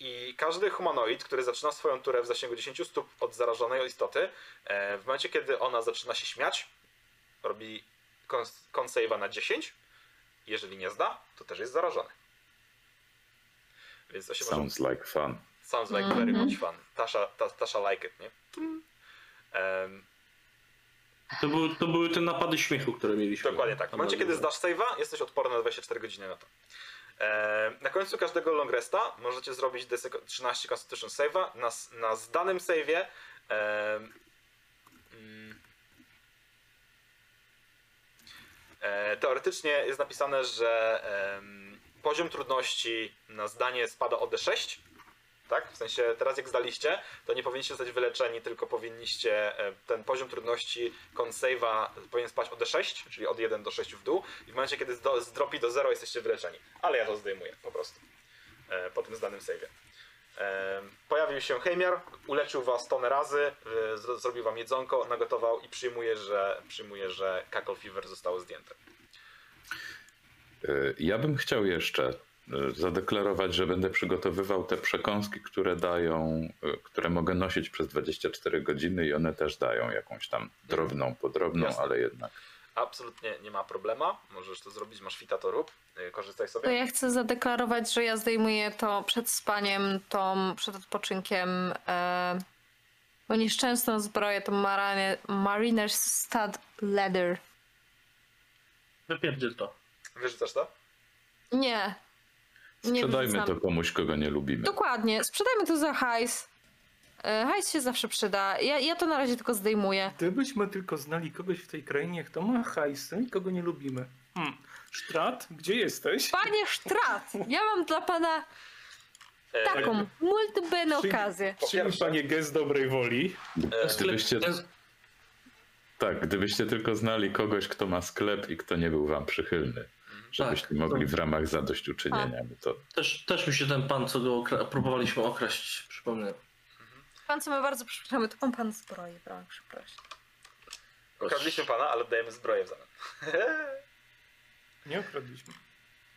I każdy humanoid, który zaczyna swoją turę w zasięgu 10 stóp od zarażonej istoty, e, w momencie kiedy ona zaczyna się śmiać, robi con- save'a na 10. Jeżeli nie zda, to też jest zarażony. Więc to się może... Sounds like fun. Sounds like very Mhm. much fun. Tasha, ta, Tasha like it, nie? Em, To, był, to były te napady śmiechu, które mieliśmy. Dokładnie tak. W momencie, kiedy zdasz save'a, jesteś odporny na 24 godziny na to. E, na końcu każdego long resta możecie zrobić DC 13 Constitution save'a. Na, na zdanym save'ie e, mm, e, teoretycznie jest napisane, że poziom trudności na zdanie spada o D6. Tak? W sensie teraz jak zdaliście, to nie powinniście zostać wyleczeni, tylko powinniście e, ten poziom trudności con save'a powinien spać o D6, czyli od 1 do 6 w dół i w momencie kiedy zdropi do 0 jesteście wyleczeni. Ale ja to zdejmuję po prostu. e, po tym zdanym save'ie. E, pojawił się Heimiar, uleczył was tonę razy, e, zro- zrobił wam jedzonko, nagotował i przyjmuje, że, przyjmuje, że Cackle Fever zostało zdjęte. Y, Ja bym chciał jeszcze zadeklarować, że będę przygotowywał te przekąski, które dają, y, które mogę nosić przez 24 godziny i one też dają jakąś tam drobną, podrobną, Jasne. ale jednak. Absolutnie nie ma problema, możesz to zrobić, masz fita to rób, e, korzystaj To sobie. ja chcę zadeklarować, że ja zdejmuję to przed spaniem, tą przed odpoczynkiem. E, bo nieszczęsną zbroję to marine, Mariner's Stud Leather. Wypierdziel to. Wyrzucasz to? Nie. Sprzedajmy to komuś, kogo nie lubimy. Dokładnie. Sprzedajmy to za hajs. E, hajs się zawsze przyda. Ja, ja to na razie tylko zdejmuję. Gdybyśmy tylko znali kogoś w tej krainie, kto ma hajsy i kogo nie lubimy. Hmm. Strat, gdzie jesteś? Panie Strat, ja mam dla pana E, taką multibene Czyli- okazję. Po Czyli pierwsze- panie gest dobrej woli. e, Gdybyście, tak, gdybyście tylko znali kogoś, kto ma sklep i kto nie był wam przychylny, żebyście Tak, mogli to- w ramach zadośćuczynienia mu to. Też, też mi się ten pan, co go okra- próbowaliśmy okraść, przypomniał. Pan, co my bardzo przepraszamy, to pan pan zbroi, brał przepraszam. Okradliśmy pana, ale dajemy zbroję w zamian. Nie okradliśmy.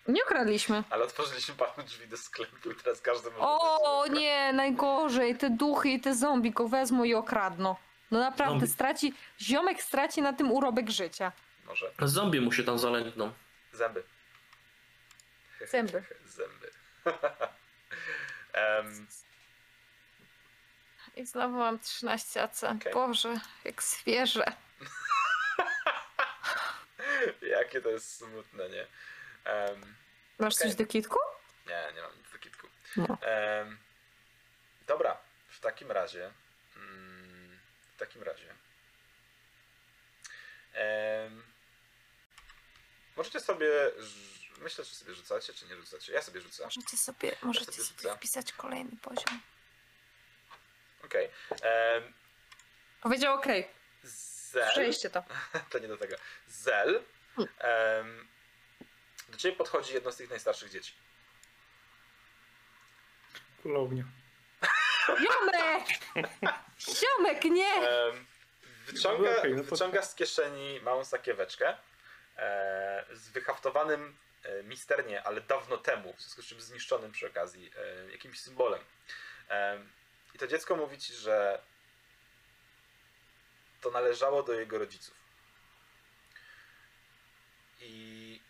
Nie okradliśmy. ale otworzyliśmy panu drzwi do sklepu i teraz każdy może... O wejść. nie, najgorzej. Te duchy i te zombie go wezmą i okradną. No naprawdę, Zombie. straci, ziomek straci na tym urobek życia. Może. Zombie mu się tam zalękną. Zęby. Zęby. Zęby. Em, I znowu mam 13 AC. Okej. Boże, jak świeże. jakie to jest smutne, nie? Em, Masz Okej. coś do kitku? nie, nie mam nic do kitku. No. Em, dobra, w takim razie. Mm, w takim razie. Em, możecie sobie. Myślę, czy sobie rzucacie, czy nie rzucacie. Ja sobie rzucę. Możecie sobie, możecie sobie sobie wpisać kolejny poziom. Okej. Em, Powiedział okej. Zel. Przejście to. to nie do tego. Zel. em, do ciebie podchodzi jedno z tych najstarszych dzieci. Kulownia. Ziomek! Ziomek, nie! Em, wyciąga, No no wyciąga z kieszeni małą sakieweczkę z wyhaftowanym e, misternie, ale dawno temu, w związku z czym zniszczonym przy okazji, e, jakimś symbolem. Em, I to dziecko mówi ci, że to należało do jego rodziców. I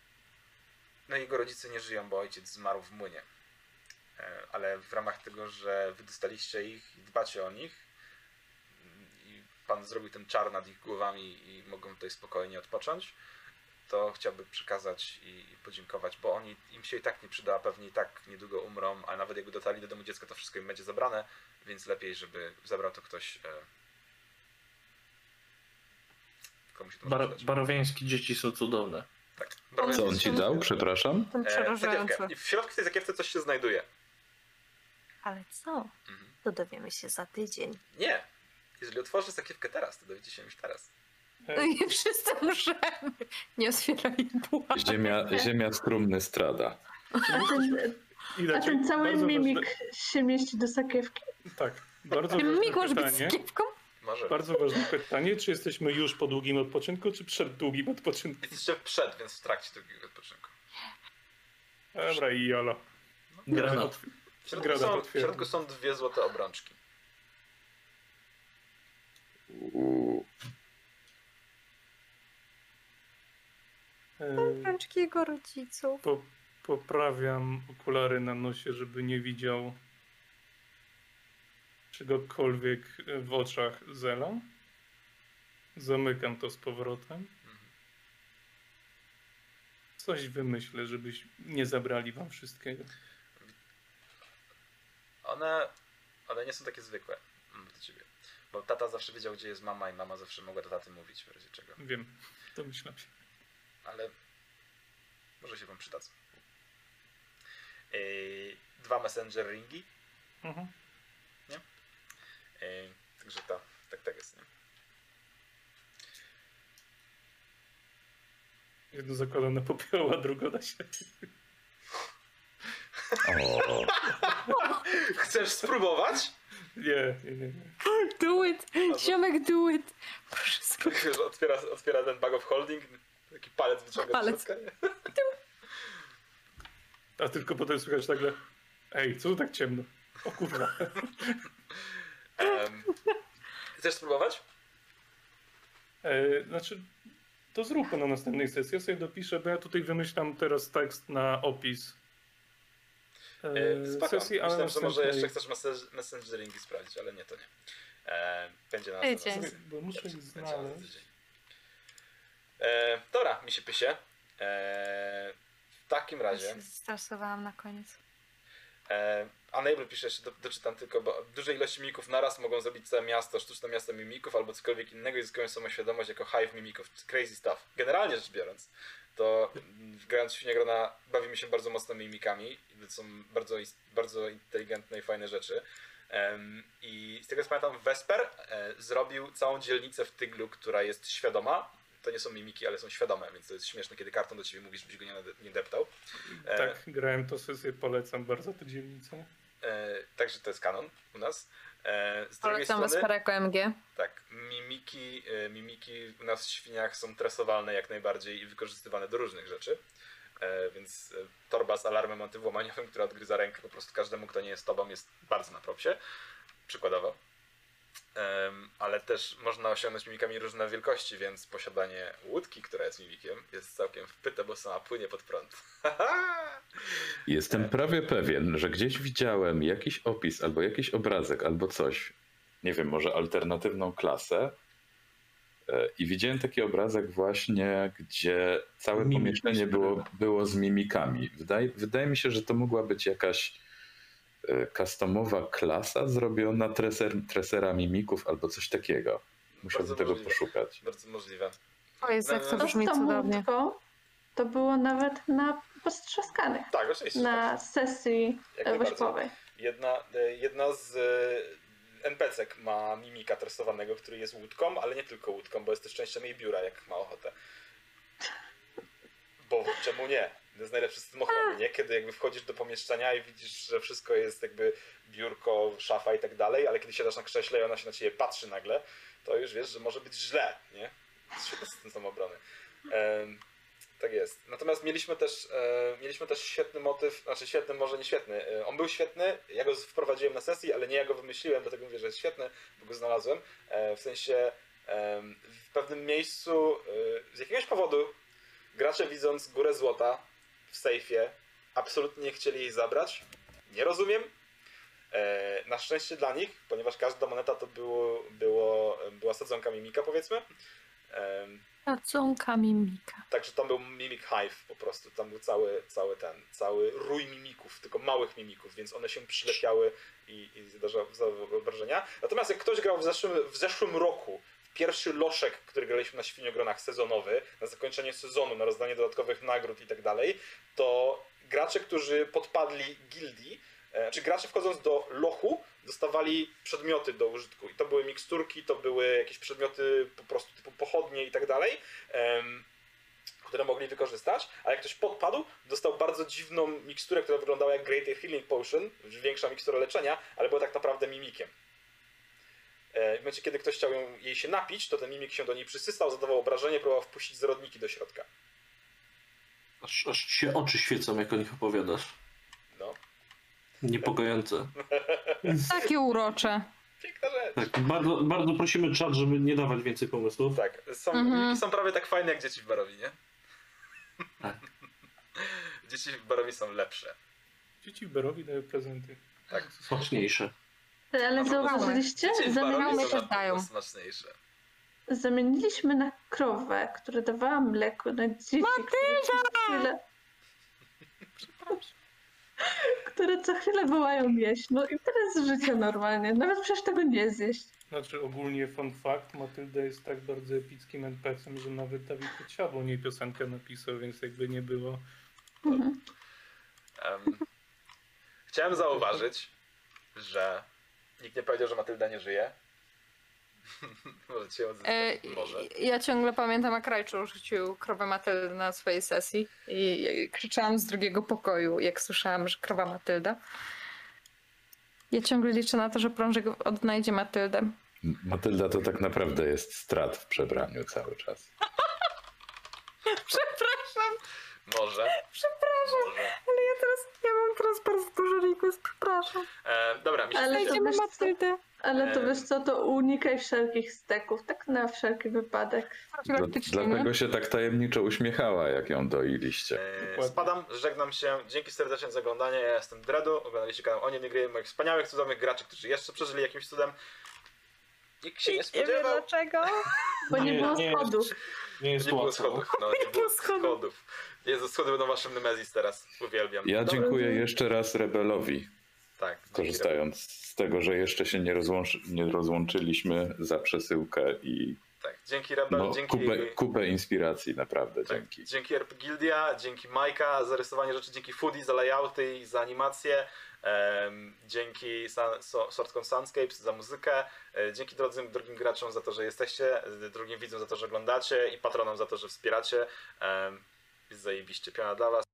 no jego rodzice nie żyją, bo ojciec zmarł w młynie. E, Ale w ramach tego, że wy dostaliście ich i dbacie o nich, i pan zrobił ten czar nad ich głowami i mogą tutaj spokojnie odpocząć, to chciałby przekazać i podziękować, bo oni im się i tak nie przyda, pewnie i tak niedługo umrą, a nawet jakby dotarli do domu dziecka, to wszystko im będzie zabrane, więc lepiej, żeby zabrał to ktoś. E... Komu się to Bar- przydać. dzieci są cudowne. Tak. Co on ci dał? Przepraszam? Ten E, przerażający. w środku tej zakiewce coś się znajduje. Ale co? Mhm. To dowiemy się za tydzień. Nie. Jeżeli otworzy sakiewkę teraz, to dowiecie się już teraz. No i wszyscy możemy. Nie otwieraj buła. Ziemia, ziemia z trumny strada. A ten, a ten cały bardzo mimik Ważne, się mieści do sakiewki? tak, bardzo Mik ważne może być pytanie. z kiepką? Może. Bardzo ważne pytanie, czy jesteśmy już po długim odpoczynku, czy przed długim odpoczynkiem? Jesteście przed, więc w trakcie drugiego odpoczynku. Dobra, i jolo. Granat. W środku, Granat są, w środku są dwie złote obrączki. Uuu. E, Rączki jego rodziców. po, poprawiam okulary na nosie, żeby nie widział czegokolwiek w oczach Zela. Zamykam to z powrotem. Coś wymyślę, żebyś nie zabrali wam wszystkiego. One, one nie są takie zwykłe mm, do ciebie. Bo tata zawsze wiedział, gdzie jest mama i mama zawsze mogła do taty mówić, w razie czego. Wiem, domyślam się. Ale może się wam przydadzą. Yy, dwa messenger ringi. Mhm. Yy, także to, tak, tak jest, nie? Jedno zakładam na popioła, drugo na siebie. O, Chcesz spróbować? Nie, nie, nie. nie. Do it! Ziomek, do it! Proszę otwiera, otwiera ten bag of holding, taki palec wyciąga Palec. A tylko potem słychać nagle, ej, co tu tak ciemno? O kurwa. Em, Chcesz spróbować? E, znaczy, to zróbmy na następnej sesji. Ja sobie dopiszę, bo ja tutaj wymyślam teraz tekst na opis e, E, Spoko. sesji, ale Myślałem, że może jeszcze chcesz messengeringi sprawdzić, ale nie, to nie. E, będzie na następnej sesji. Bo muszę ich znaleźć. E, dobra, mi się pysie. E, w takim Ja razie. się zestresowałam na koniec. E, Unable pisze jeszcze, do, doczytam tylko, bo duże ilości mimików naraz mogą zrobić całe miasto, sztuczne miasto mimików albo cokolwiek innego i zyskują samoświadomość jako hive mimików. Crazy stuff. Generalnie rzecz biorąc, to grając w Świniogrona bawimy się bardzo mocno mimikami to są bardzo, bardzo inteligentne i fajne rzeczy. I z tego co pamiętam, Vesper e, zrobił całą dzielnicę w Tyglu, która jest świadoma. To nie są mimiki, ale są świadome, więc to jest śmieszne, kiedy karton do ciebie mówi, żebyś go nie, nie deptał. E, Tak, grałem to sesję, polecam bardzo tę dzielnicę. E, także to jest kanon u nas. E, z drugiej Polecam strony, MG. tak, mimiki, e, mimiki u nas w świniach są tresowalne jak najbardziej i wykorzystywane do różnych rzeczy. E, więc e, torba z alarmem antywłamaniowym, która odgryza rękę po prostu każdemu, kto nie jest tobą, jest bardzo na propsie. Przykładowo. Ale też można osiągnąć mimikami różne wielkości, więc posiadanie łódki, która jest mimikiem, jest całkiem wpyte, bo sama płynie pod prąd. jestem prawie pewien, że gdzieś widziałem jakiś opis, albo jakiś obrazek, albo coś. Nie wiem, może alternatywną klasę. E, I widziałem taki obrazek właśnie, gdzie całe Mimik pomieszczenie było, było z mimikami. Wydaje, wydaje mi się, że to mogła być jakaś e, customowa klasa zrobiona treser, tresera mimików albo coś takiego. Musiałbym Bardzo tego możliwe. poszukać. Bardzo możliwe. O jest, jak to To To brzmi tą cudownie. to było nawet na postrzaskanych. Tak, oczywiście. Na sesji e, najbardziej. wośpowej. Jedna, e, jedna z e, NPC-ek ma mimika tresowanego, który jest łódką, ale nie tylko łódką, bo jest też częścią jej biura, jak ma ochotę. Bo czemu nie? To jest najlepszy system ochrony, nie? Kiedy jakby wchodzisz do pomieszczenia i widzisz, że wszystko jest jakby biurko, szafa i tak dalej, ale kiedy siadasz na krześle i ona się na ciebie patrzy nagle, to już wiesz, że może być źle, nie? Świetny system samoobrony. Em, tak jest. Natomiast mieliśmy też, e, mieliśmy też świetny motyw, znaczy świetny, może nie świetny. E, on był świetny, ja go wprowadziłem na sesji, ale nie ja go wymyśliłem, dlatego mówię, że jest świetny, bo go znalazłem. E, w sensie w pewnym miejscu e, z jakiegoś powodu gracze widząc górę złota w sejfie absolutnie nie chcieli jej zabrać. Nie rozumiem. E, na szczęście dla nich, ponieważ każda moneta to było, było, była sadzonka mimika powiedzmy. Sadzonka mimika. Także tam był Mimic Hive po prostu, tam był cały, cały ten, cały rój mimików, tylko małych mimików, więc one się przylepiały i, i zdarzały wyobrażenia. Natomiast jak ktoś grał w zeszłym, w zeszłym roku pierwszy loszek, który graliśmy na Świniogronach sezonowy, na zakończenie sezonu, na rozdanie dodatkowych nagród i tak dalej, to gracze, którzy podpadli gildii, e, czy gracze wchodząc do lochu, dostawali przedmioty do użytku. I to były miksturki, to były jakieś przedmioty po prostu typu pochodnie i tak dalej, które mogli wykorzystać. A jak ktoś podpadł, dostał bardzo dziwną miksturę, która wyglądała jak Greater Healing Potion, większa mikstura leczenia, ale była tak naprawdę mimikiem. E, W momencie, kiedy ktoś chciał ją, jej się napić, to ten mimik się do niej przysysał, zadawał obrażenie, próbował wpuścić zarodniki do środka. Aż, aż ci się oczy świecą, jak o nich opowiadasz. No, Niepokojące. Takie urocze. piękna rzecz. Tak, bardzo, bardzo prosimy czat, żeby nie dawać więcej pomysłów. Tak, są, Mhm. są prawie tak fajne jak dzieci w Barowi, nie? Tak. Dzieci w Barowi są lepsze. Dzieci w Berowi dają prezenty. Tak. Smaczniejsze. Ale zauważyliście? W Zamieniamy Barowi Zamieniliśmy, dają. smaczniejsze. na krowę, która dawała mleko na dzieci, chwilę, które co chwilę wołają jeść. No i teraz życie normalnie. Nawet przecież tego nie zjeść. Znaczy ogólnie fun fact, Matylda jest tak bardzo epickim NPC-em, że nawet Dawid Podsiadło o niej piosenkę napisał, więc jakby nie było. Mhm. Em, chciałem zauważyć, że nikt nie powiedział, że Matylda nie żyje. Możecie E, odzyskać. Może. Ja ciągle pamiętam, jak Rajczu rzucił krowę Matyldę na swojej sesji i krzyczałam z drugiego pokoju, jak słyszałam, że krowa Matylda. Ja ciągle liczę na to, że prążek odnajdzie Matyldę. Matylda to tak naprawdę jest strat w przebraniu cały czas. Przepraszam, Może. przepraszam, Może. ale ja teraz, bardzo dużo request, przepraszam. E, dobra, mi się Ale to wiesz co? Ale to wiesz co, to unikaj wszelkich steków, tak na wszelki wypadek. Dla, nie? dlatego się tak tajemniczo uśmiechała, jak ją doiliście. E, spadam, żegnam się. Dzięki serdecznie za oglądanie. Ja jestem Dredu. Oglądaliście kanał Oni Nie Gry, moich wspaniałych, cudownych graczy, którzy jeszcze przeżyli jakimś cudem. Nikt się nie Nie wiem spodziewał. dlaczego. Bo nie, Nie, było nie. schodów. Nie jest Nie było schodów. No, nie było schodów. Jezu, schody będą waszym Nemezis teraz. Uwielbiam. Ja Dobra, dziękuję jeszcze raz Rebelowi, Tak. korzystając z tego, że jeszcze się nie, rozłączy, nie rozłączyliśmy za przesyłkę i Tak, dzięki Rebel, no, dzięki... kupę, kupę inspiracji, naprawdę Tak, dzięki. dzięki RP Gildia, dzięki Majka za rysowanie rzeczy, dzięki Foodie za layouty i za animacje, em, dzięki Sun, so, Swordcon Sunscapes za muzykę, e, dzięki drogim, drugim graczom za to, że jesteście, e, drugim widzom za to, że oglądacie i patronom za to, że wspieracie. Jest zajebiście. Piona dla was.